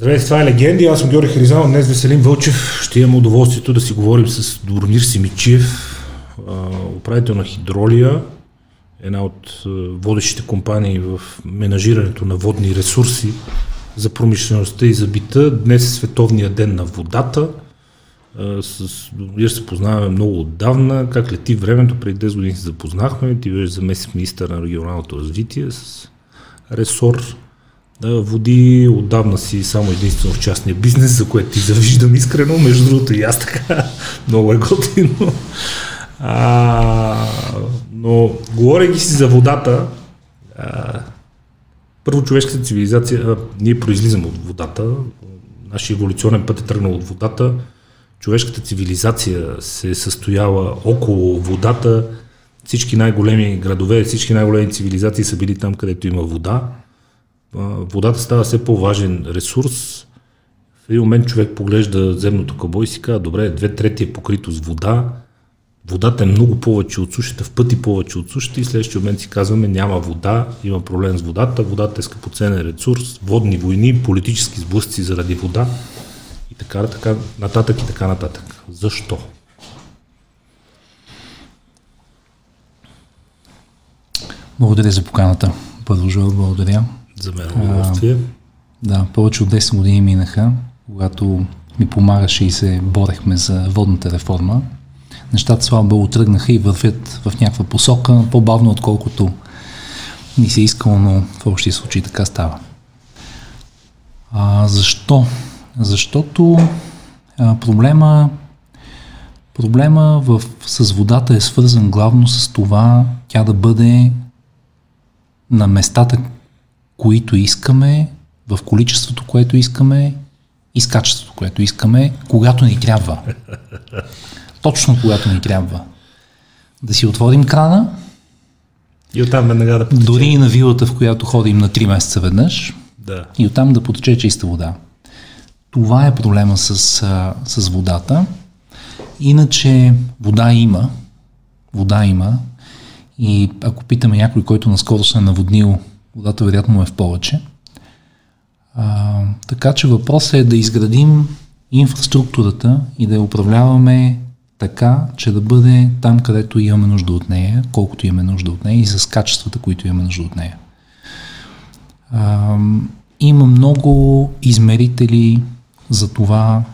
Здравейте, това е Легенди. Аз съм Георги Харизанов. Днес Веселин Вълчев. Ще имам удоволствието да си говорим с Добромир Симичиев, управител на Хидролия, една от водещите компании в менажирането на водни ресурси за промишлеността и за бита. Днес е Световния ден на водата. С Добромир се познаваме много отдавна. Как лети времето, преди 10 години се запознахме. Ти беше заместник министър на регионалното развитие с ресор да, води отдавна си само единствено в частния бизнес, за което ти завиждам искрено, между другото и аз така, много е готино. А, но говорейки си за водата, а, първо човешката цивилизация, а, ние произлизаме от водата, нашия еволюционен път е тръгнал от водата, човешката цивилизация се е състояла около водата, всички най-големи градове, всички най-големи цивилизации са били там, където има вода водата става все по-важен ресурс. В един момент човек поглежда земното кълбо и си казва, добре, две трети е покрито с вода, водата е много повече от сушата, в пъти повече от сушата и следващия момент си казваме, няма вода, има проблем с водата, водата е скъпоценен ресурс, водни войни, политически сблъсъци заради вода и така, така нататък и така нататък. Защо? Благодаря за поканата. Продължава, благодаря. За мен е удоволствие. Да, повече от 10 години минаха, когато ми помагаше и се борехме за водната реформа. Нещата слава Богу тръгнаха и вървят в някаква посока, по-бавно отколкото ни се искало, но в общия случай така става. А, защо? Защото а, проблема, проблема в, с водата е свързан главно с това тя да бъде на местата, които искаме, в количеството, което искаме и с качеството, което искаме, когато ни трябва. Точно когато ни трябва. Да си отворим крана. И оттам веднага да потече. Дори и на вилата, в която ходим на 3 месеца веднъж. Да. И оттам да потече чиста вода. Това е проблема с, с водата. Иначе вода има. Вода има. И ако питаме някой, който наскоро се е наводнил водата вероятно е в повече. А, така че въпросът е да изградим инфраструктурата и да я управляваме така, че да бъде там, където имаме нужда от нея, колкото имаме нужда от нея и с качествата, които имаме нужда от нея. А, има много измерители за това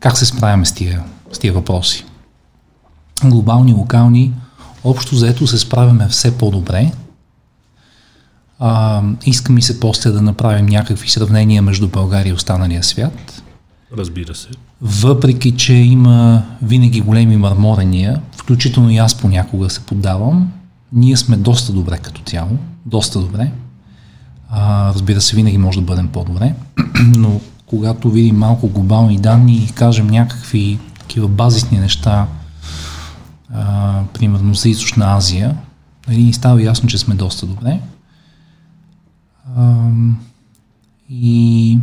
как се справяме с тия, с тия въпроси. Глобални, локални, общо заето се справяме все по-добре, а, иска ми се после да направим някакви сравнения между България и останалия свят. Разбира се. Въпреки, че има винаги големи мърморения, включително и аз понякога се поддавам, ние сме доста добре като цяло. Доста добре. А, разбира се, винаги може да бъдем по-добре, но когато видим малко глобални данни и кажем някакви такива базисни неща, а, примерно за Източна Азия, нали, става ясно, че сме доста добре и,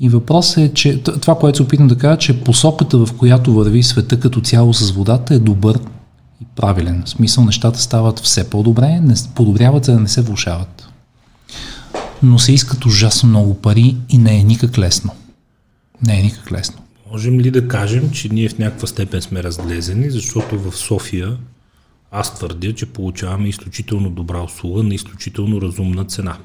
и въпросът е, че това, което се опитам да кажа, че посоката, в която върви света като цяло с водата е добър и правилен. В смисъл нещата стават все по-добре, не, подобряват се да не се влушават. Но се искат ужасно много пари и не е никак лесно. Не е никак лесно. Можем ли да кажем, че ние в някаква степен сме разглезени, защото в София аз твърдя, че получаваме изключително добра услуга на изключително разумна цена.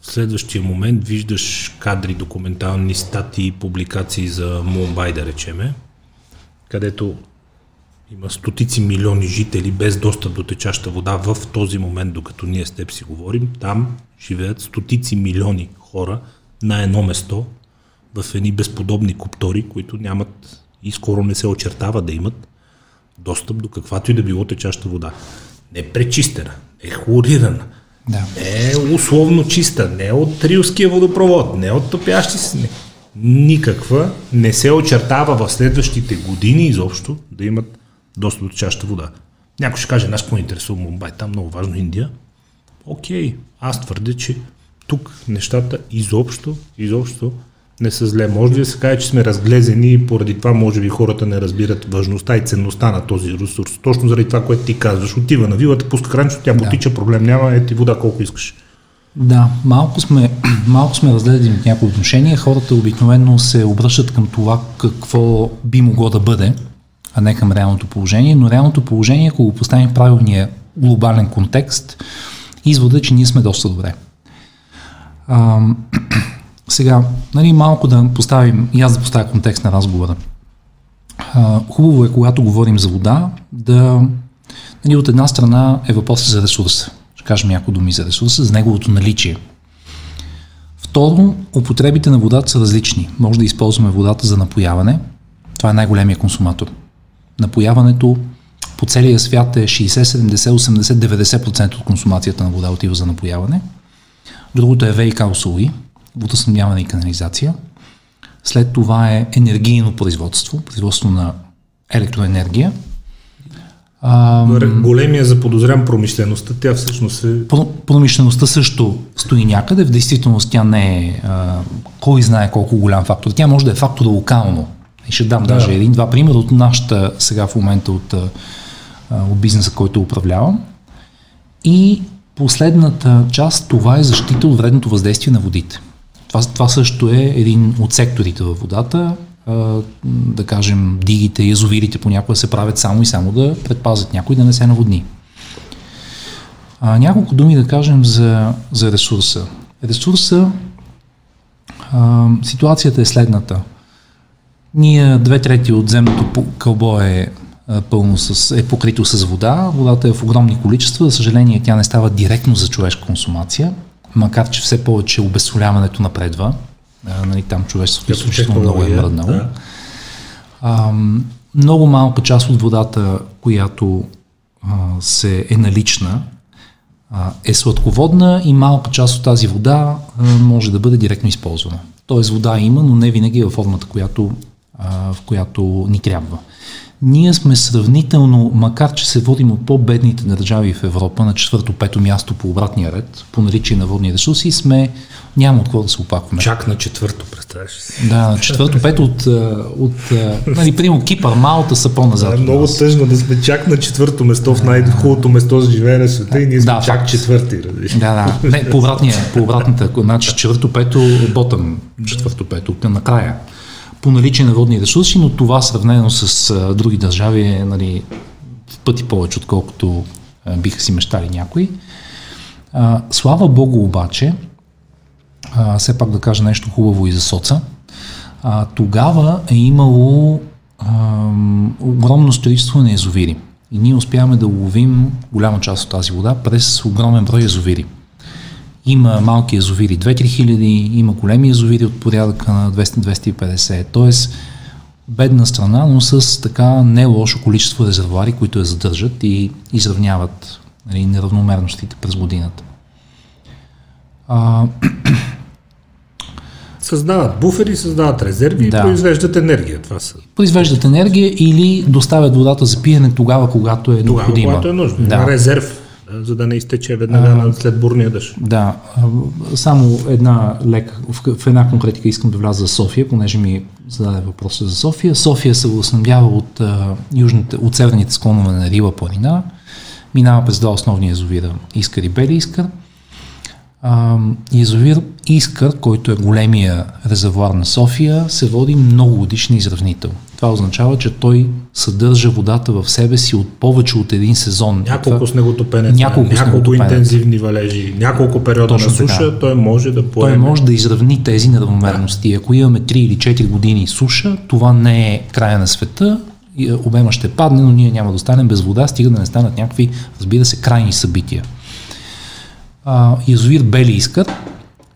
В следващия момент виждаш кадри, документални статии, публикации за Мумбай, да речеме, където има стотици милиони жители без достъп до течаща вода в този момент, докато ние с теб си говорим. Там живеят стотици милиони хора на едно место в едни безподобни коптори, които нямат и скоро не се очертава да имат достъп до каквато и да било течаща вода. Не е пречистена, не е хлорирана, да. не е условно чиста, не е от Рилския водопровод, не е от топящи се. Не. Никаква не се очертава в следващите години изобщо да имат достъп до течаща вода. Някой ще каже, нас какво интересува Мумбай, там много важно Индия. Окей, аз твърдя, че тук нещата изобщо, изобщо не са зле. Може ли да се каже, че сме разглезени и поради това може би хората не разбират важността и ценността на този ресурс. Точно заради това, което ти казваш. Отива на вилата, пуска кранчето, тя потича, да. проблем няма, е ти вода колко искаш. Да, малко сме, малко сме разгледали в някои отношения. Хората обикновено се обръщат към това какво би могло да бъде, а не към реалното положение. Но реалното положение, ако го поставим в правилния глобален контекст, извода е, че ние сме доста добре. А, сега, нали, малко да поставим, и аз да поставя контекст на разговора. А, хубаво е, когато говорим за вода, да нали, от една страна е въпрос за ресурса. Ще кажем някои думи за ресурса, за неговото наличие. Второ, употребите на водата са различни. Може да използваме водата за напояване. Това е най-големия консуматор. Напояването по целия свят е 60, 70, 80, 90% от консумацията на вода отива за напояване. Другото е ВИК услуги, водоснабдяване и канализация. След това е енергийно производство, производство на електроенергия. А, Големия за подозрям промишлеността, тя всъщност е... Промишлеността също стои някъде, в действителност тя не е а, кой знае колко голям фактор. Тя може да е фактор локално. И ще дам да. даже един-два примера от нашата сега в момента от, от бизнеса, който управлявам. И последната част, това е защита от вредното въздействие на водите. Това, това също е един от секторите във водата. Да кажем, дигите, язовирите понякога се правят само и само да предпазят някой да не се наводни. А, няколко думи да кажем за, за ресурса. Ресурса, а, ситуацията е следната. Ние две трети от земното кълбо е пълно с, е покрито с вода. Водата е в огромни количества. За съжаление, тя не става директно за човешка консумация макар че все повече обесоляването напредва, а, нали, там човечеството изключително много е мръднало. Да. А, много малка част от водата, която а, се е налична, а, е сладководна и малка част от тази вода а, може да бъде директно използвана. Тоест вода има, но не винаги е във формата, която, а, в която ни трябва. Ние сме сравнително, макар че се водим от по-бедните държави в Европа, на четвърто-пето място по обратния ред, по наличие на водни ресурси, сме, няма от какво да се опакваме. Чак на четвърто, представяш си. Да, на четвърто-пето от, от нали, примерно Кипър, Малта са по-назад. Да, е много тъжно да сме чак на четвърто место в най-хубавото место за живеене на света и ние сме да, чак факт. четвърти. Да, да. Не, по, обратния, по обратната, значи четвърто-пето, ботъм, четвърто-пето, накрая по наличие на водни ресурси, но това сравнено с а, други държави е нали, в пъти повече, отколкото а, биха си мечтали някои. А, слава Богу обаче, а, все пак да кажа нещо хубаво и за соца, а, тогава е имало а, огромно строителство на езовири. И ние успяваме да ловим голяма част от тази вода през огромен брой езовири. Има малки язовири 2-3 хиляди, има големи язовири от порядъка на 200-250. Тоест, бедна страна, но с така не лошо количество резервуари, които я задържат и изравняват нали, неравномерностите през годината. А, създават буфери, създават резерви да. и произвеждат енергия. Това са. Произвеждат енергия или доставят водата за пиене тогава, когато е тогава, необходима. Когато е нужно. Да. Резерв за да не изтече веднага а, след бурния дъжд. Да, само една лека, в, една конкретика искам да вляза за София, понеже ми зададе въпроса за София. София се възстановява от, южните, от северните склонове на Рила планина, минава през два основни язовира Искър и Бели Искър. А, язовир Искър, който е големия резервуар на София, се води много годишни изравнител. Това означава, че той съдържа водата в себе си от повече от един сезон. Няколко снеготопенеца, няколко, няколко интензивни валежи, няколко периода Точно на суша, така. той може да поеме. Той може да изравни тези неравномерности. Ако имаме 3 или 4 години суша, това не е края на света, е, обема ще падне, но ние няма да останем без вода, стига да не станат някакви, разбира се, крайни събития. А, язовир Бели Искър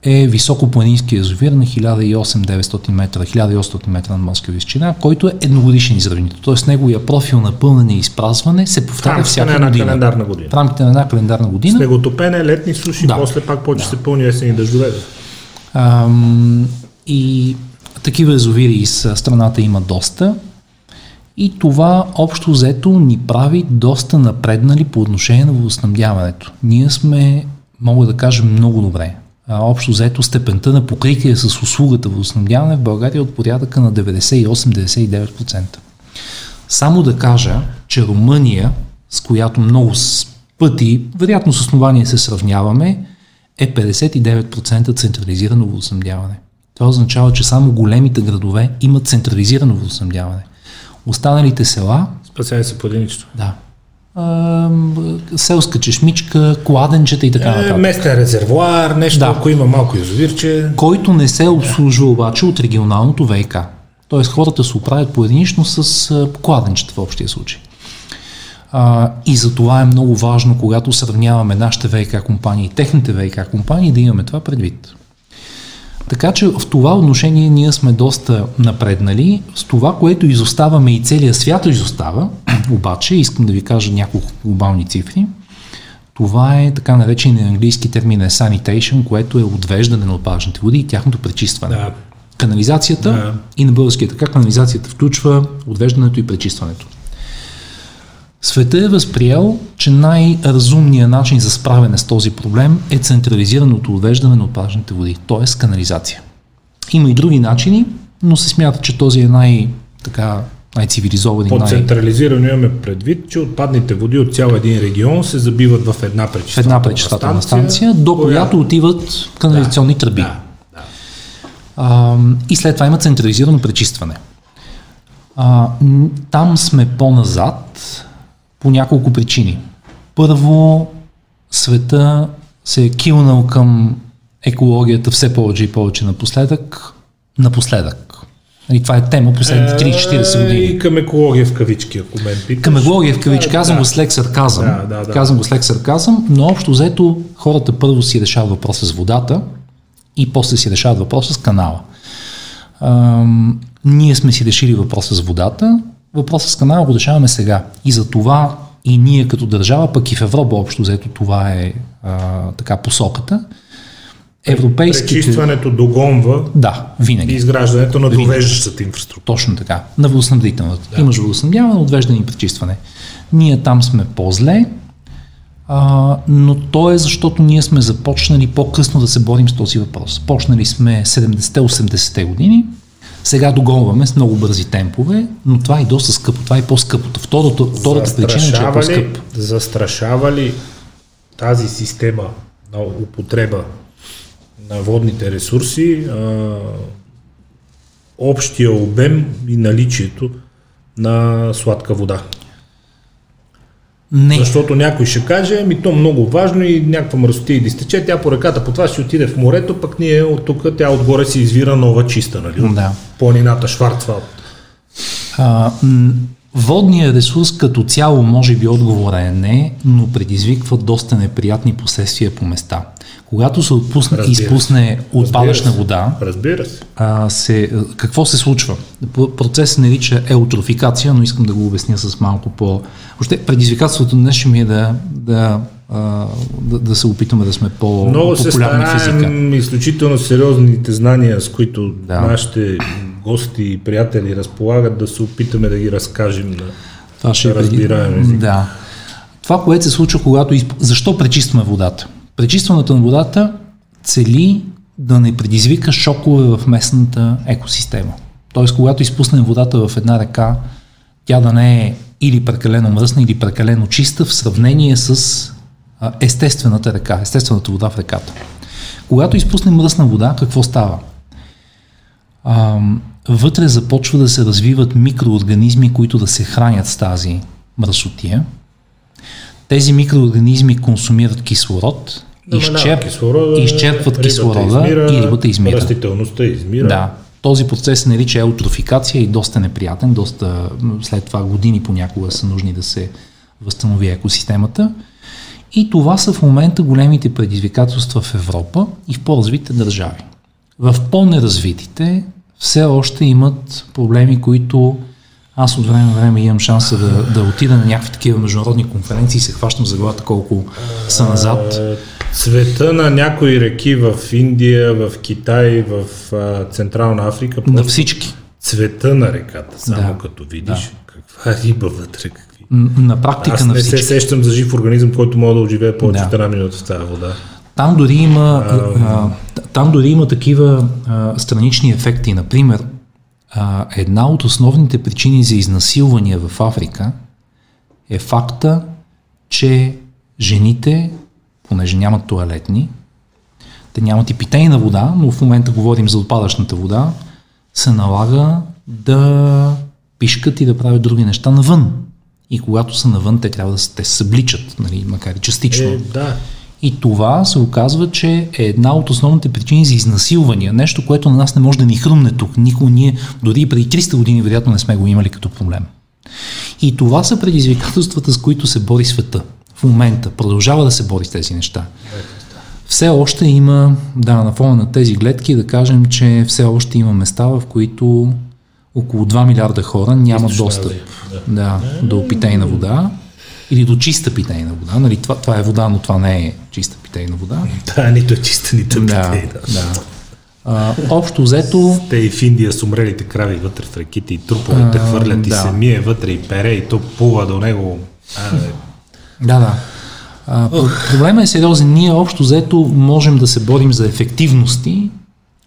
е високопланински язовир на 1800-900 метра, 1800 метра на морска височина, който е едногодишен изравнител. Тоест неговия профил на пълнене и изпразване се повтаря всяка на година. календарна година. В рамките на една календарна година. Снеготопене, летни суши, да. после пак почва да. се пълни есени дъждове. Ам, и такива язовири из страната има доста. И това общо взето ни прави доста напреднали по отношение на водоснабдяването. Ние сме, мога да кажа, много добре общо взето степента на покритие с услугата водоснабдяване в България е от порядъка на 98-99%. Само да кажа, че Румъния, с която много пъти, вероятно с основание се сравняваме, е 59% централизирано водоснабдяване. Това означава, че само големите градове имат централизирано водоснабдяване. Останалите села... Спасяли се по единичество. Да. А, селска чешмичка, кладенчета и така Е, нататък. местен резервуар, нещо, Да. ако има малко язовирче. който не се обслужва обаче от регионалното ВИК. Тоест хората се оправят поединично с кладенчета в общия случай. А, и за това е много важно, когато сравняваме нашите ВИК компании и техните ВИК компании, да имаме това предвид. Така че в това отношение ние сме доста напреднали. С това, което изоставаме и целият свят изостава, обаче искам да ви кажа няколко глобални цифри. Това е така наречен английски термин е sanitation, което е отвеждане на отпадъчните води и тяхното пречистване. Да. Канализацията Да. и на българския така, канализацията включва отвеждането и пречистването. Света е възприел, че най-разумният начин за справяне с този проблем е централизираното отвеждане на отпадъчните води, т.е. канализация. Има и други начини, но се смята, че този е най- така, най-цивилизован и Под най- централизирано имаме предвид, че отпадните води от цял един регион се забиват в една пречиствателна една пречиствателна станция, до коя- която отиват канализационни тръби. Да, да. А, и след това има централизирано пречистване. А, там сме по-назад по няколко причини. Първо, света се е килнал към екологията все повече и повече напоследък. Напоследък. И това е тема последните 30-40 Е, години. И към екология в кавички, ако ме питаш. Към екология в кавички, Да, казвам да. го с лек сарказъм. Да, да, да. Казвам го с лек сарказъм, но общо взето хората първо си решават въпроса с водата и после си решават въпроса с канала. Ам, ние сме си решили въпроса с водата, въпроса с канала го решаваме сега. И за това и ние като държава, пък и в Европа общо взето това е а, така посоката. Европейските... Пречистването догонва Да, винаги. изграждането на довеждащата инфраструктура. Точно така. На водоснабдителната. Да. Имаш водоснабдяване, отвеждане и пречистване. Ние там сме по-зле, а, но то е защото ние сме започнали по-късно да се борим с този въпрос. Почнали сме 70-80-те години, сега догонваме с много бързи темпове, но това е доста скъпо. Това е по-скъпото. Втората, втората причина е, че е по-скъп. застрашава ли тази система на употреба на водните ресурси а, общия обем и наличието на сладка вода? Не. Защото някой ще каже, ми то много важно и някаква мръсотия да изтече, тя по реката по това ще отиде в морето, пък ние от тук, тя отгоре се извира нова чиста, нали? Да. Планината Шварцвалд. А, водният ресурс като цяло може би отговора е не, но предизвиква доста неприятни последствия по места. Когато се отпусне, се. изпусне отпадъчна се. вода, Разбира се. а, се, какво се случва? Процесът се нарича еутрофикация, но искам да го обясня с малко по... Въобще предизвикателството днес ще ми е да, да, да, да се опитаме да сме Много се по-популярни в езика. стараем изключително сериозните знания, с които Да. нашите гости и приятели разполагат, да се опитаме да ги разкажем на Това ще е разбираем език. Да. Това, което се случва, когато... Изп... Защо пречистваме водата? Пречистването на водата цели да не предизвика шокове в местната екосистема. Тоест, когато изпуснем водата в една река, тя да не е или прекалено мръсна, или прекалено чиста в сравнение с естествената река, естествената вода в реката. Когато изпуснем мръсна вода, какво става? Вътре започва да се развиват микроорганизми, които да се хранят с тази мръсотия. Тези микроорганизми консумират кислород, изчерп... кислорода, изчерпват кислорода измира, и рибата измира. Растителността измира. Да. Този процес се нарича еутрофикация и доста неприятен, доста след това години понякога са нужни да се възстанови екосистемата. И това са в момента големите предизвикателства в Европа и в по-развитите държави. В по-неразвитите все още имат проблеми, които аз от време на време имам шанса да, да отида на някакви такива международни конференции и се хващам за главата колко са назад. Цвета на някои реки в Индия, в Китай, в Централна Африка, На всички. цвета на реката, само Да. като видиш каква риба вътре, какви. На практика Аз на не всички. се сещам за жив организъм, който може да оживее повече Да. от една минута в тази вода. Там дори има, а, там дори има такива а, странични ефекти. Например, а, една от основните причини за изнасилвания в Африка е факта, че жените, понеже нямат туалетни, те нямат и питейна вода, но в момента говорим за отпадъчната вода, се налага да пишкат и да правят други неща навън. И когато са навън, те трябва да се, те събличат, нали, макар и частично. Е, да. И това се оказва, че е една от основните причини за изнасилвания. Нещо, което на нас не може да ни хрумне тук. Никога ние, дори преди 300 години, вероятно не сме го имали като проблем. И това са предизвикателствата, с които се бори света. В момента продължава да се бори с тези неща. Все още има, да, на фона на тези гледки, да кажем, че все още има места, в които около 2 милиарда хора нямат достъп да. до питейна вода или до чиста питейна вода. Нали, това, това е вода, но това не е чиста питейна вода. Да, нито е чиста, нито е Да, питейна. да. А, общо взето, Те и в Индия с умрелите крави вътре в реките и труповете А, хвърлят и да. се мие вътре и пере и то плува до него. А, да, да. А, про- проблема е сериозен. Ние общо взето можем да се борим за ефективности,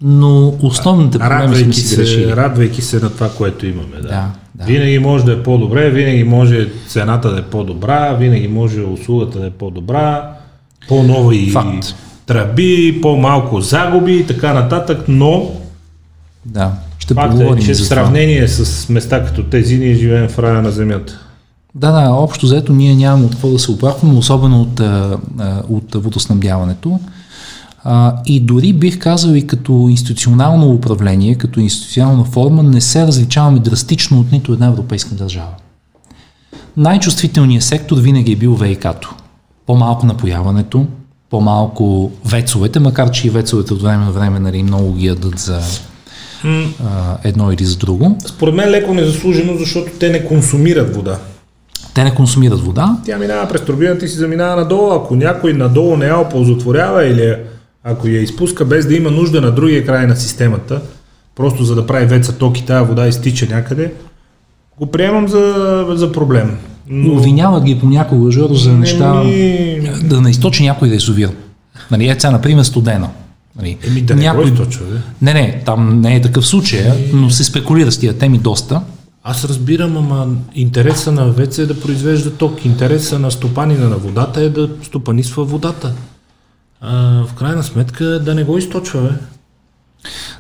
но основните проблеми сме си решили. се, радвайки се на това, което имаме. Да. Да, да. Винаги може да е по-добре, винаги може цената да е по-добра, винаги може услугата да е по-добра, по-нови Факт. тръби, по-малко загуби и така нататък, но Да, ще факт е, че в сравнение с места като тези ние живеем в рая на земята. Да, да, общо взето ние нямаме от какво да се оплакваме, особено от, от водоснабдяването. А, и дори бих казал и като институционално управление, като институционална форма, не се различаваме драстично от нито една европейска държава. Най-чувствителният сектор винаги е бил ВИК-то. По-малко напояването, по-малко вецовете, макар че и вецовете от време на време нали, много ги ядат за а, едно или за друго. Според мен леко незаслужено, защото те не консумират вода. Те не консумират вода, Тя минава през турбината и си заминава надолу. Ако някой надолу не я оползотворява или ако я изпуска без да има нужда на другия край на системата, просто за да прави веца ток и тази вода изтича някъде, го приемам за, за проблем. Но Обвиняват ги понякога, Жоро, за не неща, ми- да не източи някой да язовир. Нали, е, сега, например, студена. Нали, Еми да не го източва, бе. Не, не, там не е такъв случай, но се спекулира с тия теми доста. Аз разбирам, ама интереса на ВЕЦ е да произвежда ток. Интереса на стопанина на водата е да стопанисва водата. А, в крайна сметка да не го източва, бе.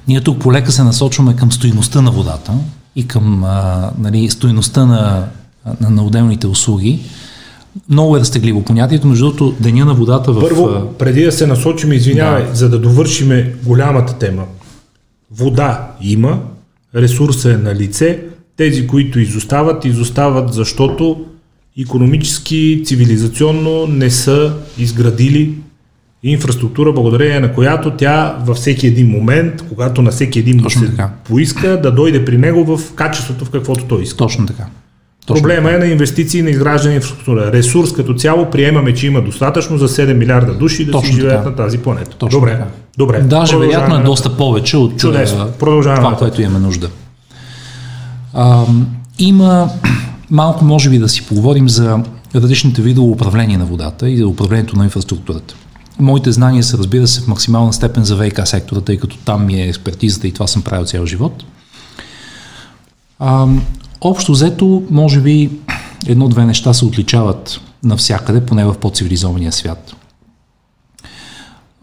Ние тук полека се насочваме към стоиността на водата и към а, нали, стоиността на, на, на отделните услуги. Много е разтегливо понятието, между другото, Деня на водата в... Първо, преди да се насочим, извинявай, да. за да довършиме голямата тема. Вода има, ресурса е на лице, тези, които изостават, изостават, защото економически, цивилизационно не са изградили инфраструктура, благодарение на която тя във всеки един момент, когато на всеки един му се така. поиска, да дойде при него в качеството, в каквото той иска. Точно така. Точно Проблема е на инвестиции на изграждане инфраструктура. Ресурс като цяло приемаме, че има достатъчно за 7 милиарда души да Точно си живеят така. на тази планета. Точно добре, така. добре. Даже вероятно е доста повече от Чудесно. Продължаваме това, което имаме нужда. А, има малко, може би, да си поговорим за различните видове управление на водата и за управлението на инфраструктурата. Моите знания са, разбира се, в максимална степен за ВИК сектора, тъй като там ми е експертизата и това съм правил цял живот. А, общо взето, може би, едно-две неща се отличават навсякъде, поне в по-цивилизования свят.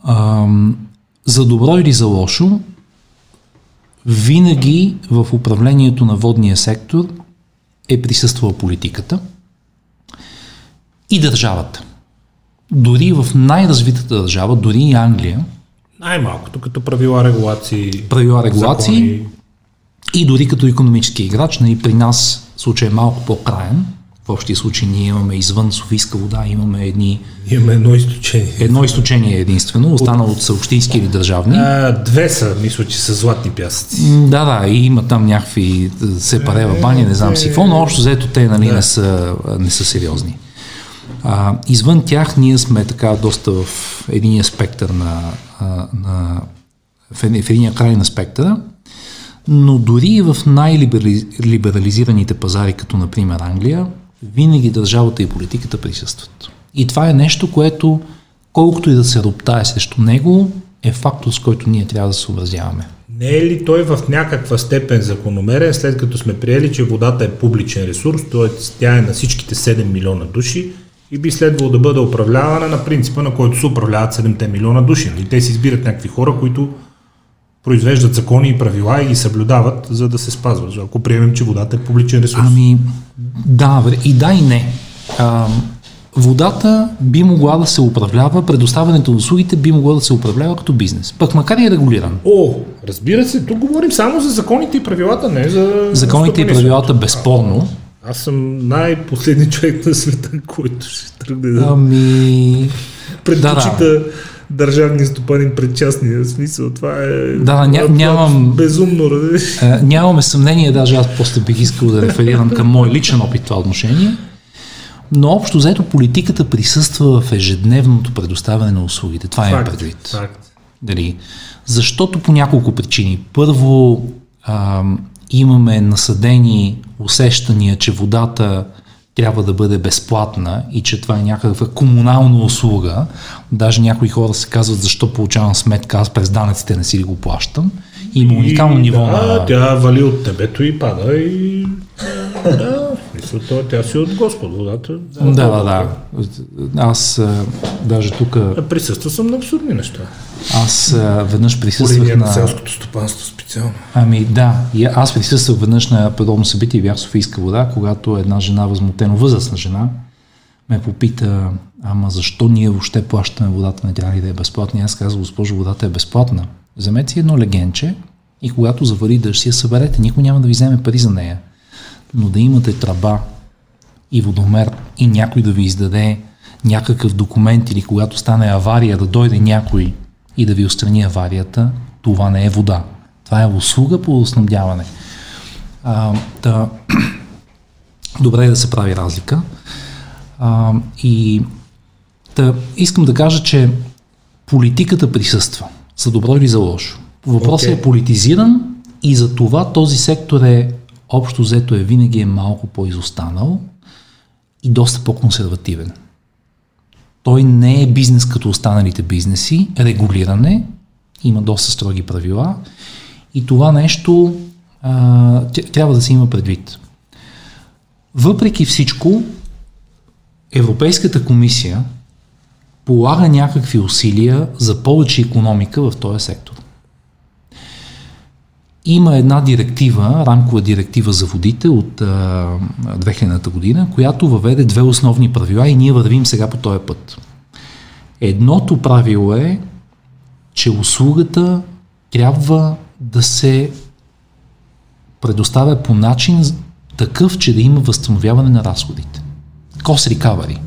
Ам, за добро или за лошо, винаги в управлението на водния сектор е присъствала политиката и държавата. Дори в най-развитата държава, дори и Англия, Най-малкото като правила, регулации. правила регулации закони. и дори като економически играч, нали, при нас случай е малко по-краен. В общия случай ние имаме извън Софийска вода, имаме едни, Имаме едно изключение. едно изключение единствено, останало са общински или държавни. А, две са, мисля, че са златни пясъци. Да, да, и има там някакви е, сепарева бани, не знам си какво, но общо взето те нали, не, са, не са сериозни. А, извън тях ние сме така доста в единия спектър на, на в единия край на спектъра, но дори и в най-либерализираните пазари, като например Англия, винаги държавата и политиката присъстват. И това е нещо, което колкото и да се роптае срещу него, е фактор, с който ние трябва да се съобразяваме. Не е ли той в някаква степен закономерен, след като сме приели, че водата е публичен ресурс, т.е. тя е на всичките 7 милиона души и би следвало да бъде управлявана на принципа, на който се управляват 7 милиона души. Нали? те си избират някакви хора, които произвеждат закони и правила и ги съблюдават, за да се спазват. Ако приемем, че водата е публичен ресурс. Ами, да, и да и не. А, водата би могла да се управлява, предоставянето на услугите би могло да се управлява като бизнес. Пък макар и е регулиран. О, разбира се, тук говорим само за законите и правилата, не за... Законите и правилата безспорно. Аз съм най-последният човек на света, който ще тръгне да... Ами... Предпочита да, да държавния стопанин пред частния смисъл. Това е да, ня, нямам, безумно. А, нямаме съмнение, даже аз после бих искал да реферирам към мой личен опит това отношение. Но общо заето политиката присъства в ежедневното предоставяне на услугите. Това е предвид. Факт. Дали? Защото по няколко причини. Първо, а, имаме насъдени усещания, че водата трябва да бъде безплатна и че това е някаква комунална услуга. Даже някои хора се казват защо получавам сметка, аз през данъците не си ли го плащам. Има уникално ниво да, на... тя вали от тебето и пада и... да, мисля, тя си от Господ водата. Да, да, да. Аз а, даже тук... Присъства съм на абсурдни неща. Аз а, веднъж присъствах на... селското стопанство специално. Ами да, и аз присъствах веднъж на подобно събитие, бях в Софийска вода, когато една жена, възмутено възрастна жена, ме попита, ама защо ние въобще плащаме водата, трябва ли да е безплатна? аз казах, госпожо, водата е безплатна. Вземете си едно легенче и когато завари дъжд си я съберете, никой няма да ви вземе пари за нея. Но да имате траба и водомер и някой да ви издаде някакъв документ или когато стане авария да дойде някой и да ви отстрани аварията, това не е вода. Това е услуга по снабдяване. А, да, добре е да се прави разлика. А, и да, искам да кажа, че политиката присъства, за добро или за лошо. Въпросът okay. е политизиран и за това този сектор е общо взето е винаги е малко по-изостанал и доста по-консервативен. Той не е бизнес като останалите бизнеси, регулиране, има доста строги правила и това нещо а, трябва да се има предвид. Въпреки всичко, Европейската комисия полага някакви усилия за повече економика в този сектор. Има една директива, рамкова директива за водите от а, 2000-та година, която въведе две основни правила и ние вървим сега по този път. Едното правило е, че услугата трябва да се предоставя по начин такъв, че да има възстановяване на разходите. Cost recovery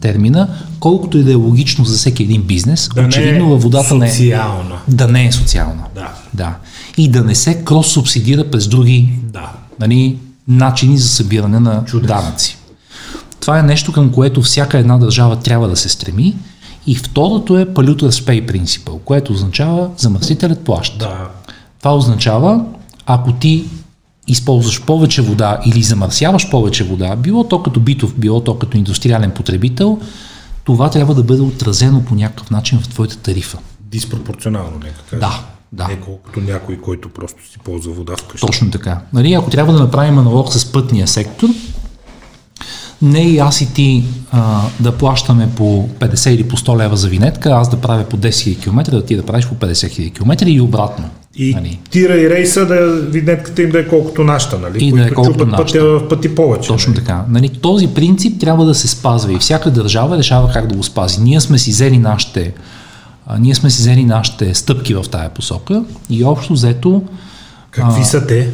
термина, колкото и да е логично за всеки един бизнес, да очевидно е във водата не е. Да не е социална. Да. да. И да не се крос-субсидира през други да. нали, начини за събиране на Чудес. данъци. Това е нещо, към което всяка една държава трябва да се стреми. И второто е Polluter's Pay Principle, което означава замърсителят плаща. Да. Това означава, ако ти използваш повече вода или замърсяваш повече вода, било то като битов, било то като индустриален потребител, това трябва да бъде отразено по някакъв начин в твоята тарифа. Диспропорционално, нека кажа. Да, да. Не колкото някой, който просто си ползва вода вкъщи. Точно така. Нали, ако трябва да направим аналог с пътния сектор, не и аз и ти а, да плащаме по 50 или по 100 лева за винетка, аз да правя по 10 000 км, да ти да правиш по 50 000 км и обратно. И нали? тира и рейса да винетката им да е колкото нашата, нали? И Които да е колкото нашата. пътя в пъти повече. Точно нали? така. Нали? Този принцип трябва да се спазва и всяка държава решава как да го спази. Ние сме си взели нашите а, ние сме си взели нашите стъпки в тая посока и общо взето... Какви а, са те?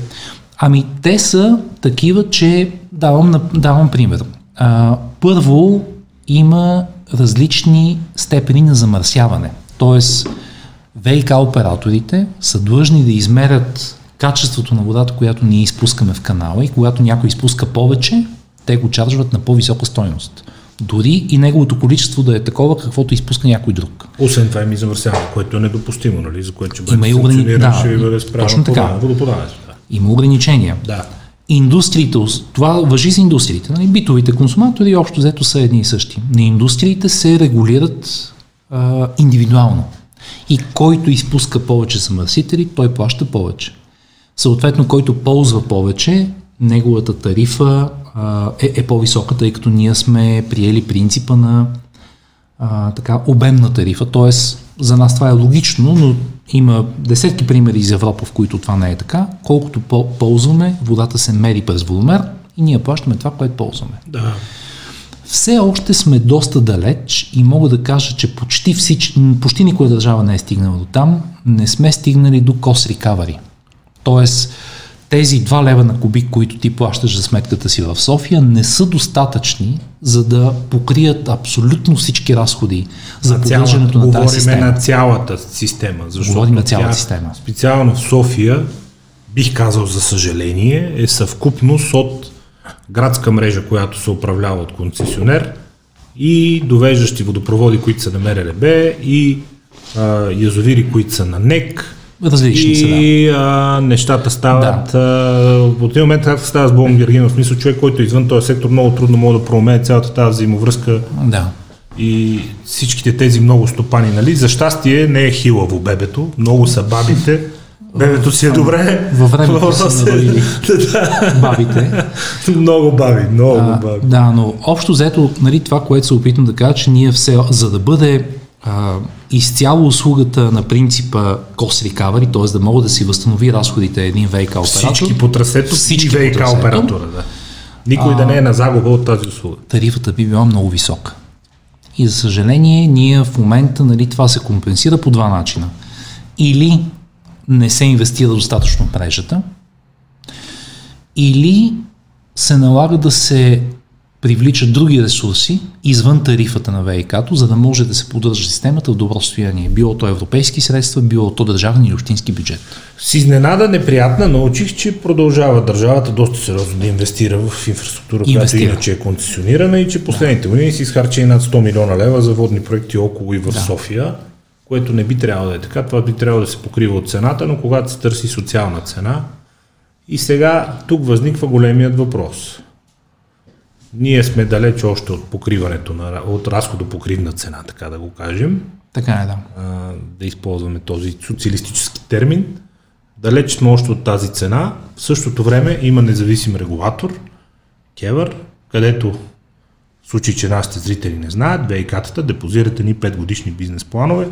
Ами те са такива, че давам, давам пример. А, първо има различни степени на замърсяване. Тоест, ВИК операторите са длъжни да измерят качеството на водата, която ние изпускаме в канала и когато някой изпуска повече, те го чаржват на по-висока стойност. Дори и неговото количество да е такова, каквото изпуска някой друг. Освен това има и замърсяване, което е недопустимо, нали? за което ще бъде има и ограни... да, ще бъде точно така. водоподаването. Да. Има ограничения. Да. Индустриите, това въжи за индустриите. Нали? Битовите консуматори общо взето са едни и същи. На индустриите се регулират а, индивидуално. И който изпуска повече замърсители, той плаща повече. Съответно, който ползва повече, неговата тарифа а, е, е по-висока, тъй като ние сме приели принципа на а, така обемна тарифа, т.е. за нас това е логично, но има десетки примери из Европа, в които това не е така. Колкото ползваме, водата се мери през волумер и ние плащаме това, което ползваме. Да. Все още сме доста далеч и мога да кажа, че почти, всич, почти никоя държава не е стигнала до там. Не сме стигнали до cost recovery. Тоест, тези 2 лева на кубик, които ти плащаш за сметката си в София, не са достатъчни, за да покрият абсолютно всички разходи за поддържането на тази система. на цялата система. Защото Говорим на цялата система. Специално в София, бих казал за съжаление, е съвкупност от градска мрежа, която се управлява от концесионер и довеждащи водопроводи, които са на МРЛБ и а, язовири, които са на НЕК, Различни и, са, да. а, нещата стават. Да. А, в един момент, както става с Богом Гергин, в смисъл човек, който е извън този сектор, много трудно може да промене цялата тази взаимовръзка. Да. И всичките тези много стопани, нали? За щастие не е хилаво бебето, много са бабите. Бебето си е добре. Във времето са народили бабите. много баби, много а, баби. Да, но общо взето, нали, това, което се опитам да кажа, че ние все, за да бъде а, изцяло услугата на принципа cost recovery, т.е. да мога да си възстанови разходите един ВК оператор. Всички по трасето, всички ВК оператора, да. Никой а, да не е на загуба от тази услуга. Тарифата би била много висока. И за съжаление, ние в момента нали, това се компенсира по два начина. Или не се инвестира достатъчно в мрежата, или се налага да се привличат други ресурси извън тарифата на ВИК-то, за да може да се поддържа системата в добро състояние. Било то европейски средства, било то държавен или общински бюджет. С изненада неприятна научих, че продължава държавата доста сериозно да инвестира в инфраструктура, инвестира. която иначе е концесионирана и че последните години да. си изхарчи над 100 милиона лева за водни проекти около и в да. София, което не би трябвало да е така. Това би трябвало да се покрива от цената, но когато се търси социална цена, и сега тук възниква големият въпрос – ние сме далеч още от покриването, на, от разходопокривна цена, така да го кажем. Така е, да. А, да използваме този социалистически термин. Далеч сме още от тази цена. В същото време има независим регулатор, Кевър, където в случай, че нашите зрители не знаят, ВИК-тата депозират ни 5 годишни бизнес планове.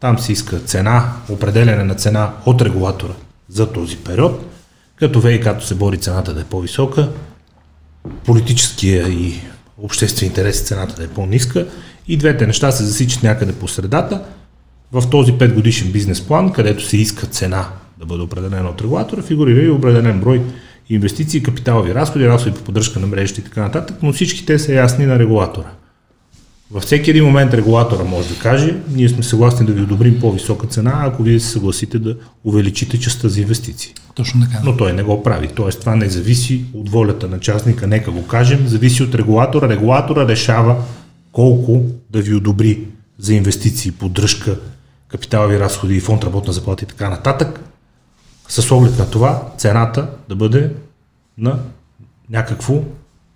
Там се иска цена, определене на цена от регулатора за този период, като ВИК-то се бори цената да е по-висока, политическия и обществен интерес цената да е по-ниска и двете неща се засичат някъде по средата. В този 5 годишен бизнес план, където се иска цена да бъде определена от регулатора, фигурира и определен брой инвестиции, капиталови разходи, разходи по поддръжка на мрежите и така нататък, но всички те са ясни на регулатора. Във всеки един момент регулатора може да каже, ние сме съгласни да ви одобрим по-висока цена, ако вие се съгласите да увеличите частта за инвестиции. Точно така. Но той не го прави. Тоест това не зависи от волята на частника, нека го кажем, зависи от регулатора. Регулатора решава колко да ви одобри за инвестиции, поддръжка, капиталови разходи, фонд работна заплата и така нататък, с оглед на това цената да бъде на някакво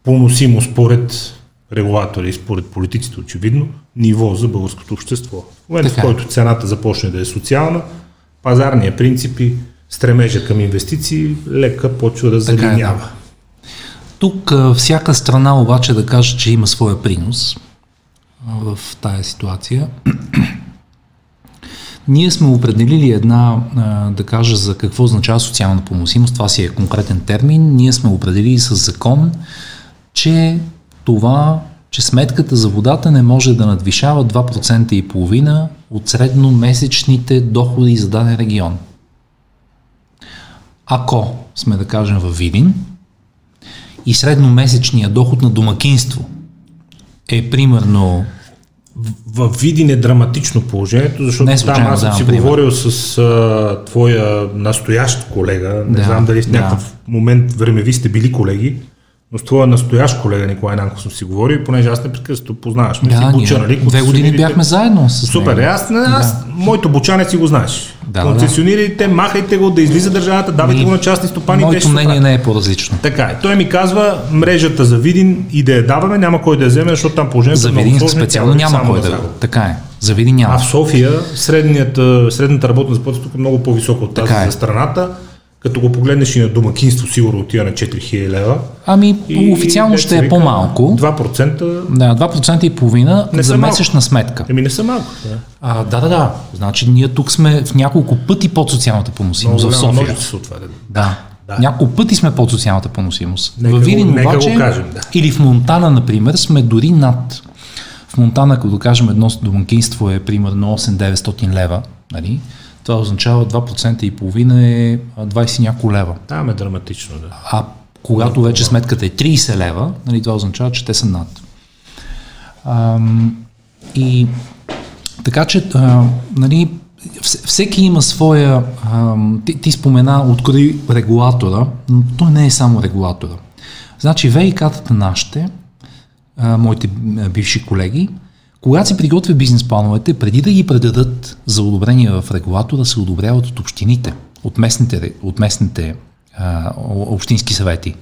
поносимо според регулатори според политиците очевидно ниво за българското общество. В момента, в който цената започне да е социална, пазарния принципи, стремежа към инвестиции лека почва да е, залинява. Тук всяка страна обаче да каже, че има своя принос в тая ситуация. Ние сме определили една, да кажа за какво означава социална поносимост, това си е конкретен термин. Ние сме определили с закон, че това, че сметката за водата не може да надвишава 2% и половина от средномесечните доходи за даден регион. Ако сме да кажем във Видин и средномесечният доход на домакинство е примерно в Видин е драматично положението, защото не там аз съм си пример. говорил с а, твоя настоящ колега, не да, знам дали в някакъв да. момент времеви сте били колеги, но с твоя настоящ колега Николай Нанков съм си говорил, понеже аз непрекъснато познаваш. Да, си буча, нали? Две години бяхме заедно с Супер, него. аз, аз да. моето бучане си го знаеш. Да, Концесионирайте, да. махайте го, да излиза държавата, давайте го на частни стопани. Моето мнение не е по-различно. Така е. Той ми казва, мрежата за Видин и да я даваме, няма кой да я вземе, защото там положението за Видин много специално няма кой да, да Така е. За Видин няма. А в София средната работна заплата тук е много по-висока от тази е. за страната Като го погледнеш и на домакинство, сигурно отива на 4000 лева. Ами, официално ще е по-малко. 2%. Да, 2% и половина Не за малко. месечна сметка. Еми не са малко. Да. А, да, да, да. Значи ние тук сме в няколко пъти под социалната поносимост в София. множество от това. да. Да. Да. Няколко пъти сме под социалната поносимост. Във Видин обаче, го кажем, да. или в Монтана, например, сме дори над. В Монтана, като кажем едно домакинство е примерно 8-900 лева, нали? Това означава 2% и половина е а, 20 и няколко лева. Там е драматично, да. А когато вече сметката е 30 лева, нали, това означава, че те са над. Ам, и така че, а, нали, вс- всеки има своя, ам, ти, ти спомена открои регулатора, но той не е само регулатора. Значи ВИК-тата нашите, а, моите а, бивши колеги, когато се приготвя бизнес плановете, преди да ги предадат за одобрение в регулатора, се одобряват от общините, от местните, от местните а, общински съвети.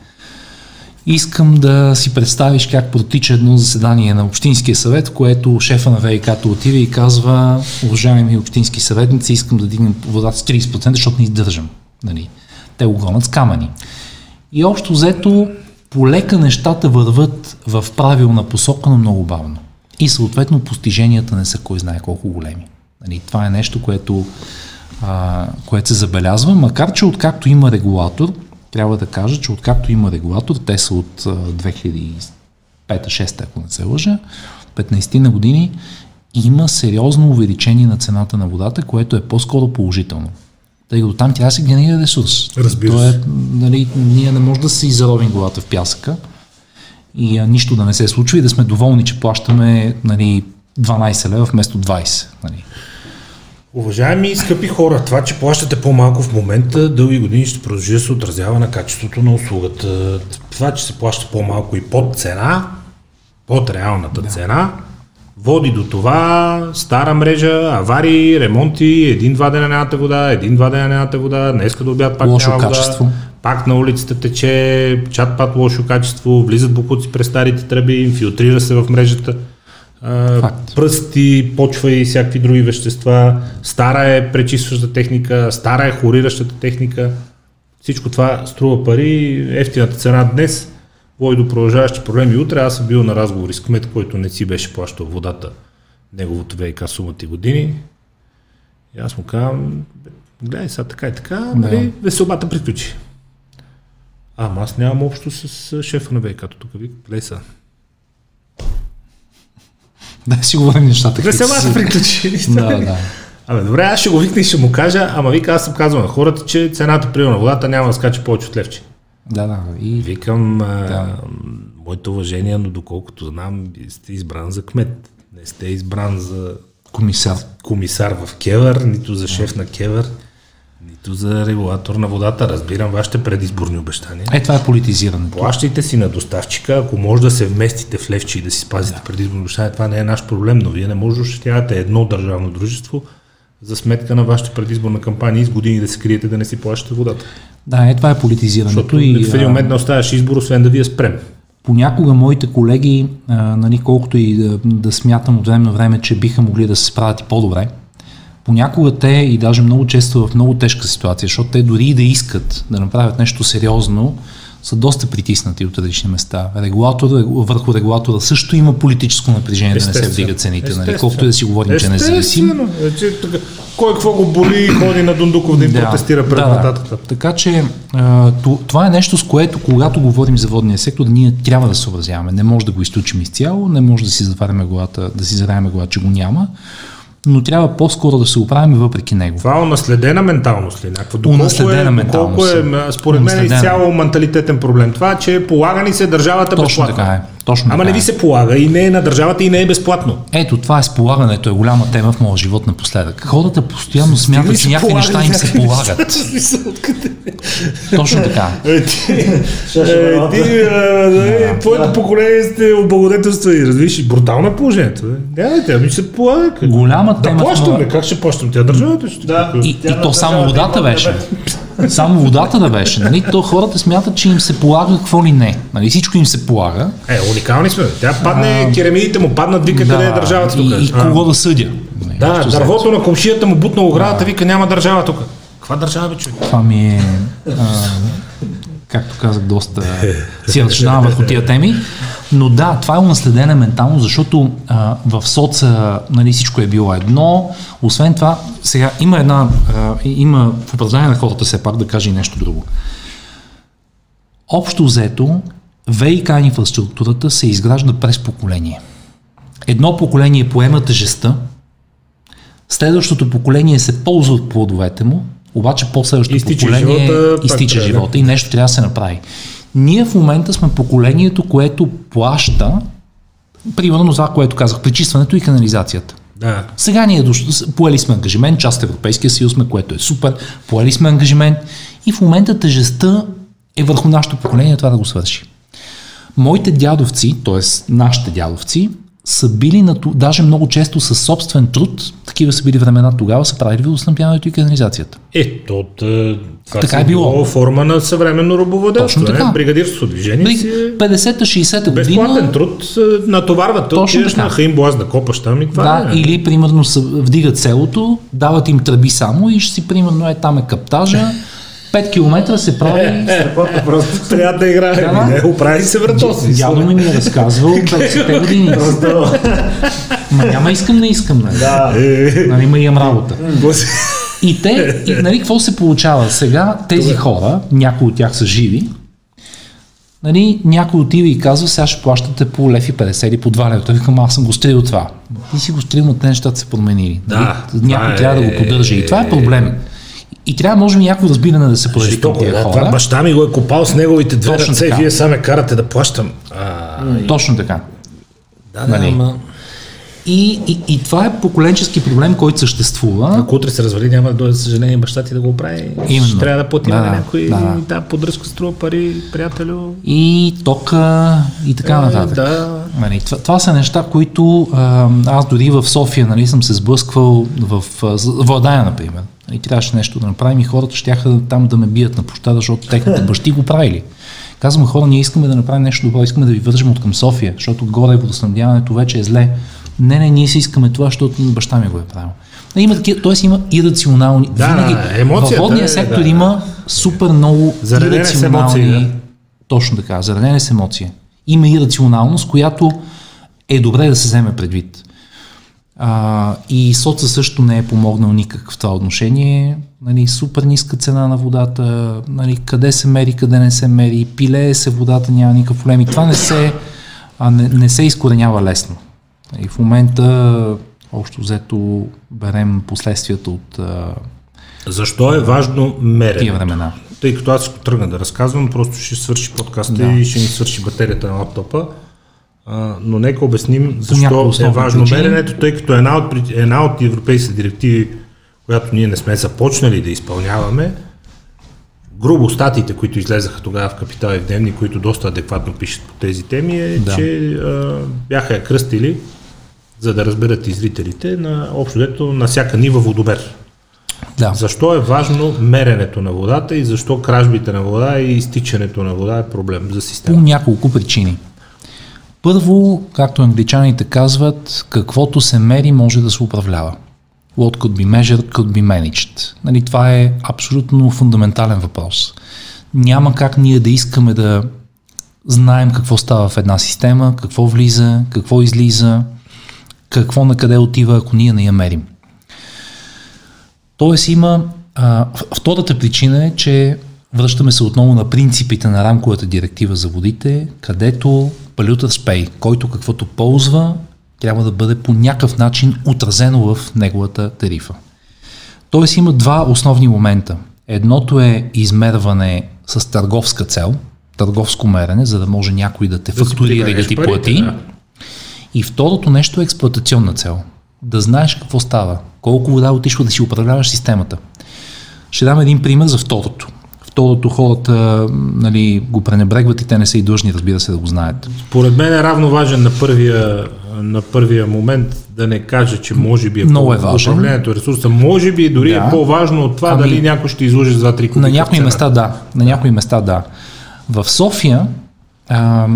Искам да си представиш как протича едно заседание на Общинския съвет, което шефа на ВИК-то отива и казва, уважаеми общински съветници, искам да дигнем водата с 30%, защото не издържам. Нали? Те го гонят с камъни. И общо взето, полека нещата върват в правилна посока, но много бавно. И съответно постиженията не са кой знае колко големи. Нали, това е нещо, което, а, което се забелязва, макар че откакто има регулатор, трябва да кажа, че откакто има регулатор, те са от а, 2005-2006, ако не се лъжа, 15 на години, има сериозно увеличение на цената на водата, което е по-скоро положително. Тъй като там да се генерира ресурс. Разбира То е, се. нали, ние не може да си заровим главата в пясъка и а, нищо да не се случва и да сме доволни, че плащаме нали, 12 лева вместо 20. Нали. Уважаеми скъпи хора, това, че плащате по-малко в момента, дълги години ще продължи да се отразява на качеството на услугата. Това, че се плаща по-малко и под цена, под реалната да. цена, води до това стара мрежа, аварии, ремонти, един-два дена нямате вода, един-два дена нямате вода, днеска до обяд пак Лошо няма вода, качество. Пак на улицата тече, чат пат лошо качество, влизат букуци през старите тръби, инфилтрира се в мрежата. Факт. пръсти, почва и всякакви други вещества, стара е пречистваща техника, стара е хориращата техника. Всичко това струва пари, ефтината цена днес води до продължаващи проблеми. Утре аз съм бил на разговори с кмет, който не си беше плащал водата, неговото ВИК сумата и години. И аз му казвам, «Бе, гледай сега така и така, нали, веселбата приключи. Ама аз нямам общо с шефа на ВИК-то тук. Гледай сега. Да си говорим нещата. каквито Веселбата са. приключи. Да, да. Абе, добре, аз ще го викна и ще му кажа, ама вика, аз съм казвал на хората, че цената при на водата няма да скача повече от левче. Да, да. И Викам, Да. моите уважения, но доколкото знам, сте избран за кмет. Не сте избран за комисар. комисар в Кевър, нито за шеф на Кевър, нито за регулатор на водата. Разбирам вашите предизборни обещания. Е, това е политизирането. Плащайте си на доставчика, ако може да се вместите в левче и да си спазите предизборно обещание, това не е наш проблем, но вие не може да ощетявате едно държавно дружество за сметка на вашата предизборна кампания и с години да се криете да не си плащате водата. Да, е, това е политизирането. Защото и, в един момент не оставаш избор, освен да ви я спрем. понякога моите колеги, а, нали, колкото и да, да смятам от време на време, че биха могли да се справят и по-добре, понякога те и даже много често в много тежка ситуация, защото те дори и да искат да направят нещо сериозно, са доста притиснати от различни места. Регулатор, върху регулатора също има политическо напрежение да не се Естествено. вдигат цените. Нали? Естествено. Колкото и да си говорим, че е независим. Естествено. Е, Кой какво го боли, ходи на Дундуков да им протестира пред да, вратата. Да. Така че това е нещо, с което когато говорим за водния сектор, ние трябва да се съобразяваме. Не може да го изключим изцяло, не може да си затваряме главата, да си заравяме главата, че го няма, но трябва по-скоро да се оправим въпреки него. Това е унаследена менталност ли? Някаква? Доколко Унаследена е, менталност, Доколко е, според мен е изцяло менталитетен проблем. Това, че полага ни се държавата Точно безплатно. така е. Точно Ама така не ви е. се полага и не е на държавата и не е безплатно. Ето, това е сполагането, е голяма тема в моя живот напоследък. Хората постоянно смятат, че някакви неща им се полагат. Точно така. Твоето поколение сте облагодетелства и развиш брутално е положението. Нямайте, ами ще се полага. Голяма Да тема в плащаме, как ще плащам? Тя държавата ще. Да. И, Тя то само водата беше. Само водата да беше. Нали? То хората смятат, че им се полага какво ли не. Нали? Всичко им се полага. Е, уникални сме. Тя падне, керамидите му паднат, вика къде е държавата тук. И, и А. кого да съдя. Нали? Да, Общо дървото на комшията му бутна оградата, вика няма държава тук. Каква държава бе, човек? Това ми е, а, както казах, доста си разсъждавам върху тия теми. Но да, това е унаследена ментално, защото а, в соца нали, всичко е било едно. Освен това, сега има една, а, има в оправдание на хората все пак да каже и нещо друго. Общо взето, ВИК инфраструктурата се изгражда през поколение. Едно поколение поема тежестта, следващото поколение се ползва от плодовете му, обаче по-следващото поколение живота, пак изтича да- живота и нещо трябва да се направи. Ние в момента сме поколението, което плаща, примерно това, което казах, пречистването и канализацията. Да. Сега ние дош- поели сме ангажимент, част от Европейския съюз сме, което е супер, поели сме ангажимент и в момента тежестта е върху нашето поколение това да го свърши. Моите дядовци, т.е. нашите дядовци, са били на, даже много често със собствен труд, такива са били времена тогава, са правили водоснабдяването и канализацията. Ето, от, е, Така е било. форма на съвременно рабовладелство. Точно така. Не? Бригадирството движение си е 50-60 безплатен година, труд, е, натоварват. Точно така. на Хаим Блаз да копаш там и това да, е. или примерно вдигат селото, дават им тръби само и ще си примерно е там е каптажа, 5 км се прави страхотно просто. Игра. Да, Да, не, оправи се вратоси. Дядо ми ми е разказвал 50-те години. Ма няма искам, не искам. Нали, Да. Е, нали ма имам работа. И те, и, нали, какво се получава? Сега тези хора, някои от тях са живи, нали, някой отива и казва, сега ще плащате по лев и 50 или по 2 лева. Той викам, аз съм го стрил това. Ти си го стрил, но те нещата се променили. Да, Нали? Някой това трябва да е- го поддържа. И това е проблем. И трябва, може би, някакво разбиране да се появи към тия да, хора. това баща ми го е копал с неговите две Точно ръце, така. вие сега ме карате да плащам. А, Точно така. да, Нали? ама... И, и, и това е поколенчески проблем, който съществува. Ако утре се развали, няма да дойде, за съжаление, баща ти да го оправи. Именно. Ще трябва да платим Да, на да, някой. да. Да, поддръжка струва пари, приятелю. и тока и така нататък. Е, да. Нали, това, това са неща, които а, аз дори в София нали, съм се сблъсквал в Владая, например. И трябваше нещо да направим и хората ще там да ме бият на площада, защото техните бащи го правили. Казвам хора, ние искаме да направим нещо добро, искаме да ви вържем от към София, защото горе водоснабдяването вече е зле. Не, не, ние си искаме това, защото баща ми го е правил. Нали, Има такива, т.е. има ирационални. Да, винаги, емоцията във водния е, сектор да. има супер много емоции, ирационални да. точно така, заредена с емоция. Има и рационалност, която е добре да се вземе предвид. А, и соца също не е помогнал никак в това отношение. Нали, супер ниска цена на водата, нали, къде се мери, къде не се мери, пилее се водата, няма никакъв проблем. И това не се, а, не, не се изкоренява лесно. И в момента, общо взето, берем последствията от а, Защо е важно тия мерене? времена. Тъй като аз ако тръгна да разказвам, просто ще свърши подкаста Да. и ще ни свърши батерията на лаптопа. А, но нека обясним защо е важно причини. меренето, тъй като една от, една от европейските директиви, която ние не сме започнали да изпълняваме, грубо статиите, които излезаха тогава в Капитал и в Дневни, които доста адекватно пишат по тези теми, е, Да. че а, бяха я кръстили, за да разберат и зрителите, на общо дето на всяка нива водомер. Да. Защо е важно меренето на водата и защо кражбите на вода и изтичането на вода е проблем за По системата? няколко причини. Първо, както англичаните казват, каквото се мери може да се управлява. What could be measured could be managed. Нали, това е абсолютно фундаментален въпрос. Няма как ние да искаме да знаем какво става в една система, какво влиза, какво излиза, какво на къде отива, ако ние не я мерим. Тоест има... А, втората причина е, че връщаме се отново на принципите на рамковата директива за водите, където Polluter Pay, който каквото ползва, трябва да бъде по някакъв начин отразено в неговата тарифа. Тоест има два основни момента. Едното е измерване с търговска цел, търговско мерене, за да може някой да те Да фактурира и да ти плати. да. И второто нещо е експлуатационна цел. Да знаеш какво става, колко вода отишва да си управляваш системата. Ще дам един пример за второто. Второто хората нали, го пренебрегват и те не са и длъжни, разбира се, да го знаят. Според мен е равно важен на първия, на първия момент да не каже, че може би е Много е важен. управлението ресурса. Може би дори Да. е по-важно от това Ами- дали някой ще изложи за 2-3 кубика. На някои места да. На някои места да. В София а,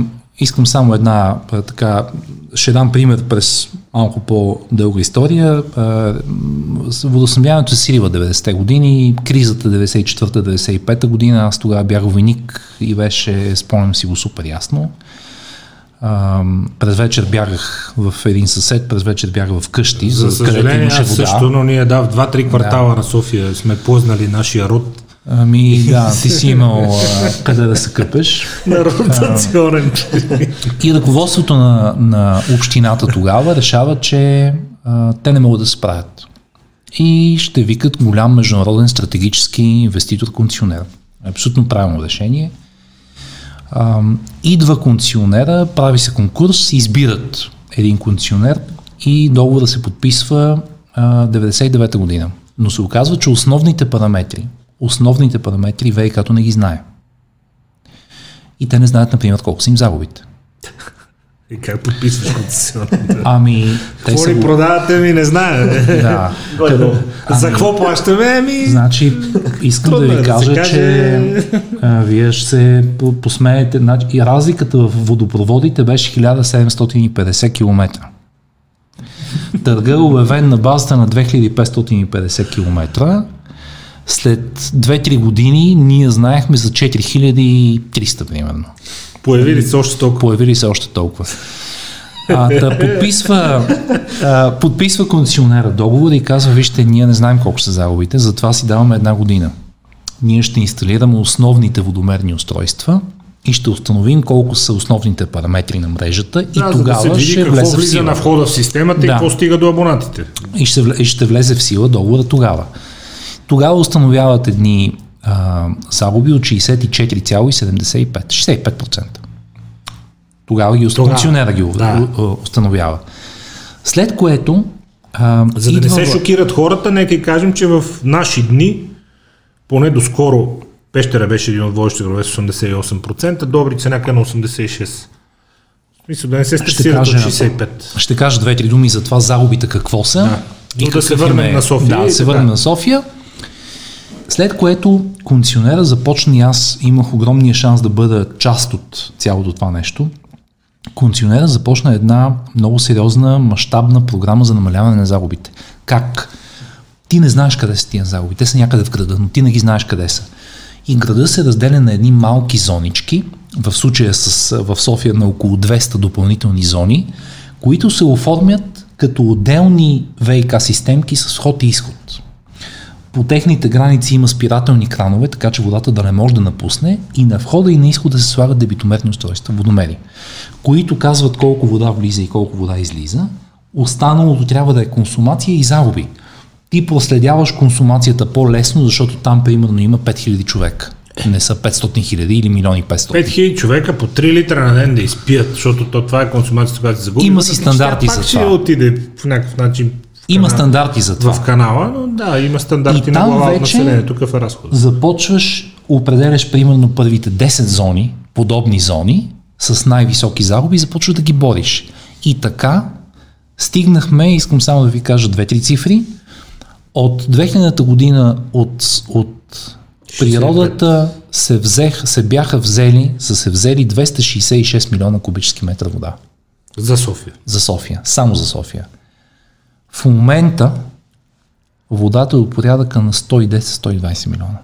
искам само една така, ще дам пример през малко по-дълга история. Водоснабдяването се силива 90-те години, кризата 94-95 година, аз тогава бях войник и беше, спомням си го супер ясно. през вечер бягах в един съсед, през вечер бягах в къщи, за, за където имаше вода. също, но ние да, в 2-3 квартала да. на София сме познали нашия род Ами да, ти си имал а, къде да се къпеш. На ротационен. И ръководството на, на общината тогава решава, че а, те не могат да се справят. И ще викат голям международен стратегически инвеститор концесионер. Абсолютно правилно решение. А, идва концесионера, прави се конкурс, избират един концесионер и договора се подписва а, 99-та година. Но се оказва, че основните параметри, основните параметри ВИК-то не ги знае. И те не знаят, например, колко са им загубите. И как подписваш концесион? Ами, те Какво ли продавате ми, не знае. Да. За ами, какво плащаме? Ами... Значи, искам да ви да кажа, каже... че а, вие ще се посмеете. Значи, и разликата в водопроводите беше 1750 км. Търга е обявен на базата на 2550 км след 2-3 години ние знаехме за 4300 примерно. Появили се още толкова. Появили се още толкова. А, да подписва, а, подписва концесионера договор и казва, вижте, ние не знаем колко са загубите, затова си даваме една година. Ние ще инсталираме основните водомерни устройства и ще установим колко са основните параметри на мрежата и да, тогава да ще влезе в сила. на входа в системата да. и какво стига до абонатите. И ще, и ще влезе в сила договора тогава. Тогава установяват едни а, загуби от 64,75. 65%. Тогава ги функционера ги да. установява. След което а, За да идва... не се шокират хората, нека кажем, че в наши дни, поне доскоро, Пещера беше един от водещите градове с 88%, Добрица някъде на 86%. В смисъл да не се стресират от 65. Ще кажа две-три думи за това загубите какво са. Да. И да се върнем е, на София. Да, да се върнем на София. След което концесионера започна и аз имах огромния шанс да бъда част от цялото това нещо. Концесионера започна една много сериозна, мащабна програма за намаляване на загубите. Как? Ти не знаеш къде са тия загуби. Те са някъде в града, но ти не ги знаеш къде са. И града се разделя на едни малки зонички, в случая с, в София на около 200 допълнителни зони, които се оформят като отделни ВИК системки с вход и изход. По техните граници има спирателни кранове, така че водата да не може да напусне и на входа и на изхода се слагат дебитометни устройства, водомери, които казват колко вода влиза и колко вода излиза. Останалото трябва да е консумация и загуби. Ти проследяваш консумацията по-лесно, защото там примерно има 5000 човека. Не са 500 хиляди или милиони 500. 5000 човека по 3 литра на ден да изпият, защото то, това е консумацията, която се загуби. Има си стандарти за това. Ще отиде в някакъв начин има стандарти за това. В канала, но да, има стандарти и на глава от населението, какъв е разход. Започваш, определяш примерно първите 10 зони, подобни зони, с най-високи загуби и започваш да ги бориш. И така стигнахме, искам само да ви кажа две-три цифри, от 2000-та година от, от природата се, взех, се бяха взели, са се взели 266 милиона кубически метра вода. За София. За София. Само за София. В момента водата е от порядъка на 110-120 милиона.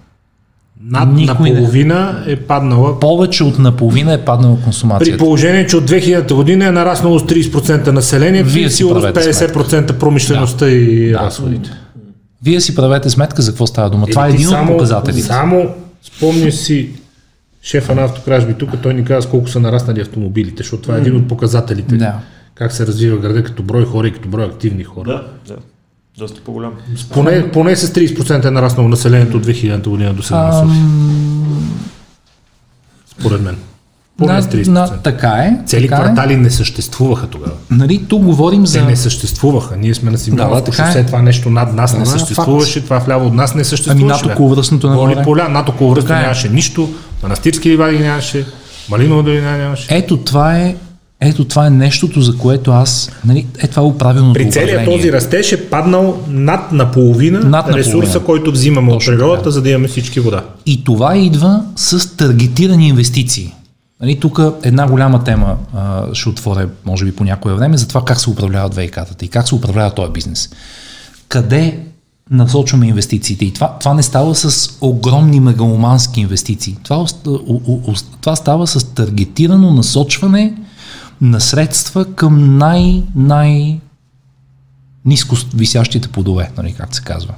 Над Никой наполовина не... е паднала. Повече от наполовина е паднала консумацията. При положение, че от 2000 година е нараснало с 30% население, Вие си с 50% промишлеността да. и да. разходите. Вие си правете сметка за какво става дума. Е, Това е един само, от показателите. Само спомня си шефа на автокражби тук, той ни каза колко са нараснали автомобилите, защото това е един от показателите. Да как се развива града като брой хора и като брой активни хора. Да, да. Доста по-голям. Поне, поне с 30% е нараснало населението от 2000 година до сега на София. Според мен. Поне на, с 30%. На, така е. Цели така е. квартали е. не съществуваха тогава. Нали, тук говорим за... Те не съществуваха. Ние сме на Симеонов да, шосе, е. това нещо над нас да, не съществуваше, факт. това вляво от нас не съществуваше. Ами над околовръстното на Голи поля, над околовръстно е. нямаше нищо, Манастирски ливади нямаше, Малинова долина нямаше. Ето това е ето това е нещото, за което аз, нали, е това е правилното При целият този растеж е паднал над наполовина над ресурса, наполовина. който взимаме Точно от природата, така. за да имаме всички вода. И това идва с таргетирани инвестиции. Нали, тук една голяма тема а, ще отворя, може би по някое време, за това как се управляват ВИК-тата и как се управлява този бизнес. Къде насочваме инвестициите? И това, това не става с огромни мегаломански инвестиции. Това, това става с таргетирано насочване на средства към най- най- ниско висящите плодове, нали, как се казва.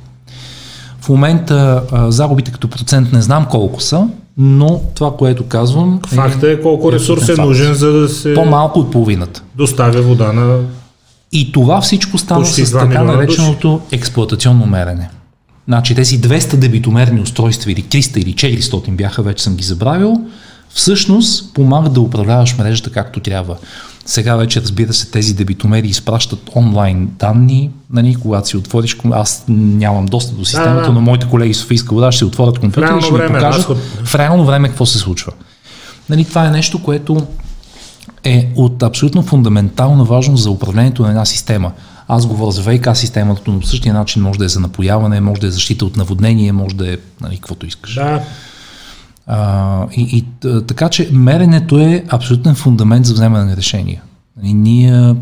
В момента а, загубите като процент не знам колко са, но това, което казвам... Факта е колко ресурс е нужен, за да се... По-малко от половината. Доставя вода на... И това всичко става с така нареченото души. експлуатационно мерене. Значи тези 200 дебитомерни устройства или 300 или 400 бяха, вече съм ги забравил, всъщност помагат да управляваш мрежата както трябва. Сега вече, разбира се, тези дебитомери изпращат онлайн данни, нали, когато си отвориш, аз нямам достъп до системата, да, да. но моите колеги в Софийска вода ще отворят компютър и ще ми покажат разход. в реално време какво се случва. Нали, това е нещо, което е от абсолютно фундаментална важност за управлението на една система. Аз говоря за ВК системата, но по същия начин може да е за напояване, може да е защита от наводнение, може да е нали, каквото искаш. Да. А, и, и така че меренето е абсолютен фундамент за вземане на решения. И нали, ние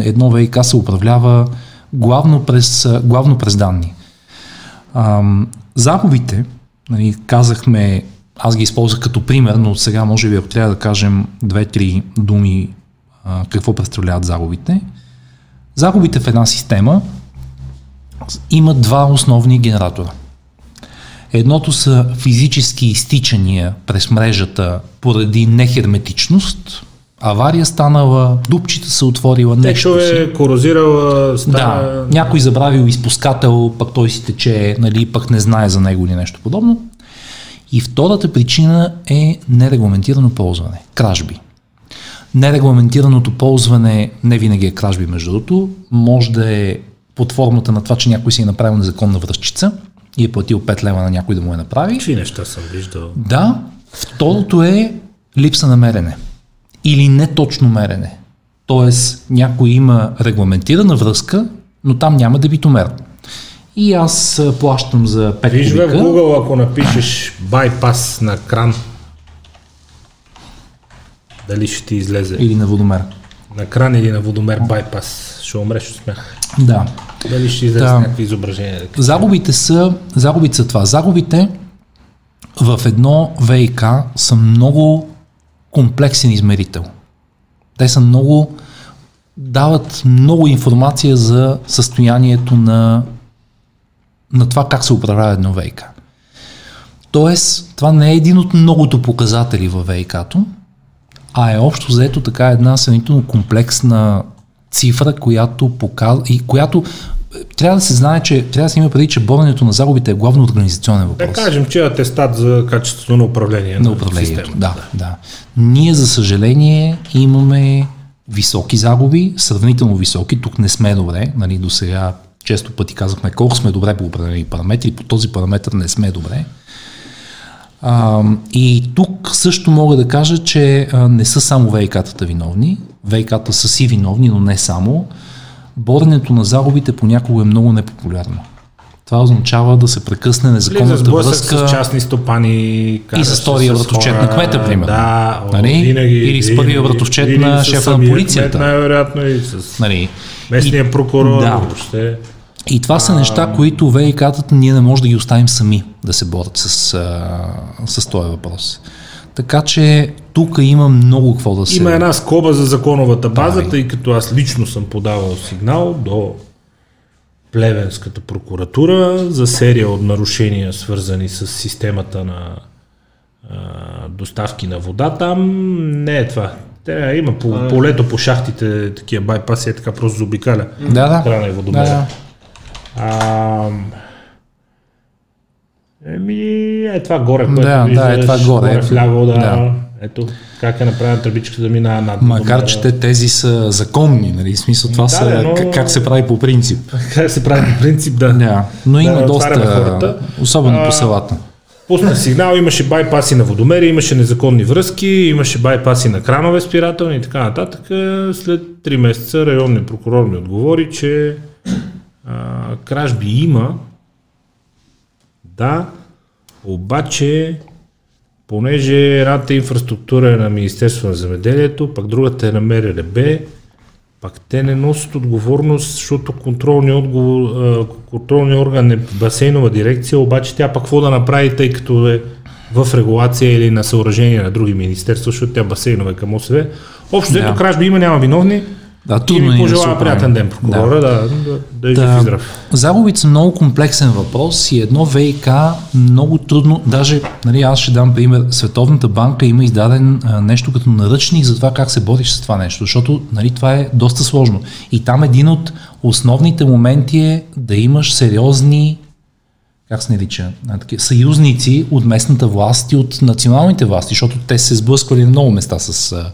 едно ВИК се управлява главно през, главно през данни. А, загубите, нали, казахме, аз ги използвах като пример, но сега може би ако трябва да кажем две-три думи а, какво представляват загубите. Загубите в една система имат два основни генератора – Едното са физически изтичания през мрежата поради нехерметичност, авария станала, дупчета се отворила, нещо е корозирала. Стара... Да, някой забравил изпускател, пък той си тече, нали, пък не знае за него или нещо подобно. И втората причина е нерегламентирано ползване, кражби. Нерегламентираното ползване не винаги е кражби, между другото, може да е под формата на това, че някой си е направил незаконна връзчица – и е платил 5 лева на някой да му я направи. Какви неща съм виждал? Да. Второто е липса на мерене. Или не точно мерене. Тоест някой има регламентирана връзка, но там няма дебитомер. И аз плащам за 5 Виж в Google, ако напишеш байпас на кран, дали ще ти излезе? Или на водомер. На кран или на водомер байпас. Ще умреш от смях. Да. Дали ще излезе да. някакви изображения? Загубите са, загубите са това. Загубите в едно ВИК са много комплексен измерител. Те са много, дават много информация за състоянието на, на това как се управлява едно ВИК. Тоест, това не е един от многото показатели във ВИК-то, а е общо заето така една съмнително комплексна цифра, която показва и която трябва да се знае, че трябва да се има преди, че боренето на загубите е главно организационен въпрос. Да кажем, че е атестат за качеството на управление на, управлението. Да, да. Ние, за съжаление, имаме високи загуби, сравнително високи. Тук не сме добре. Нали, до сега често пъти казахме колко сме добре по определени параметри. По този параметр не сме добре. А, и тук също мога да кажа, че не са само ВИК-тата виновни. ВИК-та са си виновни, но не само. Боренето на загубите понякога е много непопулярно. Това означава да се прекъсне незаконната връзка. с частни стопани. И с втория вратовчет на кмета, примерно. Да, нали? винаги, Или с първия вратовчет на шефа на полицията. най-вероятно и с нали? местния и, прокурор. Да. Въобще. И това са неща, които ВИК-тата ние не можем да ги оставим сами да се борят с, с този въпрос. Така че тук има много какво да се... Има една скоба за законовата база, да, тъй като аз лично съм подавал сигнал до Плевенската прокуратура за серия от нарушения, свързани с системата на а, доставки на вода. Там не е това. Те, има по полето, по шахтите, такива байпаси, е така просто заобикаля. Да, да. Крана и водомера. Да, да. А, еми, е това горе, което да, виждаш, да, е това горе. горе вляво, да, да. Ето, как е направена тръбичката да минава над. Макар, че те тези са законни, нали? В смисъл това да, са но... как, как, се прави по принцип. Как се прави по принцип, да. да. Но има да, доста, особено а, по селата. Пусна сигнал, имаше байпаси на водомери, имаше незаконни връзки, имаше байпаси на кранове спирателни и така нататък. След 3 месеца районният прокурор ми отговори, че а, кражби има, да, обаче понеже едната инфраструктура е на Министерство на земеделието, пък другата е на МРРБ, пак те не носят отговорност, защото контролният, отговор, контролният орган е басейнова дирекция, обаче тя пък какво да направи, тъй като е в регулация или на съоръжение на други министерства, защото тя басейнова е към ОСВ. Общо Да. ето кражби има, няма виновни. Да, И трудно ми ни да се пожелава оправим. приятен ден, прокурора, да, да, да, да е жив и здрав. Загубите са много комплексен въпрос и едно ВИК много трудно, даже нали, аз ще дам пример, Световната банка има издаден а, нещо като наръчник за това как се бориш с това нещо, защото нали, това е доста сложно. И там един от основните моменти е да имаш сериозни как се нарича, съюзници от местната власт и от националните власти, защото те се сблъсквали на много места с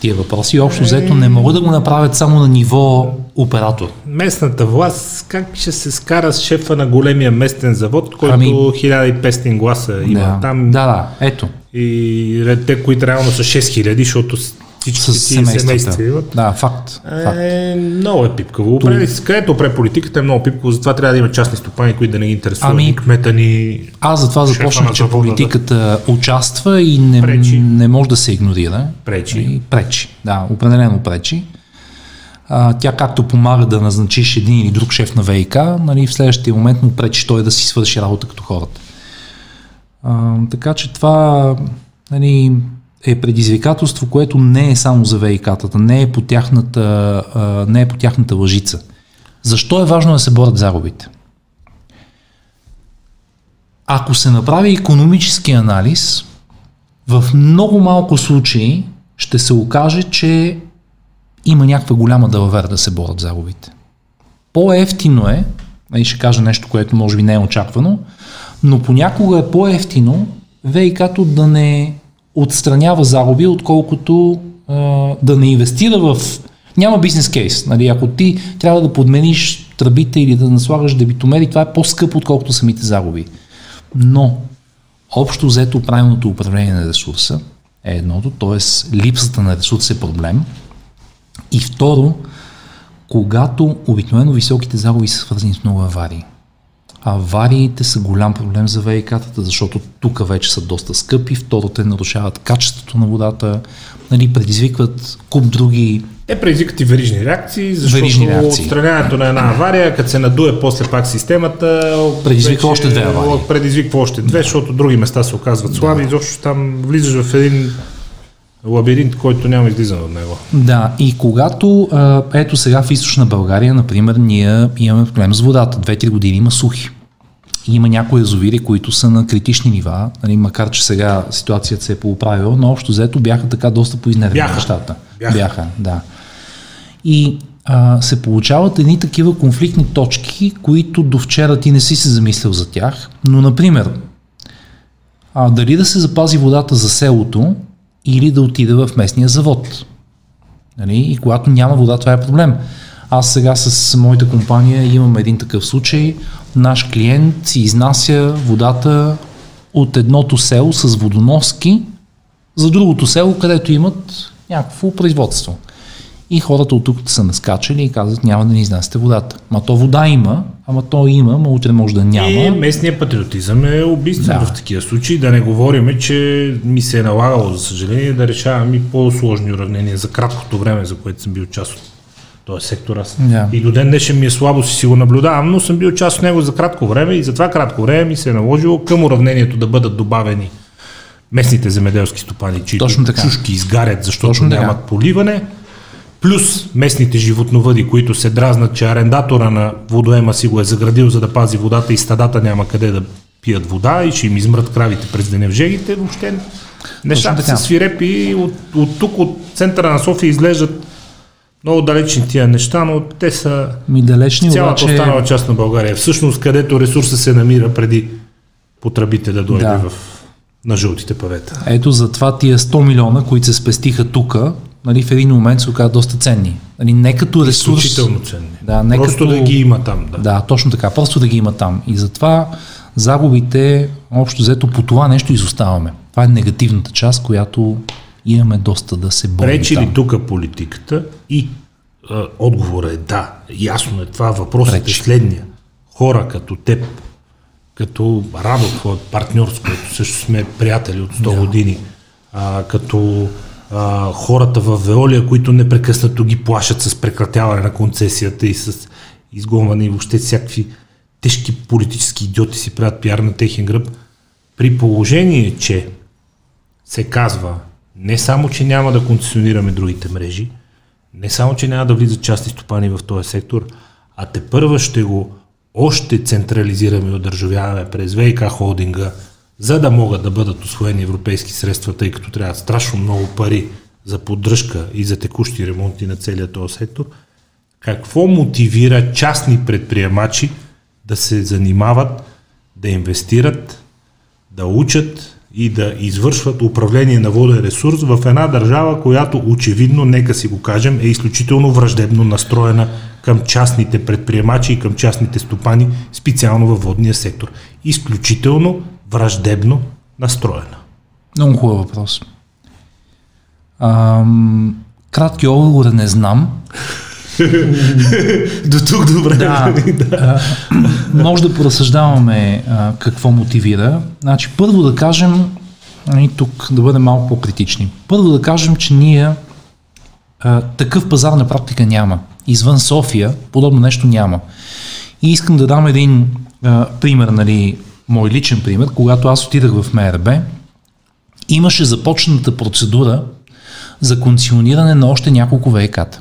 тия въпроси общо взето не могат да го направят само на ниво оператор. Местната власт как ще се скара с шефа на големия местен завод, който Ами- 1500 гласа има да. там да, да, ето. и те, които реално са 6000, защото всички С семействата. семейства. Да, факт. факт. Е, много е пипкаво. Опрели, се- където опре политиката е много пипкаво, затова трябва да има частни стопани, които да не ги интересуват. Ами, кмета ни. Аз затова започнах, на че завода, да. политиката участва и не, Пречи. не може да се игнорира. Пречи. И пречи, да, определено пречи. А, тя както помага да назначиш един или друг шеф на ВИК, нали, в следващия момент му пречи той да си свърши работа като хората. А, така че това нали, е предизвикателство, което не е само за ВИК-тата, не е по тяхната, а, не е по тяхната лъжица. Защо е важно да се борят загубите? Ако се направи економически анализ, в много малко случаи ще се окаже, че има някаква голяма далавера да се борят загубите. По-ефтино е, и ще кажа нещо, което може би не е очаквано, но понякога е по-ефтино ВИК-то да не отстранява загуби, отколкото а, да не инвестира в... Няма бизнес кейс. Нали? Ако ти трябва да подмениш тръбите или да наслагаш дебитомери, това е по-скъпо, отколкото самите загуби. Но общо взето правилното управление на ресурса е едното, т.е. липсата на ресурс е проблем. И второ, когато обикновено високите загуби са свързани с много аварии. Авариите са голям проблем за ВИК-тата, защото тук вече са доста скъпи, второ те нарушават качеството на водата, нали, предизвикват куп други Те предизвикат и верижни реакции, защото Верижни реакции. отстраняването на една авария, като се надуе после пак системата, Предизвиква още две аварии. Предизвиква още две, защото други места се оказват слаби. Изобщо там влизаш в един лабиринт, който няма излизане от него. Да, и когато, ето сега в източна България, например, ние имаме проблем с водата. Две-три години има сухи. Има някои язовири, които са на критични нива, нали, макар че сега ситуацията се е поуправила, но общо взето бяха така доста поизнервени нещата. Бяха. бяха, да. И а, се получават едни такива конфликтни точки, които до вчера ти не си се замислял за тях, но например, а, дали да се запази водата за селото или да отиде в местния завод. Нали? И когато няма вода, това е проблем. Аз сега с моята компания имам един такъв случай. Наш клиент си изнася водата от едното село с водоноски за другото село, където имат някакво производство. И хората от тук са наскачали и казват, няма да ни изнасяте водата. Ма то вода има, ама то има, ма утре може да няма. И местният патриотизъм е убийствен Да. в такива случаи. Да не говорим, че ми се е налагало, за съжаление, да решавам и по-сложни уравнения за краткото време, за което съм бил част от този сектор. Аз. Да. И до ден днешен ми е слабо си си го наблюдавам, но съм бил част от него за кратко време и за това кратко време ми се е наложило към уравнението да бъдат добавени местните земеделски стопани, чието Точно така. чушки изгарят, защото Точно така. нямат поливане, плюс местните животновъди, които се дразнат, че арендатора на водоема си го е заградил, за да пази водата и стадата няма къде да пият вода и ще им измрат кравите през деня в жегите, въобще нещата така. са свирепи. От, от тук, от центъра на София изглеждат много далечни тия неща, но те са Ми далечни, цялата обаче... останала част на България. Всъщност, където ресурса се намира преди потребите да дойде Да. в, на жълтите павета. Ето затова тия 100 милиона, които се спестиха тук, нали, в един момент се оказат доста ценни. Нали, не като ресурс. Изключително ценни. Да, не Просто като... да ги има там. Да. Да, точно така. Просто да ги има там. И затова загубите, общо взето, по това нещо изоставаме. Това е негативната част, която имаме доста да се борим Пречи ли тук политиката? И а, отговорът е да. Ясно е това. Въпросът Пречи. е следния. Хора като теб, като Радо, твоят партньор, с който също сме приятели от 100 Да. години, а, като а, хората в Веолия, които непрекъснато ги плашат с прекратяване на концесията и с изгонване и въобще всякакви тежки политически идиоти си правят пиар на техен гръб, при положение, че се казва не само, че няма да концесионираме другите мрежи, не само, че няма да влизат частни стопани в този сектор, а те първа ще го още централизираме и одържавяваме през ВИК холдинга, за да могат да бъдат освоени европейски средства, тъй като трябва страшно много пари за поддръжка и за текущи ремонти на целия този сектор. Какво мотивира частни предприемачи да се занимават, да инвестират, да учат и да извършват управление на воден ресурс в една държава, която очевидно, нека си го кажем, е изключително враждебно настроена към частните предприемачи и към частните стопани, специално във водния сектор. Изключително враждебно настроена. Много хубав въпрос. Ам, кратки отговори не знам. До тук добре. Да, а, може да поразсъждаваме какво мотивира. Значи, първо да кажем, и тук да бъдем малко по-критични. Първо да кажем, че ние а, такъв пазар на практика няма. Извън София подобно нещо няма. И искам да дам един а, пример, нали, мой личен пример. Когато аз отидах в МРБ, имаше започната процедура за концесиониране на още няколко ВИК-та.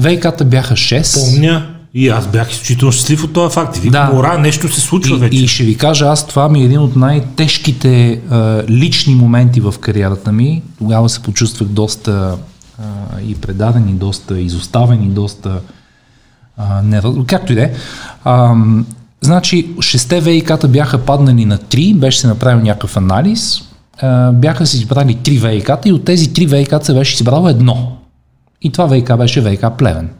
ВИК-та бяха 6. Помня и аз бях изключително щастлив от този факт. И викам, Да. ура, нещо се случва И, вече. и ще ви кажа, аз това ми е един от най-тежките а, лични моменти в кариерата ми. Тогава се почувствах доста а, и предаден, и доста изоставен, и доста а, не, както и да е. Значи, шесте ВИК-та бяха паднали на три, беше се направил някакъв анализ, а, бяха се избрали три ВИК-та и от тези три ВИК-та се беше избрало едно. И това ВИК беше ВИК Плевен.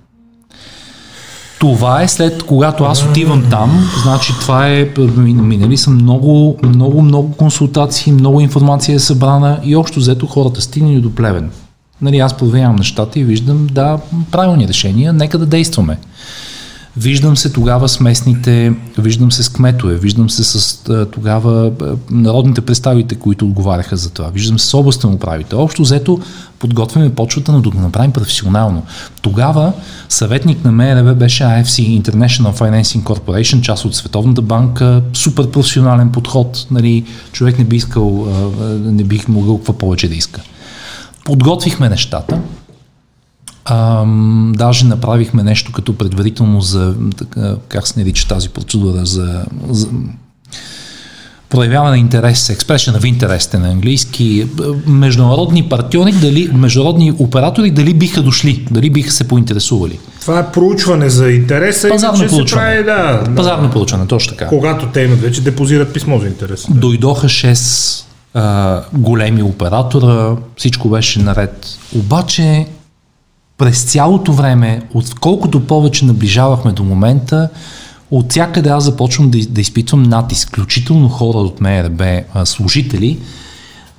Това е след когато аз отивам там, значи това е, мин- минали са много, много, много консултации, много информация е събрана и общо взето хората стигнали до Плевен. Нали, аз проверявам нещата и виждам, да, правилни решения, нека да действаме. Виждам се тогава с местните, виждам се с кметове, виждам се с тогава народните представители, които отговаряха за това, виждам се с областен управител. Общо взето подготвяме почвата, но да го направим професионално. Тогава съветник на МРБ беше IFC, International Financing Corporation, част от Световната банка, супер професионален подход, нали, човек не би искал, не бих могъл какво повече да иска. Подготвихме нещата, Ам, даже направихме нещо като предварително за, така, как се нарича тази процедура, за, за проявяване на интерес, expression of interest на английски, международни партньори, дали, международни оператори, дали биха дошли, дали биха се поинтересували. Това е проучване за интереса, Пазарно се проучване. прави, да, да. Пазарно получване, точно така. Когато те имат вече депозират писмо за интерес. Дойдоха 6 а, големи оператора, всичко беше наред. Обаче през цялото време, отколкото повече наближавахме до момента, от всякъде аз започвам да, да изпитвам натиск. Включително хора от МРБ, служители,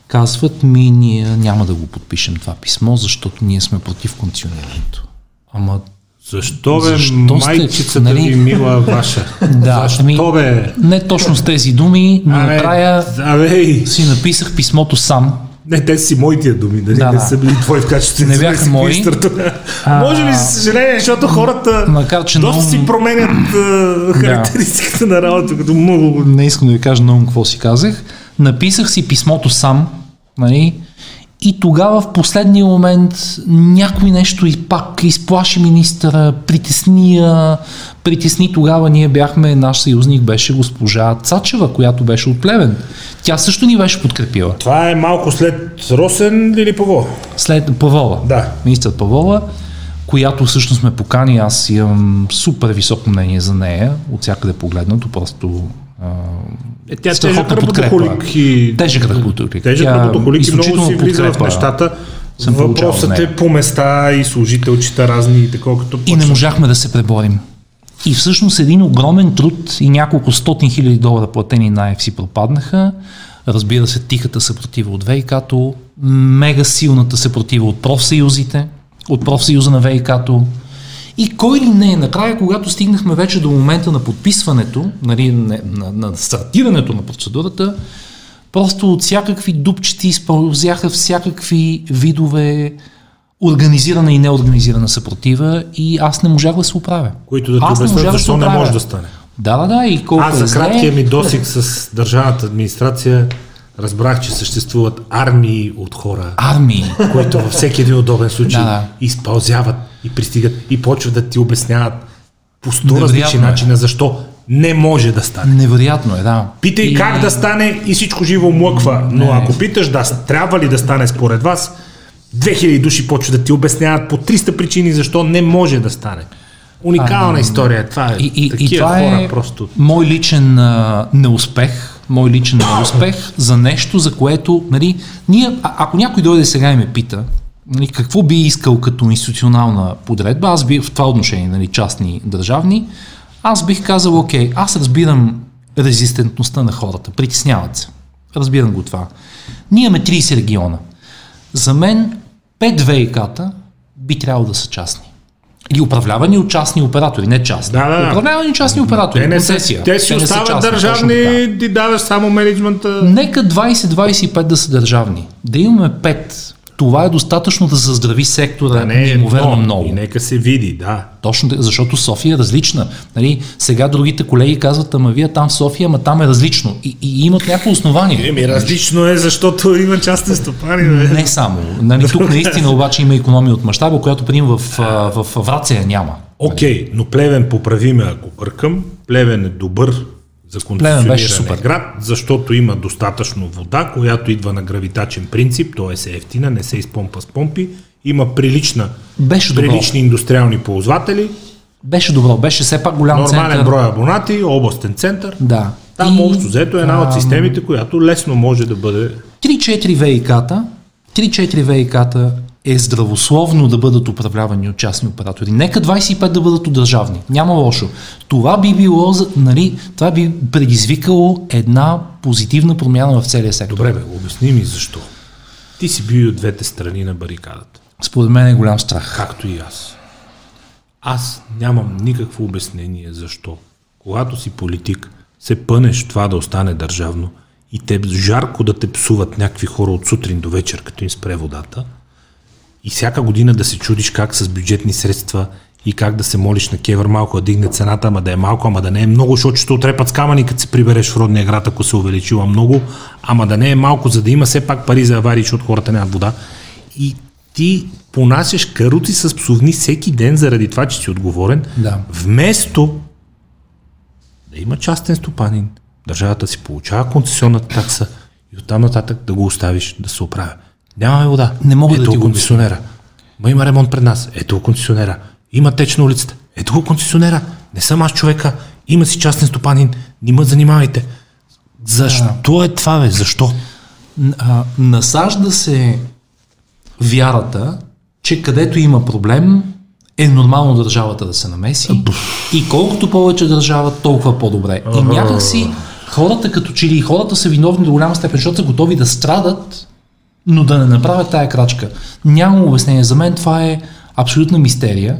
казват ми, ние няма да го подпишем това писмо, защото ние сме против концесионирането. Ама Защо бе, Защо сте, майчицата нали? ви мила ваша? Да, Защо ами- бе? не точно с тези думи, но накрая абе, си написах писмото сам, не, те си моите думи, дали Да, не да. са били твои в качеството Не бяха мои. А, Може би, за съжаление, защото хората Макар, че доста много- си променят а, характеристиката на работа, като много... не искам да ви кажа много какво си казах, написах си писмото сам, нали, и тогава в последния момент някой нещо и пак изплаши министъра, притесни, я, притесни тогава ние бяхме, наш съюзник беше госпожа Цачева, която беше от Плевен. Тя също ни беше подкрепила. Това е малко след Росен или Паво? След Павола, Да. министър Павола, която всъщност ме покани, аз имам супер високо мнение за нея, от всякъде погледнато, просто Е, тя страхотна подкрепа. и... Тежък работохолик. Тежък работохолик и много си влиза в нещата. съм Въпросът е по места и служителчета разни и такова, като И не можахме да се преборим. И всъщност един огромен труд и няколко стотин хиляди долара платени на IFC пропаднаха. Разбира се, тихата съпротива от ВИК-то, мега силната съпротива от профсъюзите, от профсъюза на ВИК-то И кой ли не, накрая, когато стигнахме вече до момента на подписването, нали, на, на, на стартирането на процедурата, просто от всякакви дупчети използваха всякакви видове организирана и неорганизирана съпротива и аз не можах да се оправя. Които да ти обяснят да защо се не може да стане. Да, да, да, и колко Аз за краткия ми досик с държавната администрация разбрах, че съществуват армии от хора, Армии. които във всеки един удобен случай Да, да. изпълзяват и пристигат и почват да ти обясняват по сто различни е. начина защо не може да стане. Невероятно е, да. Питай И- как да стане и всичко живо млъква, но Не. ако питаш да, трябва ли да стане според вас, 2000 души почват да ти обясняват по 300 причини защо не може да стане. Уникална история. е. Това е. И, и, Такива и това хора е просто. мой личен а, неуспех, мой личен неуспех за нещо, за което, нали, ние, а, ако някой дойде сега и ме пита, нали, какво би искал като институционална подредба, аз би в това отношение, нали, частни, държавни, аз бих казал, окей, аз разбирам резистентността на хората, притесняват се. Разбирам го това. Ние имаме 30 региона. За мен 5 ВИК-та би трябвало да са частни. Или управлявани от частни оператори, не частни. Да, да, да. Управлявани от частни оператори. Те, не концесия. те си не са остават частни, държавни, така. ти даваш само менеджмента. Нека 20-25 да са държавни. Да имаме 5. Това е достатъчно да заздрави сектора Да, не е неимоверно едно. много. И нека се види, да. Точно, защото София е различна. Нали, сега другите колеги казват, ама вие там в София, ама там е различно. И, и имат някакво основание. Еми, различно е, защото има частни стопани. бе. Не само. Нали, тук наистина обаче има економия от мащаба, която прием в, в Враца я няма. Окей, но Плевен поправи ме, ако бъркам. Плевен е добър за беше концесиониране супер. град, защото има достатъчно вода, която идва на гравитачен принцип, т.е. е ефтина, не се изпомпа с помпи. Има прилична, Беше добро. прилични индустриални ползватели, Беше добро, беше все пак голям нормален център. брой абонати, областен център. Да. Там И, общо взето е една от системите, която лесно може да бъде 3-4 ВИК-та, 3-4 ВИК-та е здравословно да бъдат управлявани от частни оператори. Нека 25 да бъдат от държавни. Няма лошо. Това би било, нали, това би предизвикало една позитивна промяна в целия сектор. Добре, бе, обясни ми защо. Ти си бил и от двете страни на барикадата, Според мен е голям страх. както и аз. Аз нямам никакво обяснение защо. Когато си политик, се пънеш това да остане държавно и те жарко да те псуват някакви хора от сутрин до вечер, като им спре водата, и всяка година да се чудиш как с бюджетни средства и как да се молиш на Кевър малко да дигне цената, ама да е малко, ама да не е много, защото ще отрепат с камъни, като се прибереш в родния град, ако се увеличила много, ама да не е малко, за да има все пак пари за аварии, защото хората нямат вода. И ти понасяш каруци с псовни всеки ден заради това, че си отговорен, Да. вместо да има частен стопанин, държавата си получава концесионната такса и оттам нататък да го оставиш да се оправя. Нямаме вода. Не мога да Ето ти го концесионера. Ма има ремонт пред нас. Ето го концесионера. Има теч на улицата. Ето го концесионера. Не съм аз човека. Има си частен стопанин. Не ме занимавайте. Защо е това, бе? Защо? А, насажда се вярата, че където има проблем, е нормално държавата да се намеси и колкото повече държава, толкова по-добре. И някакси хората като че ли хората са виновни до голяма степен, защото са готови да страдат, но да не направят тая крачка. Нямам обяснение. За мен това е абсолютна мистерия.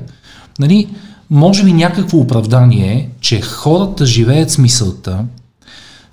Нали, може би някакво оправдание е, че хората живеят с мисълта,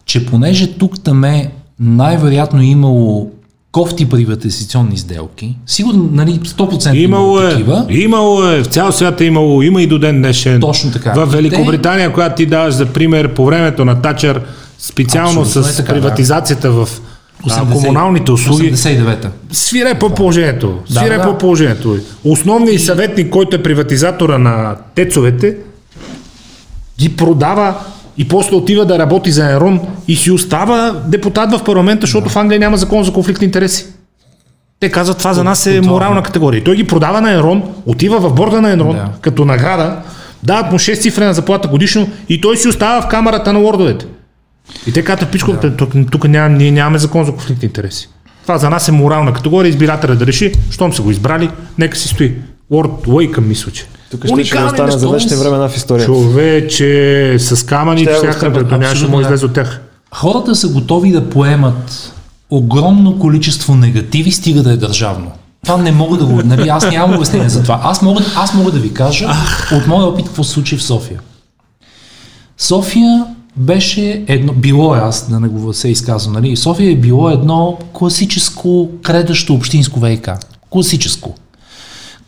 че понеже тук таме най-вероятно имало кофти приватизационни сделки. Сигурно, нали, 100% имало, е, такива. Имало е, в цял свят е имало, има и до ден днешен. Точно така. В Великобритания, Те... която ти даваш за пример, по времето на Тачър, специално Абсолютно с е така, приватизацията да. в 80, а, комуналните услуги. 89-та. Свире по положението. Свире да, да. по положението. Основният съветник, който е приватизатора на тецовете, ги продава и после отива да работи за Ерон и си остава депутат в парламента, защото да. в Англия няма закон за конфликт на интереси. Те казват, това за нас е морална категория. Той ги продава на Ерон, отива в борда на Ерон да. като награда, дават му 6 цифрена заплата годишно и той си остава в камерата на лордовете. И те казват, пичко, тук, тук няма, ние нямаме закон за конфликт интереси. Това за нас е морална категория, избирателя да реши, щом са го избрали, нека си стои. Лорд Уейкъм, мисля, че. Тук ще, ще остане за вечни времена в историята. Човече, с камъни, всяка абсолютно му да. излезе от тях. Хората са готови да поемат огромно количество негативи, стига да е държавно. Това не мога да го... Нали, аз нямам обяснение за това. Аз мога, аз мога да ви кажа от моя опит какво се случи в София. София беше едно, било е, аз да не го се изказвам, нали? София е било едно класическо кредащо общинско ВИК. Класическо.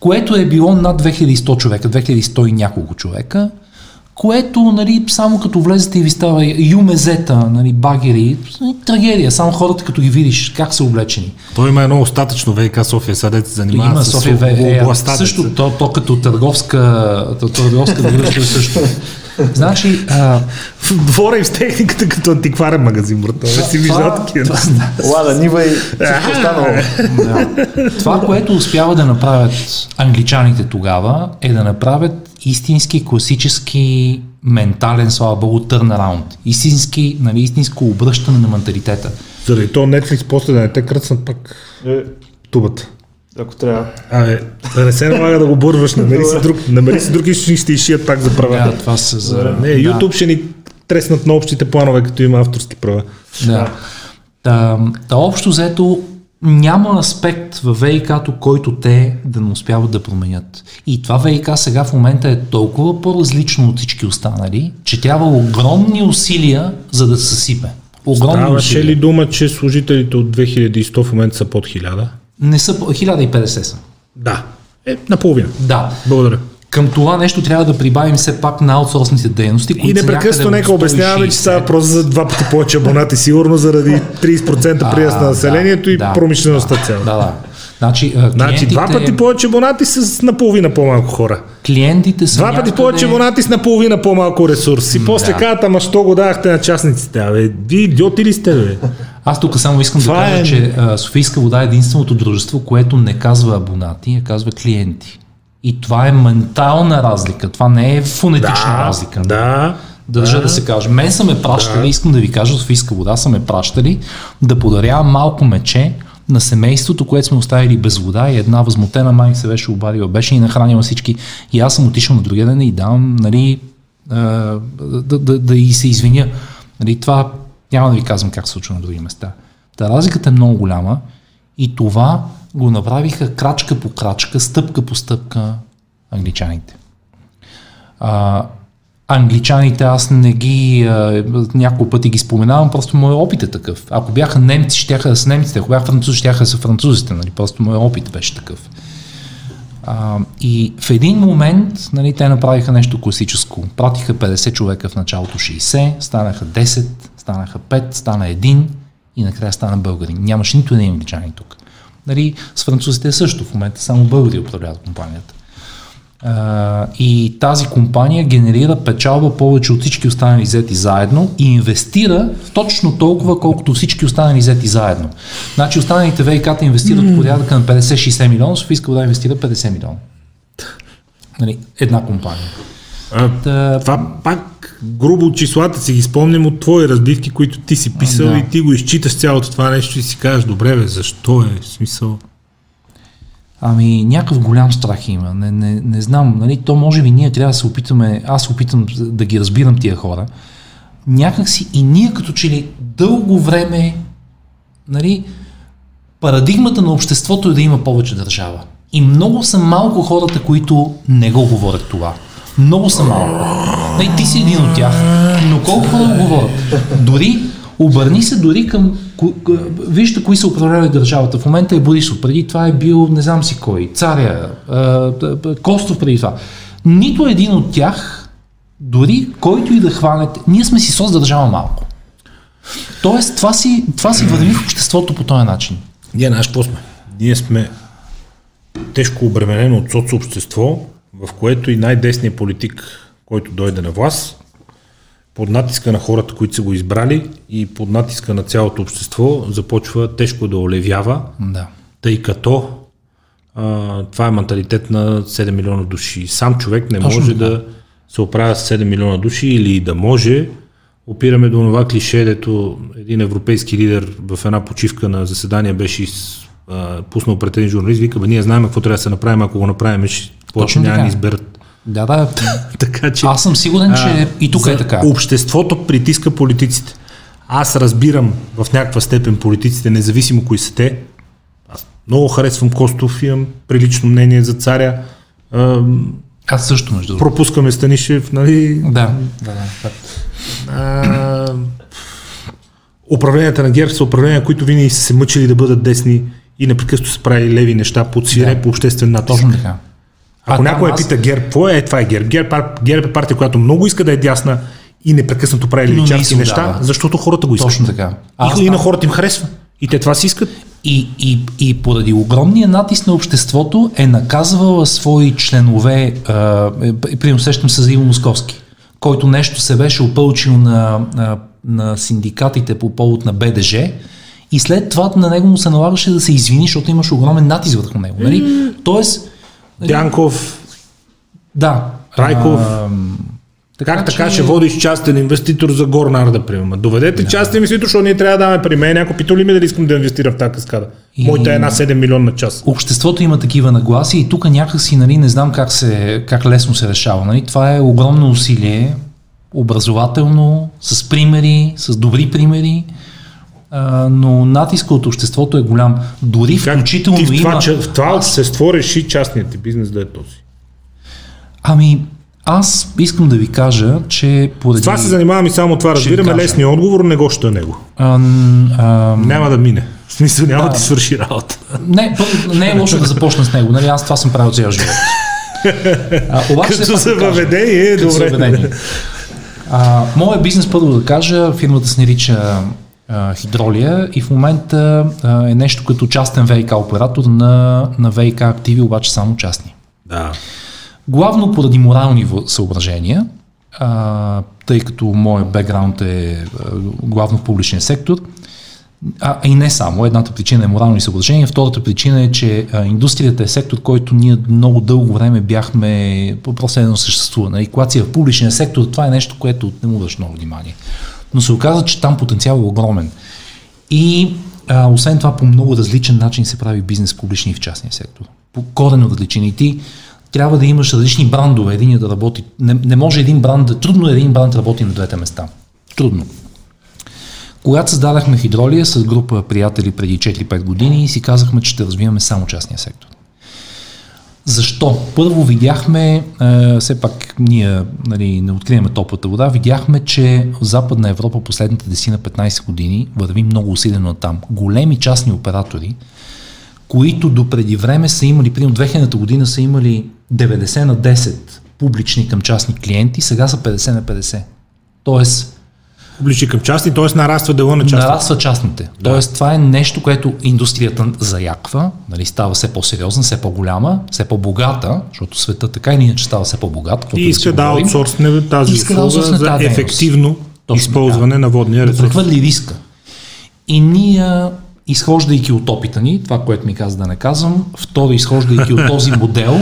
Което е било над 2100 човека, 2100 и няколко човека, което, нали, само като влезете и ви става юмезета, нали, багери, трагедия, само хората като ги видиш как са облечени. Той има едно остатъчно ВК София, сега се занимава има с София ВК, областта. също, то, то като търговска, то, търговска дружба също. Значи, а, Двора им с техниката като антикварен магазин, брат. Това, си виждал такива. това, Лада, Нива и всичко останало. да. това, което успява да направят англичаните тогава, е да направят истински класически ментален, слава богу, търнараунд. Истински, нали, истинско обръщане на менталитета. Заради то Netflix после да не те кръцнат пак Е, тубата. Ако трябва. Абе, да не се налага да го бърваш, намери си друг, намери си друг източник, ще изшият пак за права. Да, това са за... Не, YouTube ще ни треснат на общите планове, като има авторски права. Да. Та, та общо взето няма аспект в ВИК-то, който те да не успяват да променят. И това ВИК сега в момента е толкова по-различно от всички останали, че трябва огромни усилия, за да се съсипе. Огромни Ставаше усилия. ли дума, че служителите от 2100 в момента са под 1000? Не са, по- 1050 са. Да. Е, наполовина. Да. Благодаря. Към това нещо трябва да прибавим все пак на аутсорсните дейности, които И са непрекъснато нека обясняваме, че 160. става просто за два пъти повече абонати, сигурно заради 30% прираст на населението да, и да, промишлеността да, цяла. Да, да. Значи, а, Значи два клиентите- пъти повече абонати с наполовина по-малко хора. Клиентите са Два пъти някъде... повече абонати с наполовина по-малко ресурс. И после да. казват, ама що го давахте на частниците? Абе, вие идиоти ли сте, бе? Аз тук само искам Това да кажа, е- че а, Софийска вода е единственото дружество, което не казва абонати, а казва клиенти. И това е ментална разлика. Това не е фонетична разлика. да. Държа да. да. се каже. Мен са ме пращали, искам да ви кажа, Софийска вода са ме пращали да подарявам малко мече на семейството, което сме оставили без вода и една възмутена майка се беше обадила, беше и нахранила всички. И аз съм отишъл на другия ден и давам, нали, а, да, да, да и се извиня. Нали, това няма да ви казвам как се случва на други места. Та разликата е много голяма и това го направиха крачка по крачка, стъпка по стъпка англичаните. А, англичаните аз не ги а, няколко пъти ги споменавам, просто моят опит е такъв. Ако бяха немци, щяха да са немците, ако бяха французи, щяха да са французите, нали? просто моят опит беше такъв. А, и в един момент нали, те направиха нещо класическо. Пратиха 50 човека в началото 60, станаха 10, станаха 5, стана един и накрая стана българин. Нямаше нито един англичанин тук. Нали, с французите също, в момента само българи управляват компанията. А, и тази компания генерира печалба повече от всички останали взети заедно и инвестира точно толкова, колкото всички останали взети заедно. Значи останалите ВИК-та инвестират в порядъка на 50-60 милиона, Софийска вода инвестира 50 милиона. Нали, една компания. А, Та, това пак грубо числата си ги спомням от твои разбивки, които ти си писал Да. и ти го изчиташ цялото това нещо и си кажеш, добре бе, защо е? В смисъл. Ами някакъв голям страх има. Не, не, не знам, нали, то може би ние трябва да се опитаме, аз опитам да ги разбирам тия хора. Някак си и ние като че ли дълго време, нали, парадигмата на обществото е да има повече държава. И много са малко хората, които не го говорят това. Много са малко. Нали, ти си един от тях, но колко хора го говорят? Дори Обърни се дори към... Вижте кои са управляли държавата. В момента е Борисов. Преди това е бил не знам си кой. Царя, Костов преди това. Нито един от тях, дори който и да хванете, ние сме си сос държава малко. Тоест, това си, това си върви в обществото по този начин. Ние знаеш какво сме? Ние сме тежко обременено от соцобщество, в което и най-десният политик, който дойде на власт, под натиска на хората, които са го избрали и под натиска на цялото общество, започва тежко да олевява, Да. тъй като а, това е менталитет на 7 милиона души. Сам човек не Точно може така. да се оправя с 7 милиона души или да може. Опираме до това клише, дето един европейски лидер в една почивка на заседание беше из, а, пуснал пред един журналист, вика, бе, ние знаем какво трябва да се направим, ако го направим, ще повече няма да ни изберат. Да, да. Така че Аз съм сигурен, че а, и тук е така. Обществото притиска политиците. Аз разбирам в някаква степен политиците, независимо кои са те. Аз Много харесвам Костов, имам прилично мнение за царя. А, Аз също, между другото. пропускаме Станишев, нали? Да, да, да. А, управленията на ГЕРБ са управления, които винаги са се мъчили да бъдат десни и непрекъснато са правили леви неща под свире Да. по обществен натиск. Точно така. Ако А, някой аз- пита ГЕРБ, какво е, е, това е ГЕРБ. ГЕРБ, ГЕРБ е партия, която много иска да е дясна и непрекъснато прави личарски неща, защото хората го искат. Точно така. И, и на хората им харесва. И те това си искат. И, и, и поради огромния натиск на обществото е наказвала свои членове, а, е, примерно сещам се за Иво Московски, който нещо се беше опълчил на, на, на синдикатите по повод на БДЖ и след това на него му се налагаше да се извини, защото имаше огромен натиск върху него. Нали? Тоест, Дянков, да. Райков. А, как така ще водиш частен инвеститор за Горна Арда, примерно? Доведете частен инвеститор, защото ние трябва да даваме при мен. Някой питал ли ме дали искам да инвестира в тази каскада? И- Моята е една 7 милионна час. Обществото има такива нагласи и тук някакси, нали, не знам как, се, как лесно се решава. Нали. Това е огромно усилие, образователно, с примери, с добри примери, а, но натиска от обществото е голям. Дори Как включително ти в това, има... че, в това аз, общество реши частният ти бизнес да е този. ами, аз искам да ви кажа, че поради... С това се занимавам и само това разбираме. Лесния отговор не го ще него. а, а, Няма да мине. В смисъл няма да ти свърши работа. не, не е лошо да започна с него. Нали? Аз това съм правил цял живот. А, обаче Като да кажа. въведение е добре. моят бизнес, първо да кажа, фирмата се нарича а, Хидролия и в момента а, е нещо като частен ВИК оператор на, на ВИК активи, обаче само частни. Да. Главно поради морални съображения, а, тъй като моят бекграунд е а, главно в публичния сектор, а, и не само. Едната причина е морални съображения, втората причина е, че а, индустрията е сектор, който ние много дълго време бяхме просто едно съществува. Нали? Когато си е в публичния сектор, това е нещо, което не му много внимание. Но се оказа, че там потенциал е огромен. И а, освен това, по много различен начин се прави бизнес в публичния и в частния сектор. По корено различен. И ти трябва да имаш различни брандове, един да работи. Не, не може един бранд, да- трудно е един бранд да работи на двете места. Трудно. Когато създадахме Хидролия с група приятели преди 4-5 години, си казахме, че ще развиваме само частния сектор. Защо? Първо видяхме, е, все пак ние нали, не откриваме топлата вода, видяхме, че в Западна Европа последните 10 на 15 години върви много усилено там. Големи частни оператори, които до преди време са имали, примерно 2000 година са имали 90 на 10 публични към частни клиенти, сега са 50 на 50. Тоест, Публични към частни, т.е. нараства дела на частни. Нараства частните. Тоест, това е нещо, което индустрията заяква, нали, става все по-сериозна, все по-голяма, все по-богата, защото света така или иначе става все по-богат. И да иска да аутсорсне тази Иска да за тази ефективно Точно използване така. на водния да ресурс. прехвърли риска. И ние, изхождайки от опита ни, това, което ми каза да не казвам, второ, изхождайки от този модел,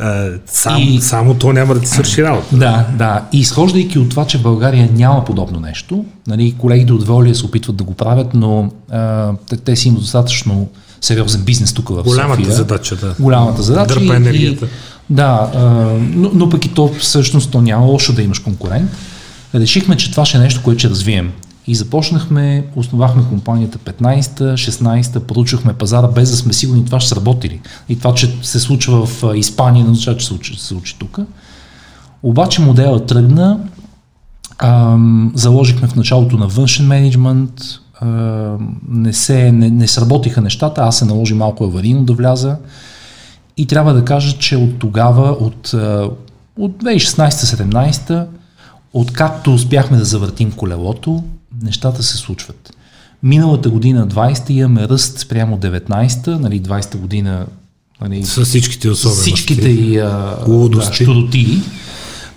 А, сам, И- Само то няма да ти свърши работа. Да, да. И изхождайки от това, че в България няма подобно нещо, нали, колегите от Волия се опитват да го правят, но а, те, те си имат достатъчно сериозен бизнес тук в Голямата София. задача, да. Голямата задача. Дърпа енергията. И, да, а, но, но пък и то всъщност то няма лошо да имаш конкурент. Решихме, че това ще е нещо, което ще развием. И започнахме, основахме компанията 15-та, 16-та, поручахме пазара без да сме сигурни това ще сработи ли. И това, че се случва в Испания, не означава, че се случи, случи тук. Обаче моделът тръгна, ам, заложихме в началото на външен менеджмент, ам, не, се, не, не сработиха нещата, аз се наложи малко аварийно да вляза и трябва да кажа, че от тогава, от, от 2016-17, откакто успяхме да завъртим колелото, нещата се случват. Миналата година, 20-та, имаме ръст спрямо 19-та, нали, 20-та година нали, С всичките особености. всичките и а, да, Лудости. щуротии.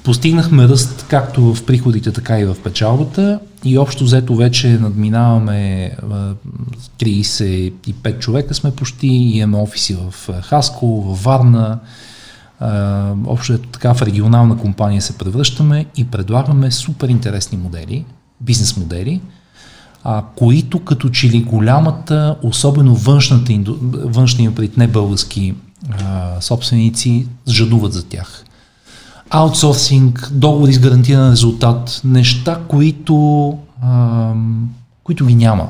Постигнахме ръст както в приходите, така и в печалбата и общо взето вече надминаваме а, 35 човека сме почти, имаме офиси в Хаско, в Варна, общо така в регионална компания се превръщаме и предлагаме супер интересни модели, бизнес модели, а, които като че ли голямата, особено външната, външния пред не български собственици, жадуват за тях. Аутсорсинг, договори с гарантиран резултат, неща, които, а, които ги няма.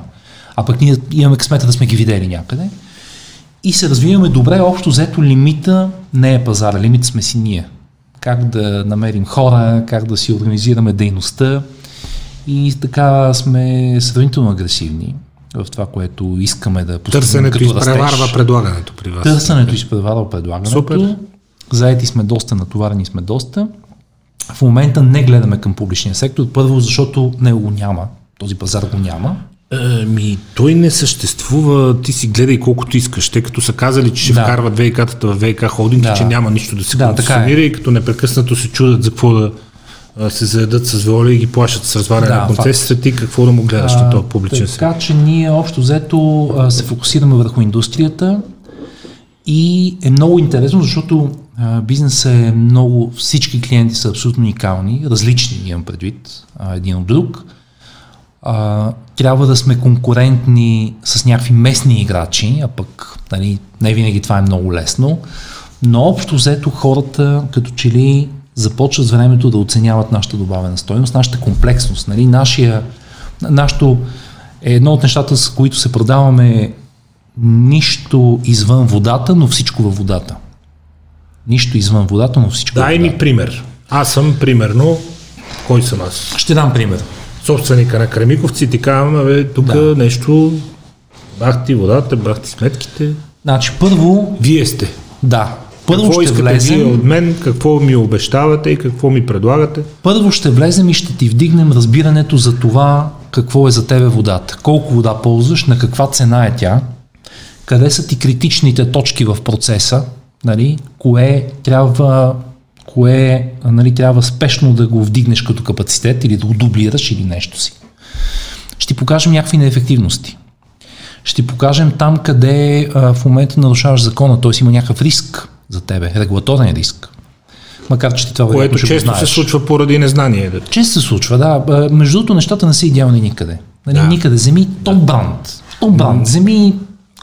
А пък ние имаме късмета да сме ги видели някъде. и се развиваме добре, общо взето лимита не е пазара, лимит сме си ние. Как да намерим хора, как да си организираме дейността и така сме сравнително агресивни в това, което искаме да постигнем Търсенето като изпреварва предлагането при вас. Търсенето изпреварва предлагането. Супер. Заети сме доста, натоварени сме доста. В момента не гледаме към публичния сектор. Първо, защото не го няма. Този пазар го няма. Ми, той не съществува, ти си гледай колкото искаш, тъй като са казали, че ще да. вкарват ВИК-тата в ВИК холдинг, да. че няма нищо да се да, консумира е. и като непрекъснато се чудят за какво да се заедат с воля и ги плащат с разваляне да, на концесията, ти какво да му гледаш на този публичен сектор? Така че ние общо взето се фокусираме върху индустрията и е много интересно, защото бизнесът е много, всички клиенти са абсолютно уникални, различни имам предвид един от друг. А, трябва да сме конкурентни с някакви местни играчи, а пък нали, не винаги това е много лесно, но общо взето хората като че ли започват с времето да оценяват нашата добавена стойност, нашата комплексност. Нали, нашия, нашото е едно от нещата, с които се продаваме нищо извън водата, но всичко във водата. Нищо извън водата, но всичко Дай ми пример. Аз съм примерно, кой съм аз? Ще дам пример собственика на Кремиковци ти казвам, бе, тук да. нещо, бах ти водата, бах ти сметките. Значи първо... Вие сте. Да. Първо какво ще влезем... вие от мен, какво ми обещавате и какво ми предлагате? Първо ще влезем и ще ти вдигнем разбирането за това какво е за тебе водата. Колко вода ползваш, на каква цена е тя, къде са ти критичните точки в процеса, нали, кое трябва кое нали, трябва спешно да го вдигнеш като капацитет или да го дублираш или нещо си. Ще ти покажем някакви неефективности. Ще ти покажем там, къде а, в момента нарушаваш закона, т.е. има някакъв риск за тебе, регулаторен риск. Макар, че ти това Което често се случва поради незнание. Често се случва, да. Между другото, нещата не са идеални никъде. Нали, да. Никъде. Земи топ бранд. Топ бранд. Земи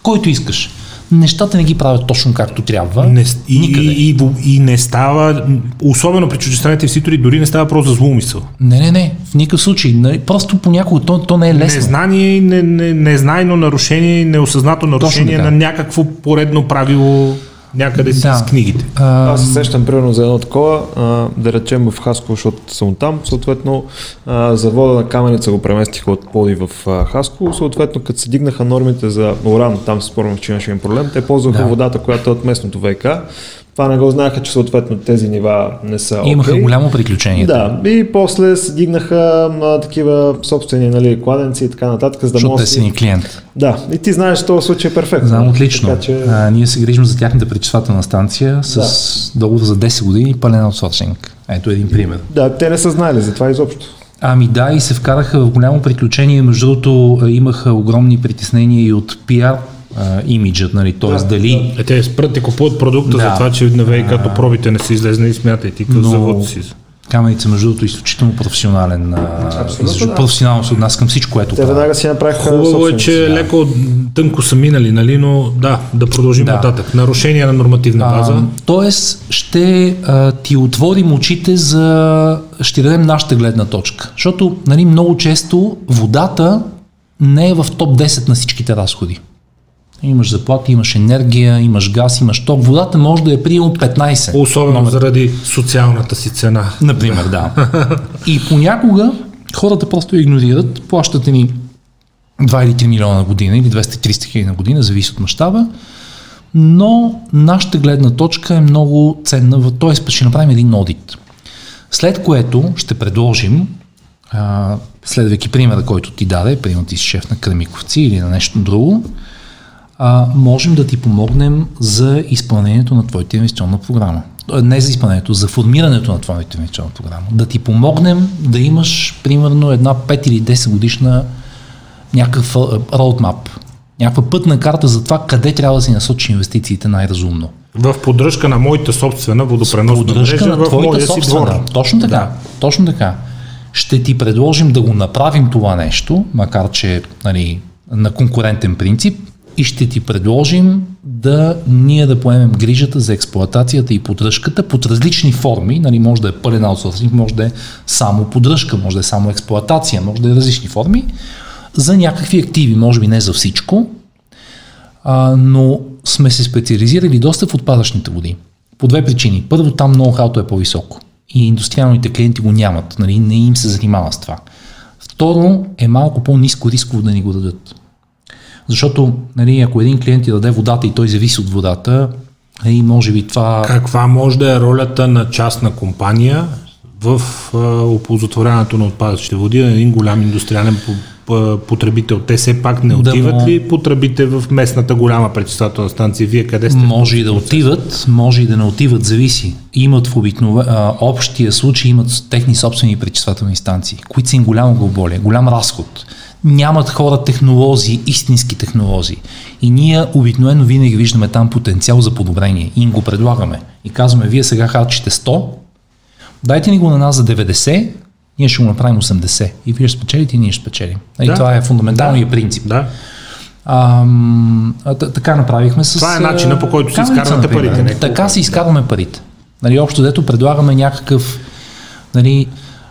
който искаш нещата не ги правят точно както трябва. Не, и, никъде. И, и, и не става, особено при чуждестранните инвеститори, дори не става просто за злоумисъл. Не, не, не, в никакъв случай. Просто понякога то, то не е лесно. Незнание, не, не, незнайно нарушение, неосъзнато нарушение на някакво поредно правило някъде си да. с книгите. А, Аз се сещам примерно за едно такова, а, да речем в Хаско, защото съм там, съответно а, завода на каменица го преместиха от Поди в а, Хаско, съответно като се дигнаха нормите за уран, там се спорим, че имаше проблем, те ползваха да. водата, която е от местното ВК това не го знаеха, че съответно тези нива не са okay. Имаха голямо приключение. Да, и после се дигнаха а, такива собствени нали, кладенци и така нататък, за да Защото те си ни клиент. Да, и ти знаеш, че този случай е перфектно. Знам отлично. Така, че... а, ние се грижим за тяхната пречиствателна станция с да. договор за 10 години и пълен аутсорсинг. Ето един пример. Да, те не са знали за това изобщо. Ами да, и се вкараха в голямо приключение. Между другото, имаха огромни притеснения и от пиар а, имиджът, нали, т.е. Да, дали... Да. Е, те спрат и купуват продукта да. за това, че на ВИК като пробите не са излезне и смятай ти като завод си. Каменица, между другото, изключително професионален. Абсолютно, да. Професионално се отнася към всичко, което Те веднага си направиха Хубаво е, че да. леко тънко са минали, нали, но да, да продължим да. нататък. Нарушение на нормативна база. А, тоест, ще а, ти отворим очите за... Ще дадем нашата гледна точка. Защото, нали, много често водата не е в топ 10 на всичките разходи. Имаш заплати, имаш енергия, имаш газ, имаш ток. Водата може да е приемал 15. Особено номер. заради социалната си цена. Например, да. И понякога хората просто игнорират, плащат ни 2 или 3 милиона на година или 200-300 хиляди на година, зависи от мащаба, но нашата гледна точка е много ценна, т.е. ще направим един одит. След което ще предложим, следвайки примера, който ти даде, примерно ти си шеф на Кремиковци или на нещо друго, а, можем да ти помогнем за изпълнението на твоята инвестиционна програма. Не за изпълнението, за формирането на твоята инвестиционна програма. Да ти помогнем да имаш примерно една 5 или 10 годишна някакъв роудмап, някаква пътна карта за това къде трябва да си насочи инвестициите най-разумно. В поддръжка на моята собствена водопреносна поддръжка мрежа, на моя собствена. си. Точно така, да. точно така. Ще ти предложим да го направим това нещо, макар че нали, на конкурентен принцип, и ще ти предложим да ние да поемем грижата за експлоатацията и поддръжката под различни форми. Нали, може да е пълен аутсорсинг, може да е само поддръжка, може да е само експлоатация, може да е различни форми за някакви активи, може би не за всичко, а, но сме се специализирали доста в отпадъчните води. По две причини. Първо, там ноу-хауто е по-високо и индустриалните клиенти го нямат, нали, не им се занимава с това. Второ, е малко по-низко рисково да ни го дадат. Защото, нали, ако един клиент ти даде водата и той зависи от водата, и нали, може би това... Каква може да е ролята на частна компания в оползотворяването на отпадъчните води на един голям индустриален потребител. Те все пак не отиват да, ли потребите в местната голяма пречиствателна станция? Вие къде сте? Може и да отиват, може и да не отиват, зависи. Имат в обикнове, а, общия случай имат техни собствени пречиствателни станции, които са им голямо глоболие, голям разход. Нямат хора технолози, истински технолози. И ние обикновено винаги виждаме там потенциал за подобрение и им го предлагаме. И казваме, вие сега харчите 100, дайте ни го на нас за 90, ние ще го направим 80 и вие ще спечелите и ние ще спечелим. И да. това е фундаменталният да. принцип. Да. А, а, така направихме с... Това е начина по който си изкарвате парите. Не така си изкарваме парите. Нали, общо дето предлагаме някакъв нали,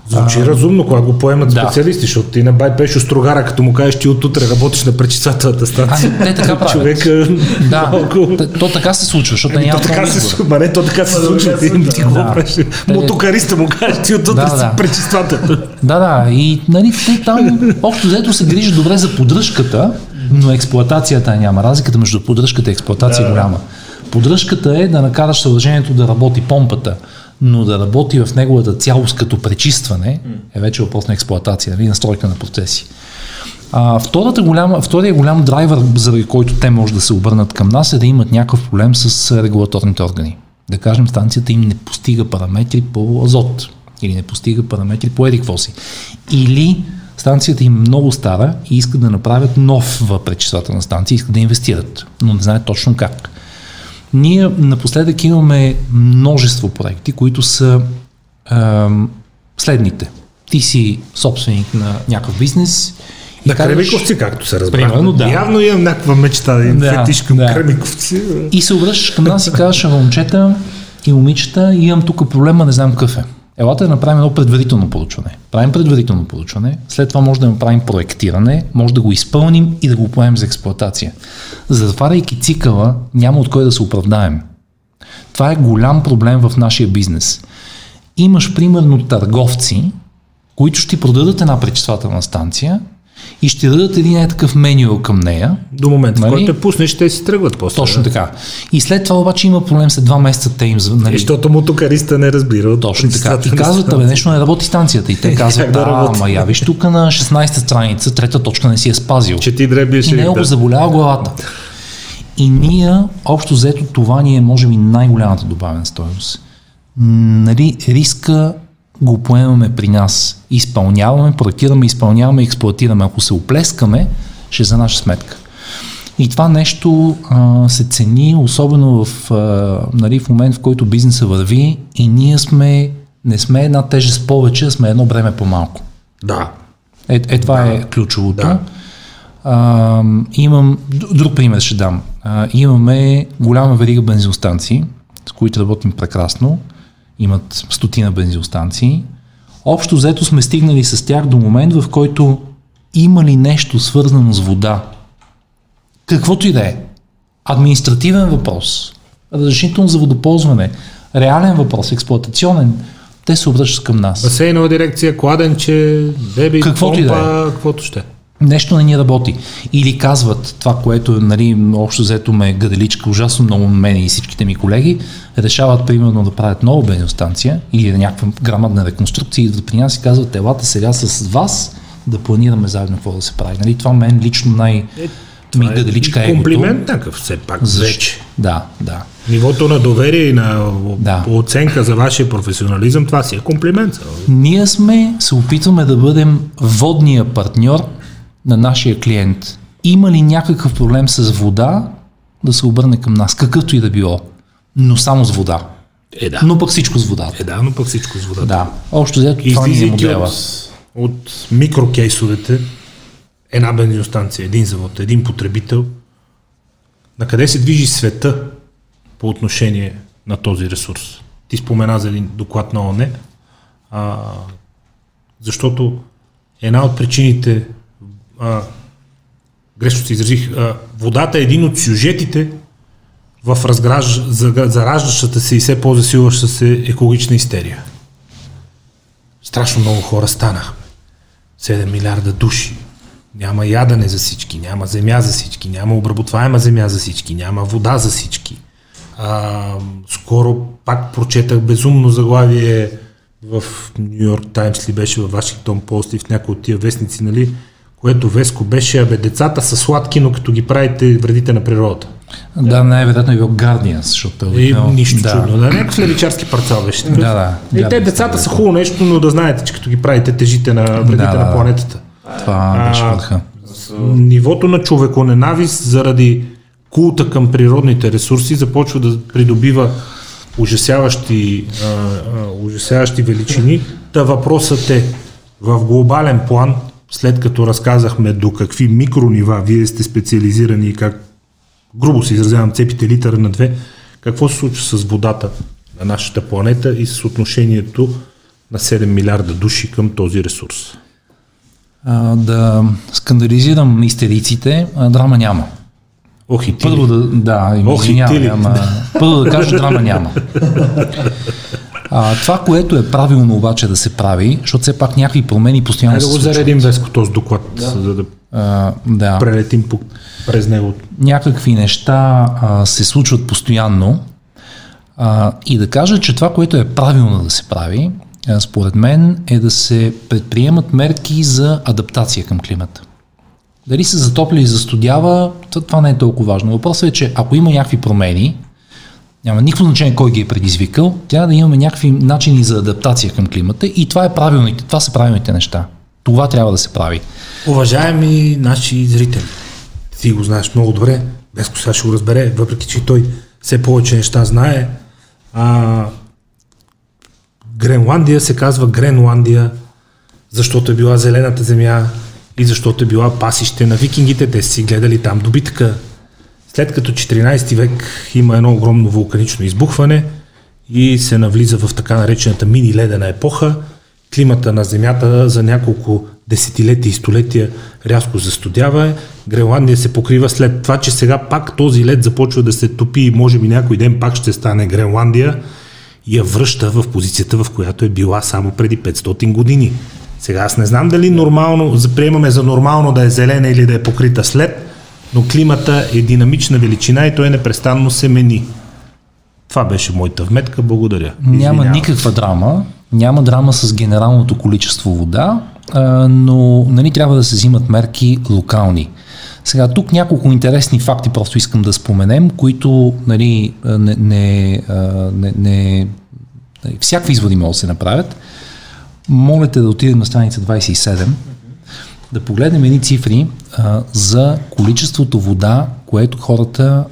Звучи а, разумно, когато го поемат да. специалисти, защото ти на бай беше строгара, като му кажеш, ти утре работиш на пречиствателната станция. А, те така правят. Човека, да, малко... то, то, така се случва, защото ами, няма то така се случва, не, то така се случва. Ти, ти го правиш. Мотокариста му кажеш, ти утре да, си да. пречиствател. Да, да, и нали, те там общо взето се грижат добре за поддръжката, но експлоатацията няма. Разликата между поддръжката и експлоатация да, е голяма. Поддръжката е да накараш съоръжението да работи помпата но да работи в неговата цялост като пречистване е вече въпрос на експлоатация, нали, настройка на процеси. А, втората голяма, втория голям драйвер, заради който те може да се обърнат към нас е да имат някакъв проблем с регулаторните органи. Да кажем, станцията им не постига параметри по азот или не постига параметри по ериквоси. Или станцията им е много стара и искат да направят нова пречиствателна станция, искат да инвестират, но не знаят точно как. Ние напоследък имаме множество проекти, които са е, следните. Ти си собственик на някакъв бизнес. На казваш, Кремиковци, както се разбра. Примерно, да. Явно имам някаква мечта да им да, фетиш към да. Кремиковци. И се обръщаш към нас и казваш, момчета и момичета, имам тук проблема, не знам какъв е. Елата да направим едно предварително получване. Правим предварително получване, след това може да направим проектиране, може да го изпълним и да го поемем за експлоатация. Затваряйки цикъла, няма от кой да се оправдаем. Това е голям проблем в нашия бизнес. Имаш примерно търговци, които ще продадат една пречиствателна станция и ще дадат един е такъв меню към нея. До момента, нали? в който те пуснеш, те си тръгват после. Точно да. така. И след това обаче има проблем след два месеца те им... Нали? И защото мотокариста не разбира. Точно така. И казват, бе, нещо не работи станцията. И те казват, да, да ама я виж тук на 16-та страница, трета точка не си е спазил. Че ти дребиш. И не го заболява главата. И ние, общо взето, това ни е, може би, най-голямата добавена стоеност. Нали, риска го поемаме при нас. Изпълняваме, проектираме, изпълняваме, експлуатираме. Ако се оплескаме, ще е за наша сметка. И това нещо а, се цени, особено в, а, нали, в момент, в който бизнеса върви и ние сме, не сме една тежест повече, а сме едно време по-малко. Да. Е, е това да. е ключовото. Да. А, имам, друг пример ще дам. А, имаме голяма верига бензиностанции, с които работим прекрасно имат стотина бензиностанции. Общо взето сме стигнали с тях до момент, в който има ли нещо свързано с вода. Каквото и да е. Административен въпрос, разрешително за водоползване, реален въпрос, експлуатационен, те се обръщат към нас. Басейнова дирекция, кладенче, деби, каквото помпа, и да е. каквото ще нещо не ни работи. Или казват това, което нали, общо взето ме гаделичка ужасно много мене и всичките ми колеги, решават примерно да правят нова бензиностанция или някаква грамадна реконструкция и да при нас и казват, елате сега с вас да планираме заедно какво да се прави. Нали, това мен лично най- е, ми е гаделичка е. Комплимент такъв все пак Защо? вече. Да, да. Нивото на доверие и на да. оценка за вашия професионализъм, това си е комплимент. Ние сме, се опитваме да бъдем водния партньор на нашия клиент има ли някакъв проблем с вода, да се обърне към нас, какъвто и да било, но само с вода. Е, да. Но пък всичко с водата. Е, да, но пък всичко с водата. Да. Общо взето това ни е модела. От, от микрокейсовете, една бензиностанция, един завод, един потребител, на къде се движи света по отношение на този ресурс? Ти спомена за един доклад на ОНЕ, а, защото една от причините а, грешно се изразих, а, водата е един от сюжетите в разграж... зараждащата се и все по-засилваща се екологична истерия. Страшно много хора станаха. 7 милиарда души. Няма ядене за всички, няма земя за всички, няма обработваема земя за всички, няма вода за всички. А, скоро пак прочетах безумно заглавие в Нью Йорк Таймс ли беше, в Вашингтон Пост и в някои от тия вестници, нали, което Веско беше, абе децата са сладки, но като ги правите, вредите на природата. Да, най-вероятно е бил Guardians, защото е... И, нищо да. чудно. Да, някакъв левичарски парцал беше. Да, да. И те децата са хубаво нещо, но да знаете, че като ги правите, тежите на вредите да, на планетата. Това беше върха. Нивото на човеконенавист заради култа към природните ресурси започва да придобива ужасяващи, а, а, ужасяващи величини. Та въпросът е в глобален план, след като разказахме до какви микронива вие сте специализирани и как, грубо се изразявам, цепите литър на две, какво се случва с водата на нашата планета и с отношението на 7 милиарда души към този ресурс? А, да скандализирам истериците, а, драма няма. Ох и ти Първо да, да, Ох и ти ама, първо да кажа, драма няма. А, това, което е правилно обаче да се прави, защото все пак някакви промени постоянно да го заредим Веско този доклад, да. за да, а, да прелетим по, през него. Някакви неща а, се случват постоянно а, и да кажа, че това, което е правилно да се прави, а, според мен е да се предприемат мерки за адаптация към климата. Дали се затопля и застудява, това не е толкова важно. Въпросът е, че ако има някакви промени, няма никакво значение кой ги е предизвикал, трябва да имаме някакви начини за адаптация към климата и това, е правилните, това са правилните неща. Това трябва да се прави. Уважаеми наши зрители, ти го знаеш много добре, Веско сега ще го разбере, въпреки че той все повече неща знае. А, Гренландия се казва Гренландия, защото е била зелената земя и защото е била пасище на викингите, те си гледали там добитка. След като 14 век има едно огромно вулканично избухване и се навлиза в така наречената мини ледена епоха, климата на Земята за няколко десетилетия и столетия рязко застудява. Гренландия се покрива след това, че сега пак този лед започва да се топи и може би някой ден пак ще стане Гренландия и я връща в позицията, в която е била само преди 500 години. Сега аз не знам дали нормално, приемаме за нормално да е зелена или да е покрита след, но климата е динамична величина и той непрестанно се мени. Това беше моята вметка, благодаря. Няма никаква драма, няма драма с генералното количество вода, но нали, трябва да се взимат мерки локални. Сега тук няколко интересни факти просто искам да споменем, които нали, не, не, не, не, нали, всякакви изводи могат да се направят. Моля те да отидем на страница 27, да погледнем едни цифри а, за количеството вода, което хората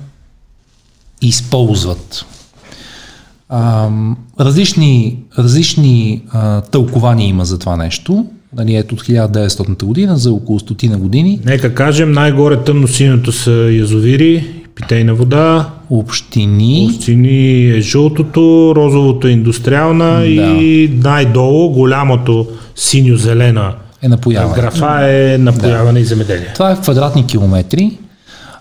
използват. А, различни различни а, тълкования има за това нещо. Нали, ето от 1900 година, за около стотина години. Нека кажем, най-горе тъмно синято са язовири, питейна вода. Общини. Общини е жълтото, розовото е индустриална да. и най-долу голямото синьо-зелена е напояване. графа е напояване да. и земеделие. Това е в квадратни километри.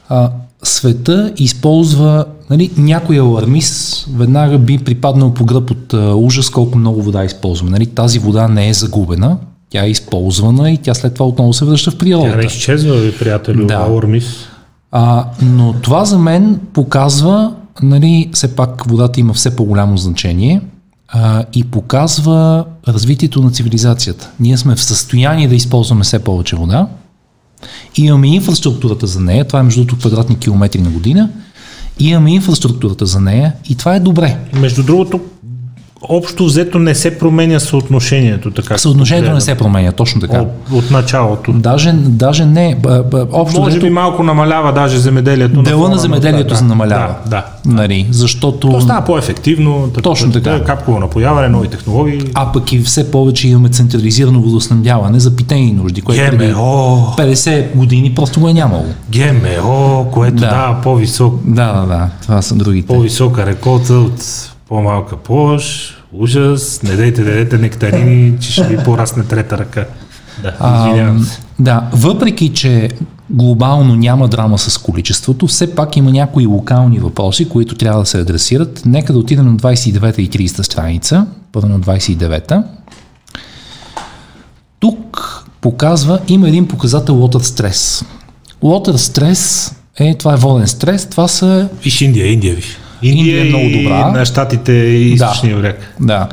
А, света използва нали, някой алармист веднага би припаднал по гръб от а, ужас колко много вода използваме. Нали, тази вода не е загубена, тя е използвана и тя след това отново се връща в природата. Тя не изчезва, ви, приятели, да. алармист. А, но това за мен показва, нали, все пак водата има все по-голямо значение а, и показва развитието на цивилизацията. Ние сме в състояние да използваме все повече вода, имаме инфраструктурата за нея, това е между другото квадратни километри на година, имаме инфраструктурата за нея и това е добре. Между другото, общо взето не се променя съотношението. Така, съотношението не се променя, точно така. От, от началото. Даже, даже не. Общо Може взето, би малко намалява даже земеделието. Дела на, на земеделието да, се намалява. Да, да. Нали, защото... То става по-ефективно. Точно така. Капково напояване, нови технологии. А пък и все повече имаме централизирано водоснабдяване за питейни нужди, което преди 50 години просто го е нямало. ГМО, което да. дава по-висок. Да, да, да. Това са другите. По-висока реколта от по-малка площ, ужас, не дайте да дадете нектарини, че ще ви порасне трета ръка. Да, а, да, въпреки, че глобално няма драма с количеството, все пак има някои локални въпроси, които трябва да се адресират. Нека да отидем на 29 и 30 страница, първо на 29-та. Тук показва, има един показател water стрес. Water стрес е, това е воден стрес, това са... Виж Индия, Индия виж. Индия, Индия е много и добра. на щатите и източния бряг. Да.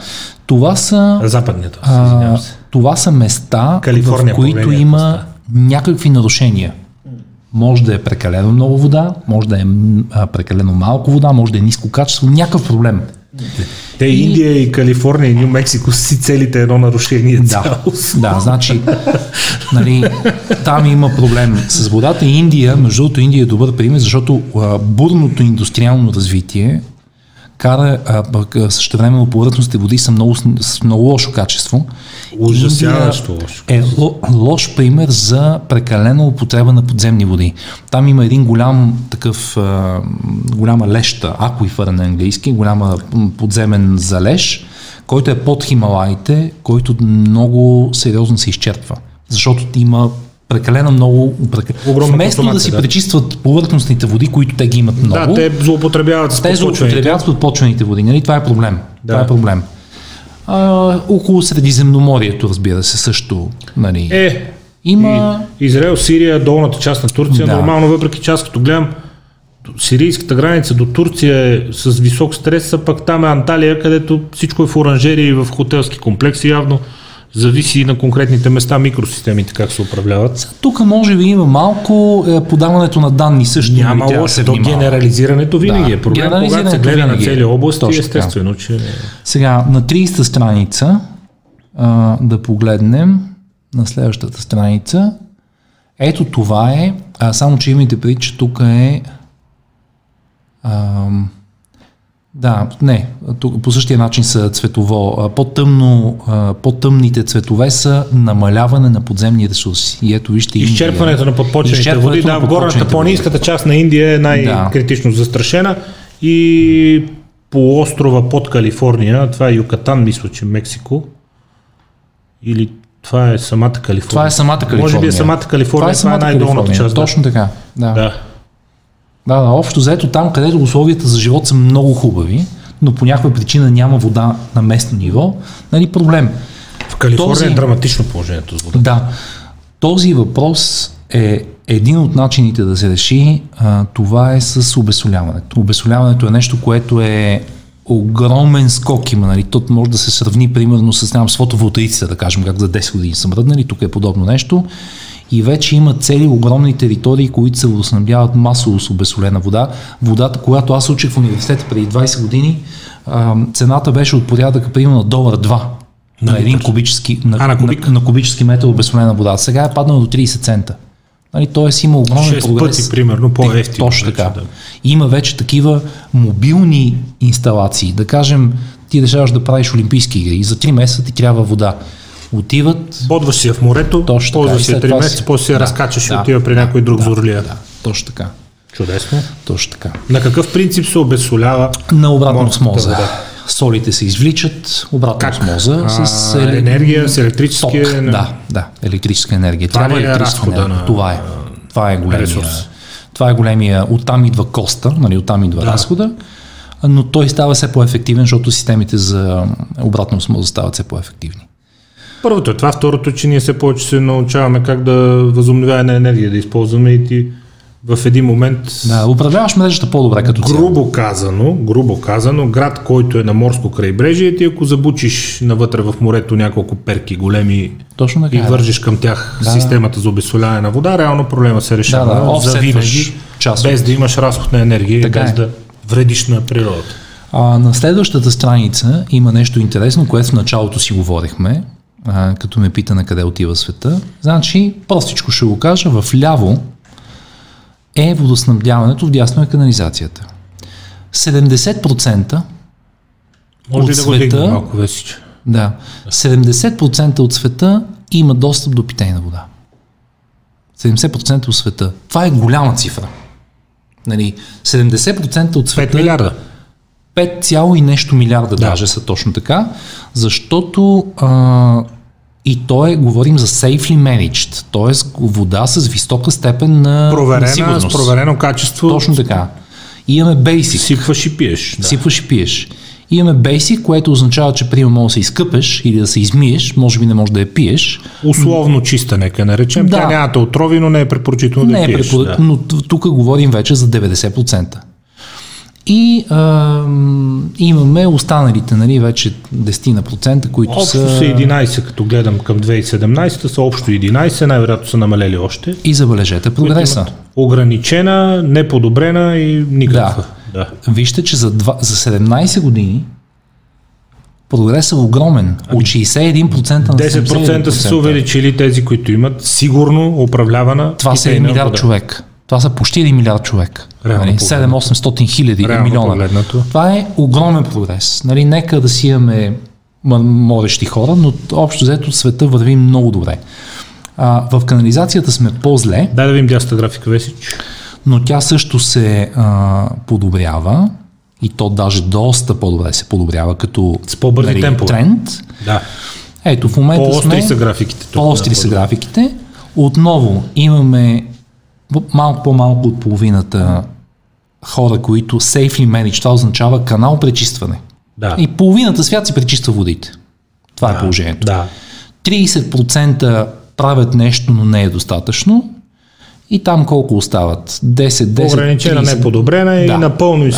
Това са... Западният, А, това са места, Калифорния в които по-големия има места. някакви нарушения. Може да е прекалено много вода, може да е прекалено малко вода, може да е ниско качество, някакъв проблем. Те Индия и Калифорния и Нью Мексико си целите едно нарушение Да, цялост. да, значи, нали, там има проблем с водата. Индия, между другото, Индия е добър пример, защото а, бурното индустриално развитие кара а, пък, същевременно повърхностните води са много, с- много лошо качество. Ужасяващо лошо. Е ло, лош пример за прекалена употреба на подземни води. Там има един голям такъв, а, голяма леща, аквифър на английски, голяма подземен залеж, който е под Хималаите, който много сериозно се изчерпва. Защото има прекалено много... Огромна Вместо да си да. пречистват повърхностните води, които те ги имат много, Да, те злоупотребяват с те злоупотребяват с подпочвените води. Нали? Това е проблем. Да. Това е проблем. А, около Средиземноморието, разбира се, също. Нали? Е, Има... и Израел, Сирия, долната част на Турция, Да. нормално, въпреки че аз като гледам сирийската граница до Турция е с висок стрес, а пък там е Анталия, където всичко е в оранжери и в хотелски комплекси, явно зависи на конкретните места, микросистемите как се управляват. Тук може би има малко е, подаването на данни също. Няма лошо, то генерализирането винаги Да, е проблем, когато се гледа на е. цели области, Точно естествено, че... Сега, на 30-та страница а, да погледнем на следващата страница. Ето това е, а, само че имайте предвид, че тук е ам, да, не, тук по същия начин са цветово. По-тъмно, по-тъмните цветове са намаляване на подземни ресурси. И ето вижте Индия. Изчерпването на подпочвените води, да, в горната, по-низката част на Индия е най-критично застрашена и по острова под Калифорния, това е Юкатан, мисля, че Мексико, или това е самата Калифорния. Това е самата Калифорния. Може би е самата Калифорния, това е, най-долната Калифорния. част. да. Точно така. Да. да. Да. Да, общо заето там, където условията за живот са много хубави, но по някаква причина няма вода на местно ниво, нали проблем. В Калифорния Този- е драматично положението с вода. Да, този въпрос е един от начините да се реши, а, това е с обесоляването. Обесоляването е нещо, което е огромен скок има, нали? То може да се сравни примерно с, нямам, с фотоволтаиците, да кажем, как за 10 години са мръднали, тук е подобно нещо. И вече има цели огромни територии, които се водоснабдяват масово с обесолена вода. Водата, когато аз учих в университета преди 20 години, цената беше от порядъка примерно на долар 2 на един кубически, на, А, на кубик? на, на кубически метър обесолена вода. Сега е паднала до 30 цента. Нали, Тоест има огромен 6 прогрес. пъти, примерно, по-ефтино. Точно така. да. Има вече такива мобилни инсталации. Да кажем, ти решаваш да правиш олимпийски игри и за 3 месеца ти трябва вода. Отиват Бодваш си я в морето, Точно ползваш И си я след 3 това месеца, после си я Да, разкачаш и да, отива при да, някой друг да, зорлия. Да, точно така. Чудесно. Точно така. На какъв принцип се обесолява На Морската осмоза. вода. Солите се извличат, обратна Как? осмоза с еле- енергия, с електрически... Ток, да, да, електрическа енергия. Това Трябва е електрическа енергия. на- Това е. Това е големия. ресурс? Това е големия. Оттам идва коста, нали, оттам идва да. разхода, но той става все по-ефективен, защото системите за обратна осмоза стават все по-ефективни. Първото е това, второто, че ние все повече се научаваме как да възобновява енергия да използваме и ти в един момент Да, управляваш мрежата по-добре като цяло. грубо казано, грубо казано, град, който е на морско крайбрежие, ти ако забучиш навътре в морето няколко перки големи Точно така. и е, вържиш към тях Да. системата за обесоляване на вода, реално проблема се решава Да, да, завинаги, без да имаш разход на енергия и Така без е. да вредиш на природата. А, на следващата страница има нещо интересно, което в началото си говорихме, а, като ме пита на къде отива света. Значи, простичко ще го кажа, в ляво е водоснабдяването, вдясно е канализацията. 70% Може От да света- малко да, 70% от света има достъп до питейна вода. 70% от света. Това е голяма цифра. Нали, 70% от 5 света... милиарда. 5 цяло и нещо милиарда да. даже са точно така, защото а, И то е, говорим за safely managed, т.е. вода с висока степен на, на Проверена, сигурност. с проверено качество. Точно така. И имаме basic. Сипваш и пиеш. Да. Сипваш и пиеш. И имаме basic, което означава, че примерно може да се изкъпеш или да се измиеш, може би не можеш да я пиеш. Условно чиста, нека наречем. Да. Тя нямате отрови, но не е препоръчително да Не я е пиеш. препорък, да. но тук говорим вече за 90%. И а, имаме останалите, нали, вече 10 на процента, които Общо са... са 11, като гледам към 2017, са общо 11, най-вероятно са намалели още. И забележете прогреса. Ограничена, неподобрена и никаква. Да. Вижте, че за, два, за 17 години прогресът е огромен. От 61% на 10% са се 71%. увеличили тези, които имат сигурно управлявана Това са 1 питейна милиард човек. Това са почти 1 милиард човек. Реално Нали, погледнато. 7-800 хиляди милиона. погледнато. Това е огромен прогрес. Нали, нека да си имаме морещи хора, но общо взето света върви много добре. А, в канализацията сме по-зле, Дай да видим дясната графика, Весич. но тя също се а, подобрява и то даже доста по-добре се подобрява като С по-бързи темпове. тренд. Да. Ето в момента По-остри сме... са графиките. тук, По-остри да, са графиките. Отново имаме малко по-малко от половината хора, които safely manage, това означава канал пречистване. Да. И половината свят си пречиства водите. Това е положението. Да. 30% правят нещо, но не е достатъчно. И там колко остават? 10, 10, Ограничена, 30. неподобрена и Да. напълно из,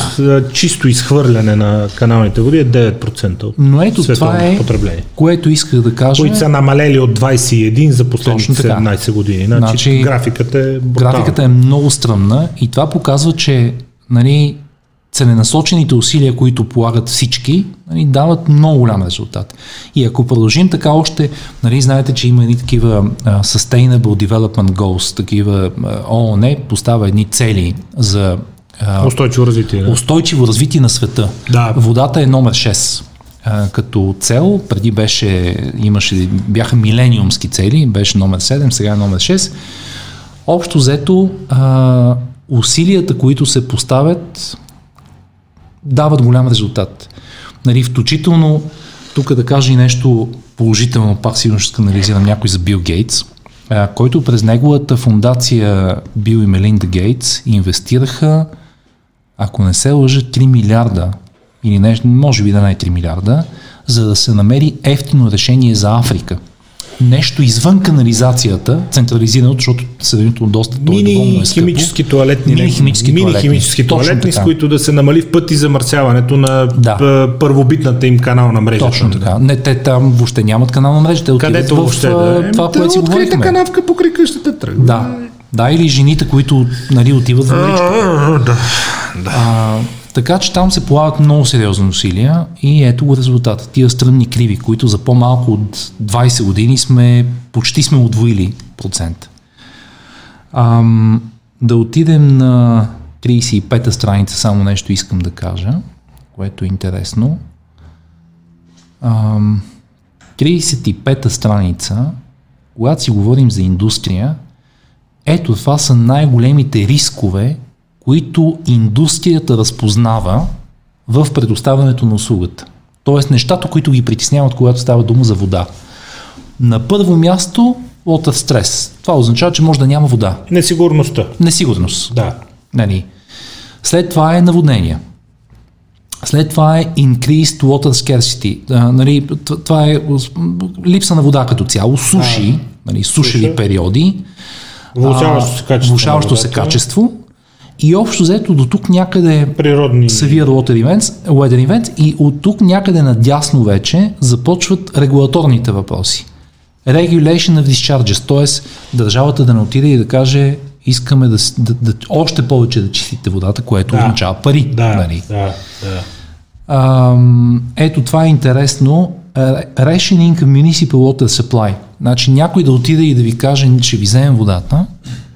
чисто изхвърляне на каналните води е 9% от Но ето това е, потребление. което исках да кажа. Които са намалели от 21 за последните Точно така. 17 години. Значи, Значи, графиката е брутална. Графиката е много стръмна и това показва, че нали, целенасочените усилия, които полагат всички, нали, дават много голям резултат. И ако продължим така още, нали, знаете, че има едни такива а, Sustainable Development Goals, такива а, ООН поставя едни цели за а, Устойчиво развитие. Да. устойчиво развитие на света. Да. Водата е номер 6. А, като цел, преди беше, имаше, бяха милениумски цели, беше номер 7, сега е номер 6. Общо взето, а, усилията, които се поставят, дават голям резултат. Нали, включително, тук да кажа и нещо положително, пак сигурно ще сканализирам някой за Бил Гейтс, а, който през неговата фундация Бил и Мелинда Гейтс инвестираха, ако не се лъжа, 3 милиарда или нещо, може би да не е 3 милиарда, за да се намери ефтино решение за Африка. Нещо извън канализацията, централизирано, защото сравнително доста то е доволно Мини е скъпо. химически туалетни. Мини химически мини туалетни. химически туалетни, с които да се намали в пъти замърсяването на Да. първобитната им канална мрежа. Точно там, така. Не, те там въобще нямат канална мрежа, те отиват Където в въобще да е. това, Те което си говорихме. канавка покрай къщата тръгва. Да. Да, или жените, които нали, отиват в речка. Да. А, така че там се полагат много сериозни усилия и ето го резултата. Тия стръмни криви, които за по-малко от 20 години сме, почти сме удвоили процент. Ам, да отидем на 35-та страница, само нещо искам да кажа, което е интересно. Ам, 35-та страница, когато си говорим за индустрия, ето това са най-големите рискове, които индустрията разпознава в предоставянето на услугата. Тоест нещата, които ги притесняват, когато става дума за вода. На първо място water стрес. Това означава, че може да няма вода. Несигурността. Несигурност. Да. Нали. След това е наводнение. След това е increased water scarcity. А, нали, това е липса на вода като цяло, суши, нали, сушеви Суша. периоди, Влушаващо се качество. влушаващо се качество и общо взето до тук някъде Природни. severe water events, weather event и от тук някъде надясно вече започват регулаторните въпроси. Regulation of discharges, т.е. държавата да не отиде и да каже искаме да, да, да още повече да чистите водата, което Да. означава пари. Да, нали? да, да. Ам, ето това е интересно. Ре- Rationing Municipal Water Supply. Значи някой да отиде и да ви каже, ще ви вземем водата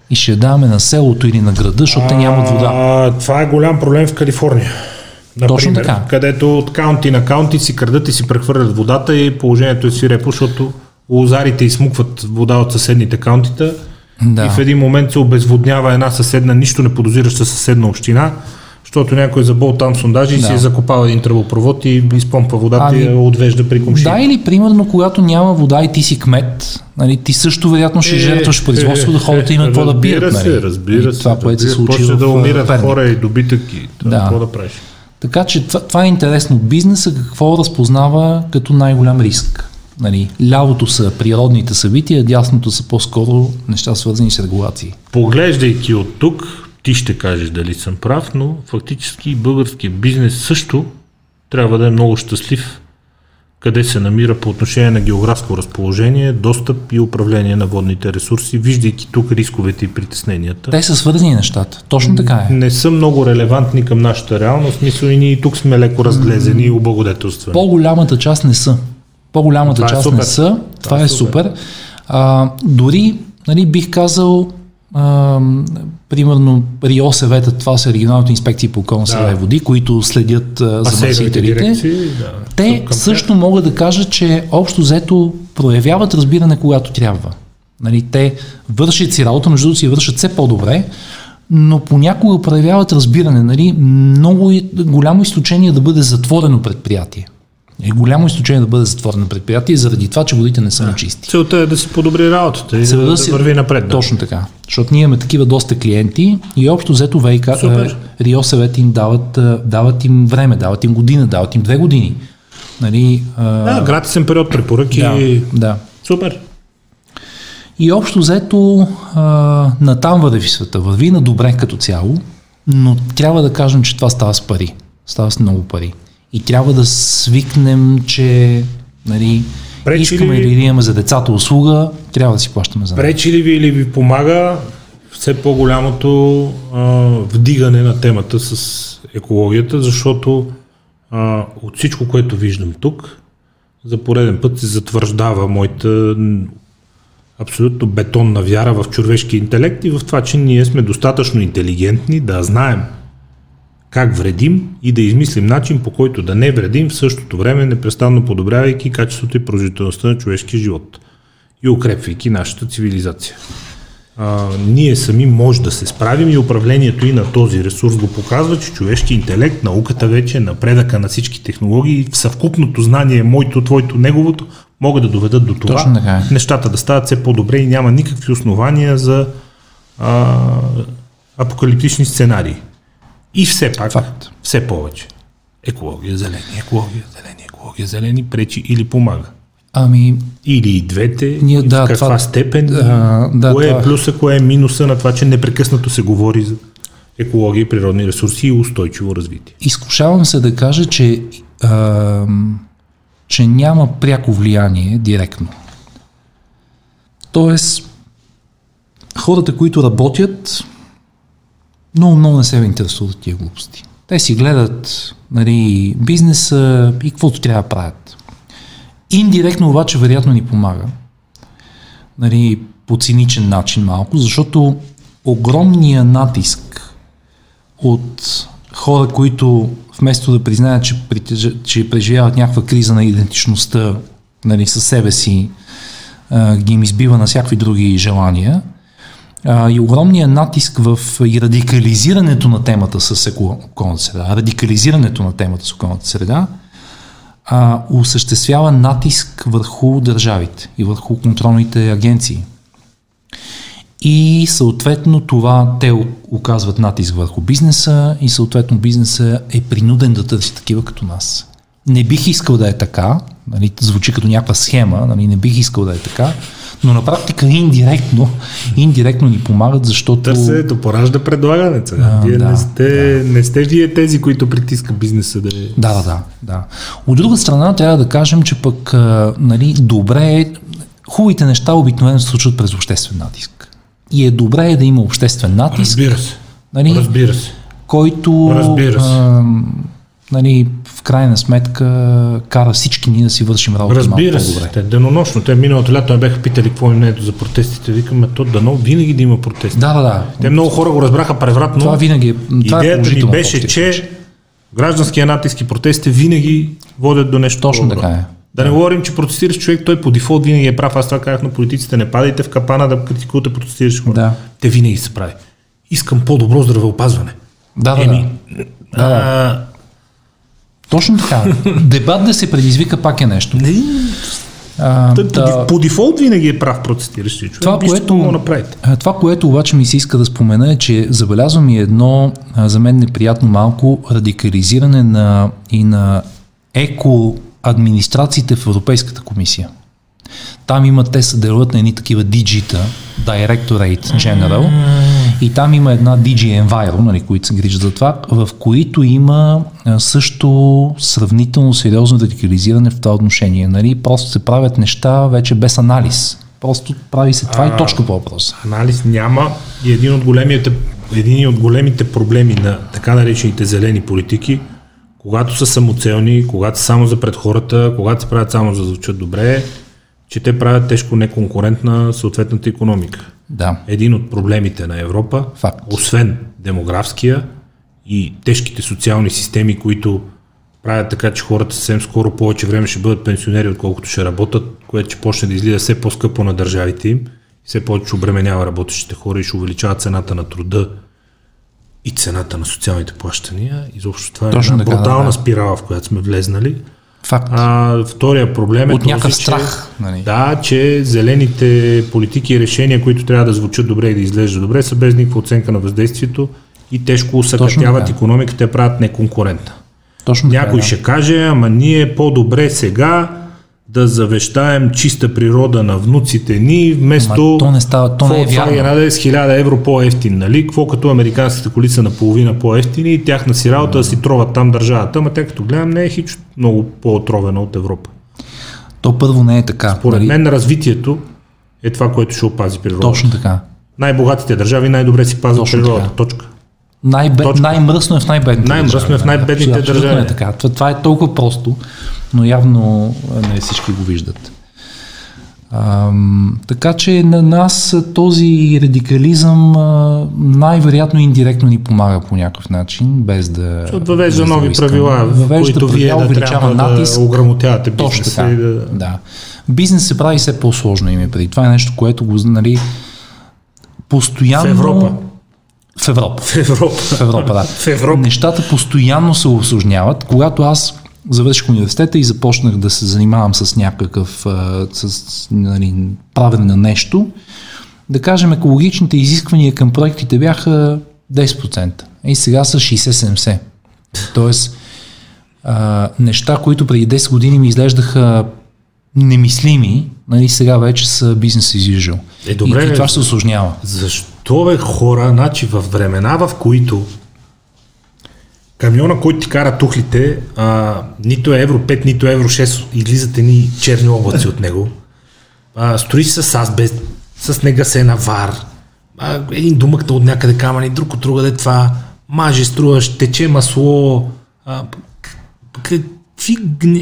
и ще я даваме на селото или на града, защото те нямат вода. Това е голям проблем в Калифорния. Например, Точно така. Където от каунти на каунти си крадат и си прехвърлят водата и положението е свирепо, защото лозарите измукват вода от съседните каунтита Да. и в един момент се обезводнява една съседна, нищо не подозираща съседна община, Защото някой е забол там сондажи и Да. си е закопал един тръбопровод и изпомпа водата Ами, и я отвежда при комши. Да, или примерно, когато няма вода и ти си кмет, нали, ти също вероятно ще Е, жертваш производство да хората имат какво да пият. Разбира Нали? се, разбира И се. Това, което се разбира- случи в да умират Перник. хора и добитък и Да. какво да правиш. Така че това, това е интересно бизнеса, какво разпознава като най-голям риск. Нали, лявото са природните събития, дясното са по-скоро неща свързани с регулации. Поглеждайки от тук, ти ще кажеш дали съм прав, но фактически българският бизнес също трябва да е много щастлив къде се намира по отношение на географско разположение, достъп и управление на водните ресурси, виждайки тук рисковете и притесненията. Те са свързани нещата. Точно така е. Не са много релевантни към нашата реалност, смисъл и ние и тук сме леко разглезени и облагодетелствани. По-голямата част не са. По-голямата Това е част супер. не са. Това, е е супер. супер. А, дори, нали, бих казал, а, примерно РИОСЕВЕТА, това са регионалните инспекции по околна среда Да. и води, които следят а, замърсителите. да, Те също могат да кажат, че общо взето проявяват разбиране, когато трябва. Нали, те вършат си работа, между другото си вършат все по-добре, но понякога проявяват разбиране. Нали, много голямо изключение да бъде затворено предприятие. Е голямо изключение да бъде затворено предприятие заради това, че водите не са на чисти. Целта е да си подобри работата и Целта да, да да си- върви напред. Да. Точно така. Защото ние имаме такива доста клиенти и общо взето ВИК, Супер. Рио съвет им дават, а, дават им време, дават им година, дават им две години. Нали, а, Да, гратисен период препоръки. да, да. Супер. И общо взето а, натам върви света, върви на добре като цяло, но трябва да кажем, че това става с пари. Става с много пари. И трябва да свикнем, че нали, Пречи искаме ли- ли да имаме за децата услуга, трябва да си плащаме за нея. Пречи ли ви или ви помага все по-голямото а, вдигане на темата с екологията, защото а, от всичко, което виждам тук, за пореден път се затвърждава моята абсолютно бетонна вяра в човешки интелект и в това, че ние сме достатъчно интелигентни да знаем как вредим и да измислим начин по който да не вредим в същото време, непрестанно подобрявайки качеството и продължителността на човешкия живот и укрепвайки нашата цивилизация. А, ние сами може да се справим и управлението и на този ресурс го показва, че човешки интелект, науката вече, напредъка на всички технологии, в съвкупното знание, моето, твоето, неговото, могат да доведат до това Точно така е. нещата да стават все по-добре и няма никакви основания за а, апокалиптични сценарии. И все пак, Факт. все повече. Екология, зелени, екология, зелени, екология, зелени, пречи или помага. Ами, Или и двете, Ние, и в да, каква това- степен, а, да, кое това- е плюса, кое е минуса на това, че непрекъснато се говори за екология, природни ресурси и устойчиво развитие. изкушавам се да кажа, че, а, че няма пряко влияние директно. Тоест, хората, които работят, много, много не се интересуват от тия глупости. Те си гледат нали, бизнеса и каквото трябва да правят. Индиректно обаче вероятно ни помага. Нали, по циничен начин малко, защото огромния натиск от хора, които вместо да признаят, че, че преживяват някаква криза на идентичността нали, със себе си, а, ги им избива на всякакви други желания, и огромния натиск в и радикализирането на темата с околната среда, радикализирането на темата с околната среда, а, осъществява натиск върху държавите и върху контролните агенции. И съответно това те оказват натиск върху бизнеса и съответно бизнеса е принуден да търси такива като нас. Не бих искал да е така, нали, звучи като някаква схема, нали, не бих искал да е така, но на практика индиректно, индиректно ни помагат, защото... Търсенето поражда предлагане. Сега. А, Вие да, не, сте, не сте вие тези, които притиска бизнеса да е. Да, да, да, да. От друга страна трябва да кажем, че пък нали, добре е, хубавите неща обикновено се случват през обществен натиск. И е добре е да има обществен натиск, Разбира се. Нали? Разбира се. който Разбира се. а, нали, крайна сметка кара всички ние да си вършим работа Разбира малко се. Те денонощно. Те миналото лято ме бяха питали какво им не ето за протестите. Викаме, то дано винаги да има протести. Да, да, да. Те много хора го разбраха превратно. Това винаги е. Това е Идеята ми положително в беше, че гражданския натиск и протестите винаги водят до нещо Точно по-добро. така е. Да не говорим, че протестираш човек, той по дефолт винаги е прав. Аз това казах на политиците, не падайте в капана да критикувате протестираш хора. Да. Те винаги се прави. Искам по-добро здравеопазване. Да, да, Еми, да. Да, да. Точно така. Дебат да се предизвика пак е нещо. Не, А, Той да, по, дефолт винаги е прав протестиращи човек. Това, Нищо което- направите. а, това, което обаче ми се иска да спомена е, че забелязвам и едно а, за мен неприятно малко радикализиране на, и на еко администрациите в Европейската комисия. Там има, те се делят на едни такива DG-та, Directorate General, и там има една DG Enviro, нали, които се грижат за това, в които има а, също сравнително сериозно радикализиране в това отношение. Нали? Просто се правят неща вече без анализ. Просто прави се това и точка по въпроса. Анализ няма и един от големите, един от големите проблеми на така наречените зелени политики, когато са самоцелни, когато са само за пред хората, когато се правят само за да звучат добре, че те правят тежко неконкурентна съответната економика. Да. Един от проблемите на Европа, Факт. освен демографския и тежките социални системи, които правят така, че хората съвсем скоро повече време ще бъдат пенсионери, отколкото ще работят, което ще почне да излиза все по-скъпо на държавите им, все повече обременява работещите хора и ще увеличава цената на труда и цената на социалните плащания. Изобщо това Точно е една така, да, брутална да. спирала, в която сме влезнали. Факт. А, втория проблем е От някакъв този, страх, Че, нали? Да, че зелените политики и решения, които трябва да звучат добре и да изглеждат добре, са без никаква оценка на въздействието и тежко усъкътяват така. економиката, я правят неконкурентна. Точно така, Някой да. ще каже, ама ние по-добре сега да завещаем чиста природа на внуците ни, вместо Ама то не става- то не е вярно. с 1000 евро по-ефтин, нали? Какво като американските коли са наполовина по-ефтини и тяхна си работа да си троват там държавата, ама тя като гледам не е хич много по-отровена от Европа. То първо не е така. Поред нали? мен развитието е това, което ще опази природата. Точно така. Най-богатите държави най-добре си пазват Точно природата. така. Точка. Най-мръсно е в най-бедните Най-мръсно е в най-бедните да, абсолютно държави. Е така. Това, това е толкова просто, но явно не всички го виждат. Ам, така че на нас този радикализъм най-вероятно индиректно ни помага по някакъв начин, без да. Защото въвежда без да нови искаме. правила, въвежда които вие да трябва натиск. да ограмотявате Точно бизнеса така. и да... Да. Бизнес се прави все по-сложно име преди. Това е нещо, което го, нали, постоянно... В Европа. В Европа. В Европа. В Европа, да. В Европа. Нещата постоянно се осложняват. Когато аз завърших университета и започнах да се занимавам с някакъв с, нали, правене на нещо, да кажем, екологичните изисквания към проектите бяха 10%. И сега са 60-70%. Тоест, а, неща, които преди 10 години ми изглеждаха немислими, нали, сега вече са бизнес as usual. Е, добре, и, и това се осложнява. Защо бе хора, значи в времена, в които камиона, който ти кара тухлите, а, нито е Евро 5, нито е Евро 6, излизат едни черни облаци от него, а, строи се с азбест, с негасена вар, а, един думък от някъде камъни, друг от другаде това, маже струваш, тече масло, а, какви,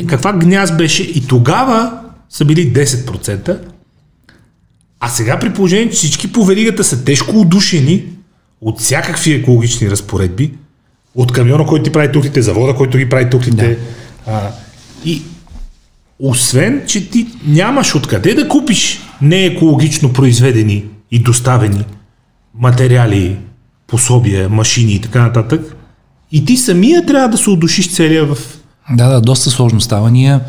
каква гняз беше? И тогава са били 10%, а сега при положение, че всички по веригата са тежко удушени от всякакви екологични разпоредби, от камиона, който ти прави тухлите, завода, който ги прави тухлите. Да. А, и освен, че ти нямаш откъде да купиш неекологично произведени и доставени материали, пособия, машини и така нататък, и ти самия трябва да се удушиш целия в... Да, да, доста сложно става. Ние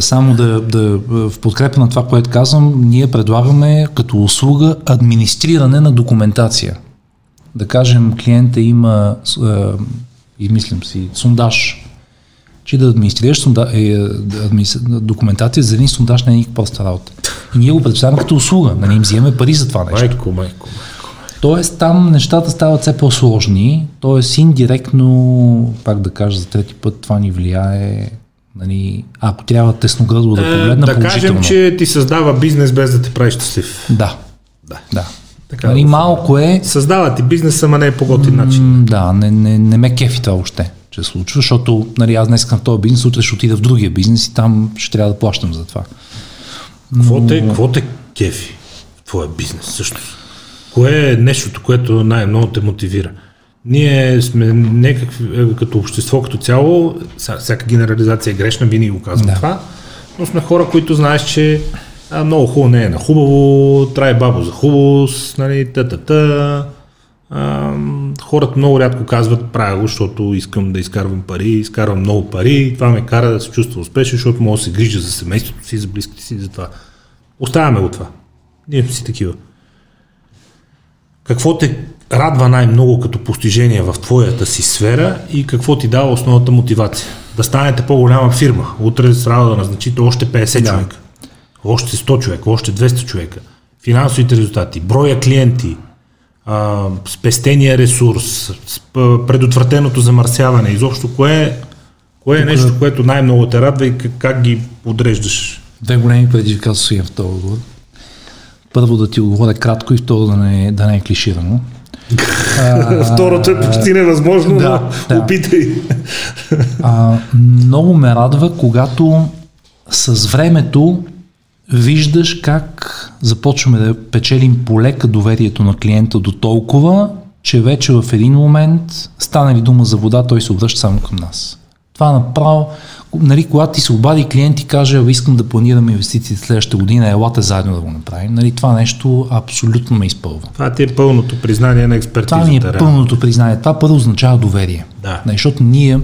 само да, да в подкрепа на това, което казвам, ние предлагаме като услуга администриране на документация. Да кажем, клиента има, а, и мислим си, сондаж, че да администрираш сонда, е, документация за един сондаж не е никаква проста работа. И ние го представяме като услуга, да не им вземем пари за това нещо. Майко, майко, майко. Тоест там нещата стават все по-сложни, т.е. индиректно, пак да кажа за трети път, това ни влияе, нали, ако трябва тесноградо да погледна да положително. кажем, че ти създава бизнес без да те прави щастлив. Да, Да. да. Така нали, да малко е, Създава ти бизнес, ама не е по готин начин. да, не, не, не ме кефи това въобще, че се случва, защото нали, аз днес към този бизнес, утре ще отида в другия бизнес и там ще трябва да плащам за това. Какво те, какво те кефи в твоя бизнес всъщност? Кое е нещото, което най-много те мотивира? Ние сме някакви, е, като общество, като цяло, ся- всяка генерализация е грешна, винаги го казвам Да. това, но сме хора, които знаеш, че а, много хубаво не е на хубаво, трае бабо за хубавост, нали, та-та-та, а, хората много рядко казват правя го, защото искам да изкарвам пари, изкарвам много пари и това ме кара да се чувства успешен, защото мога да се грижа за семейството си, за близките си, за това. Оставяме го това. Ние сме си такива. Какво те радва най-много като постижение в твоята си сфера и какво ти дава основната мотивация? Да станете по-голяма фирма. Утре трябва да назначите още 50 да. човека, още 100 човека, още 200 човека. Финансовите резултати, броя клиенти, а, спестения ресурс, предотвратеното замърсяване. Изобщо кое, кое е нещо, което най-много те радва и как, как ги подреждаш? Две големи предизвикателства имам в този отговор. Първо да ти отговоря кратко и второ да не, да не е клиширано. Второто е почти невъзможно, да, но да. опитай. А, много ме радва, когато с времето виждаш как започваме да печелим полека доверието на клиента до толкова, че вече в един момент стане ли дума за вода, той се обръща само към нас. Това направо, нали, когато ти се обади клиент и каже, искам да планираме инвестиции следващата година, елате заедно да го направим. Нали, това нещо абсолютно ме изпълва. Това ти е пълното признание на експертизата. Това ми е пълното признание. Това първо означава доверие. Да. Нали, защото ние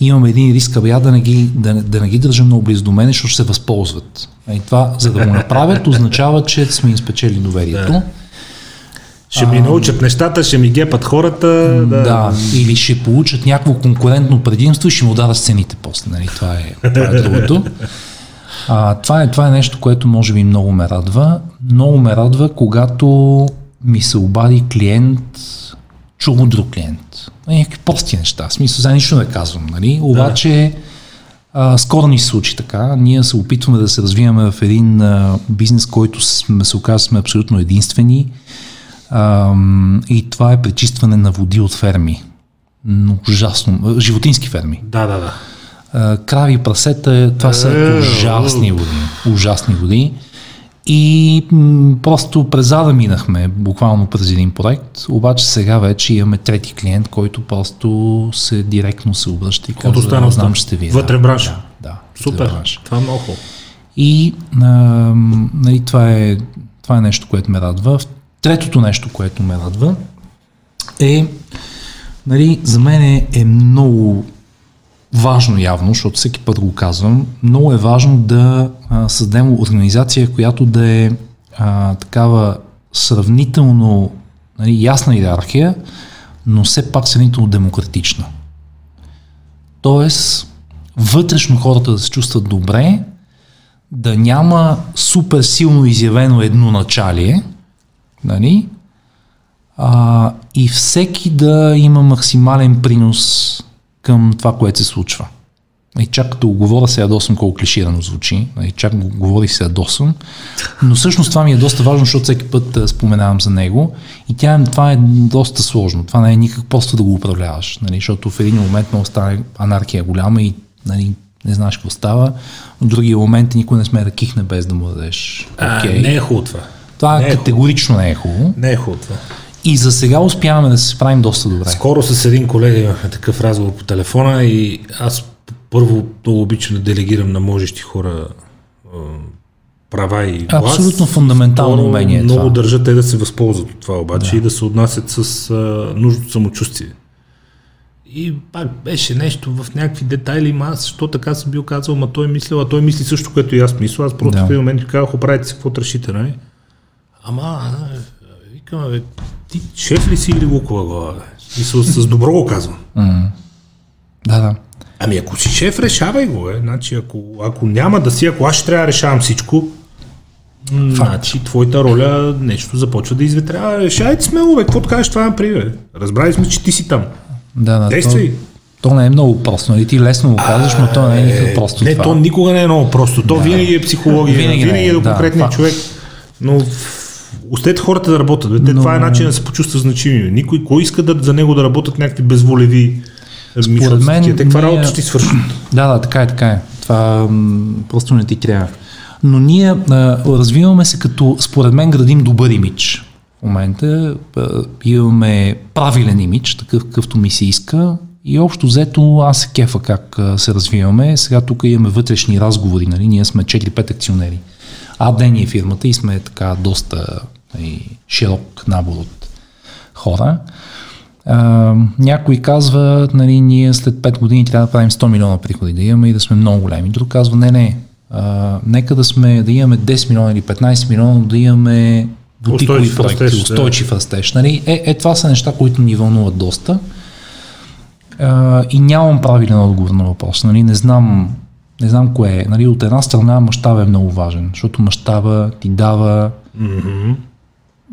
имаме един риск, абе, да не ги, да, да не ги държа много близо до мен, защото ще се възползват. Нали, това, за да го направят, означава, че сме им спечели доверието. Да. Ще ми научат нещата, ще ми гепат хората. Да. да, или ще получат някакво конкурентно предимство и ще му дадат цените после. Нали? Това, е, това е другото. А, това, е, това е нещо, което може би много ме радва. Много ме радва, когато ми се обади клиент, чул друг клиент. Някакви прости неща. В смисъл, за нищо не казвам. Нали? Обаче, а, скоро ни се случи така. Ние се опитваме да се развиваме в един а, бизнес, който сме, се оказа сме абсолютно единствени и това е пречистване на води от ферми. Но ужасно. Животински ферми. Да, да, да. крави, прасета, това са е, ужасни води. Ужасни води. И м- просто през зада минахме, буквално през един проект, обаче сега вече имаме трети клиент, който просто се директно се обръща и казва, да, знам, ще ви. Вътре бранша. Да, да, Супер, бранша. това е много хубаво. И а, нали, това, е, това е нещо, което ме радва. Третото нещо, което ме радва, е, нали, за мен е, е много важно явно, защото всеки път го казвам, много е важно да а, създадем организация, която да е а, такава сравнително нали, ясна иерархия, но все пак сравнително демократична. Тоест, вътрешно хората да се чувстват добре, да няма супер силно изявено едно началие, Нали? А, и всеки да има максимален принос към това, което се случва. И чак като го говоря се ядосвам колко клиширано звучи, и чак го говори се ядосвам, но всъщност това ми е доста важно, защото всеки път а, споменавам за него и тя, това е доста сложно, това не е никак просто да го управляваш, нали, защото в един момент може стане анархия голяма и нали, не знаеш какво става, в другия момент никой не сме да кихне без да му дадеш. Okay. А, не е хубаво това. Това не е категорично не е хубаво. Не е хубаво това. И за сега успяваме да се справим доста добре. Скоро с един колега имахме такъв разговор по телефона и аз първо много обичам да делегирам на можещи хора права и глас. Абсолютно фундаментално Второ, умение. Много това. държа те да се възползват от това обаче да. и да се отнасят с а, нужното самочувствие. И пак беше нещо в някакви детайли, ма аз, защо така съм бил казал, ма той мислил, а той мисли също, което и аз мисля. Аз просто да. в един момент казах, оправите се какво решите, нали? Ама, викам, бе, ти шеф ли си или лукова глава? Бе? И с, добро го казвам. Mm. Да, да. Ами ако си шеф, решавай го. Е. Значи, ако, ако няма да си, ако аз ще трябва да решавам всичко, значи твоята роля нещо започва да изветрява. Решайте смело, бе, какво кажеш това например? Разбрали сме, че ти си там. Да, да. Действай. То, то не е много просто, нали? Ти лесно го казваш, но то не е никак просто. Не, това. то никога не е много просто. То да. винаги е психология, винаги, винаги е, е до конкретния да, човек. Но Остете хората да работят. Те, Но... Това е начин да се почувства значими. Никой, кой иска да, за него да работят някакви безволеви Според мен, Те каква ние... работа ще ти свършат? Да, да, така е, така е. Това м- просто не ти трябва. Но ние а, развиваме се като, според мен, градим добър имидж. В момента а, имаме правилен имидж, такъв какъвто ми се иска. И общо взето аз се кефа как се развиваме. Сега тук имаме вътрешни разговори, нали? ние сме 4-5 акционери. АДН е фирмата и сме така доста и, широк набор от хора. А, някой казва, нали, ние след 5 години трябва да правим 100 милиона приходи, да имаме и да сме много големи. Друг казва, не, не, а, нека да, сме, да имаме 10 милиона или 15 милиона, да имаме бутикови проекти, растеж, устойчив да. растеж. Нали? Е, е, това са неща, които ни вълнуват доста. А, и нямам правилен отговор на въпрос. Нали? Не знам не знам кое е. Нали, от една страна мащаба е много важен, защото мащаба ти дава mm-hmm.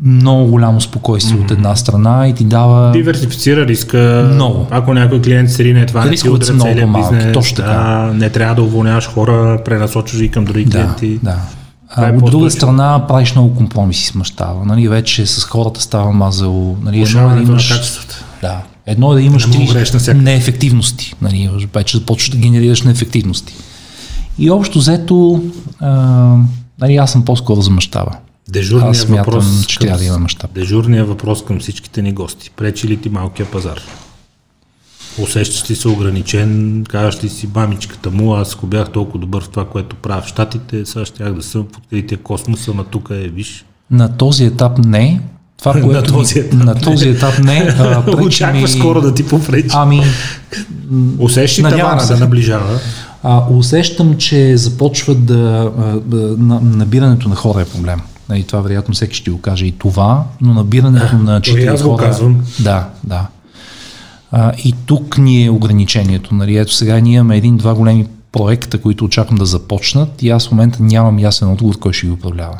много голямо спокойствие mm-hmm. от една страна и ти дава... Диверсифицира риска. Много. Ако някой клиент се рине, това не ти удря целия бизнес. Точно така. Да, не трябва да уволняваш хора, пренасочваш и към други да, клиенти. Да. А, е от друга страна правиш много компромиси с мащаба. Нали, вече с хората става мазало. Нали, едно е да имаш... Да. Едно е да имаш три неефективности. Нали, вече започваш да генерираш неефективности. И общо взето, а, нали, аз съм по-скоро за мащаба. Дежурният аз смятам, въпрос че трябва да има мащаб. Дежурният въпрос към всичките ни гости. Пречи ли ти малкия пазар? Усещаш ли се ограничен, казваш ли си бамичката му, аз ако бях толкова добър в това, което правя в Штатите, сега щях да съм в открития космоса, на тук е, виж. На този етап не. Това, което на този етап, на този етап не. А, Очаква ми... скоро да ти попречи. Ами, Усещаш ли тавана да наближава? А, усещам, че започва да, на, набирането на хора е проблем. Нали, това вероятно всеки ще го каже и това, но набирането на четири хора... Казвам. Да, да. А, и тук ни е ограничението. Нали, ето сега ние имаме един-два големи проекта, които очаквам да започнат и аз в момента нямам ясен отговор кой ще ги управлява.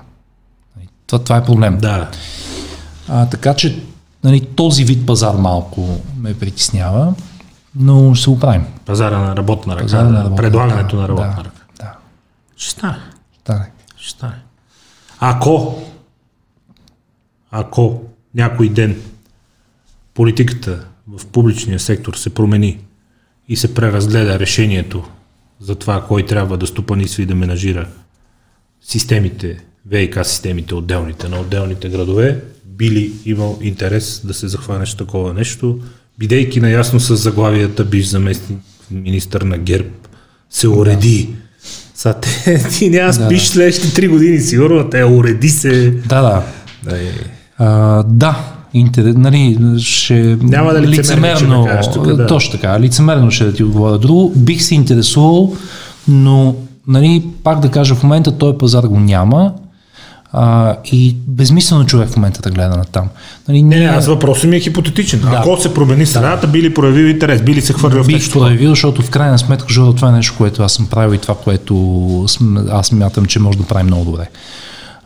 Нали, това, това е проблем. Да. А, така че нали, този вид пазар малко ме притеснява но ще се оправим. Пазара на работна ръка, Пазара на работна предлагането да, на работна да, ръка. Да. Ще стане. Стане. Ще стане. Ако, ако някой ден политиката в публичния сектор се промени и се преразгледа решението за това кой трябва да стопанисва и да менажира системите, ВИК системите отделните на отделните градове, били имал интерес да се захванеш такова нещо, бидейки наясно с заглавията биш заместник министър на ГЕРБ, се уреди. Да. Са, те, ти няма спиш да. следващите три години, сигурно, те уреди се. Да, да. Да, е. а, да интерес, нали, ще Няма да лицемерно, да тук, да. точно така, лицемерно ще да ти отговоря друго. Бих се интересувал, но нали, пак да кажа, в момента този пазар го няма а, и безмислено човек в момента да гледа на там. Нали, не, не, аз въпросът ми е хипотетичен. Да. Ако се промени средата, да. би ли проявил интерес, би ли се хвърлил в нещо? Бих проявил, защото в крайна сметка, защото това е нещо, което аз съм правил и това, което аз мятам, че може да правим много добре.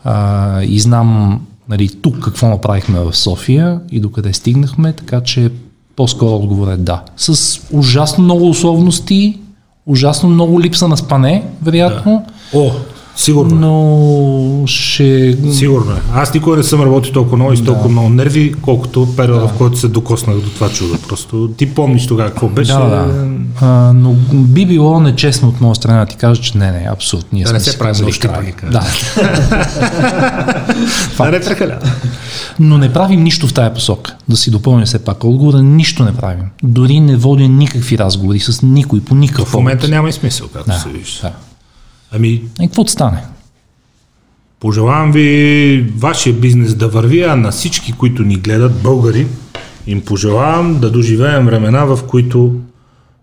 А, и знам нали, тук какво направихме в София и докъде стигнахме, така че по-скоро отговор е да. С ужасно много условности, ужасно много липса на спане, вероятно. Да. О, Сигурно. Но ще... Сигурно е. Аз никога не съм работил толкова много и с толкова да. много нерви, колкото периода, да. в който се докоснах до това чудо. Просто ти помниш тогава какво беше. Да, да. А, но би било нечестно от моя страна да ти кажа, че не, не, абсолютно. Ние да не се правим нощи, Да. да не прекаля. Но не правим нищо в тая посока. Да си допълня все пак отговора, нищо не правим. Дори не водя никакви разговори с никой по никакъв В момента няма и смисъл, както да, се вижда. Да. Ами... И какво стане? Пожелавам ви вашия бизнес да върви, а на всички, които ни гледат, българи, им пожелавам да доживеем времена, в които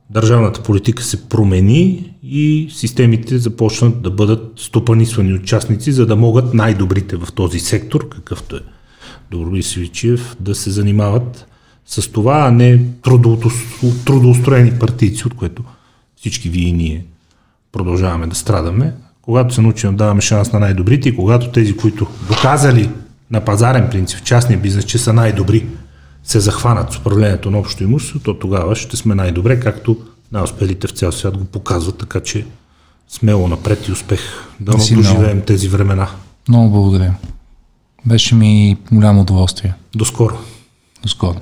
държавната политика се промени и системите започнат да бъдат стопанисвани участници, за да могат най-добрите в този сектор, какъвто е Доброби Сивичев, да се занимават с това, а не трудоустроени партийци, от което всички вие и ние продължаваме да страдаме. Когато се научим да даваме шанс на най-добрите и когато тези, които доказали на пазарен принцип в частния бизнес, че са най-добри, се захванат с управлението на общо имущество, то тогава ще сме най-добре, както най-успелите в цял свят го показват, така че смело напред и успех. Да доживеем тези времена. Много благодаря. Беше ми голямо удоволствие. До скоро. До скоро.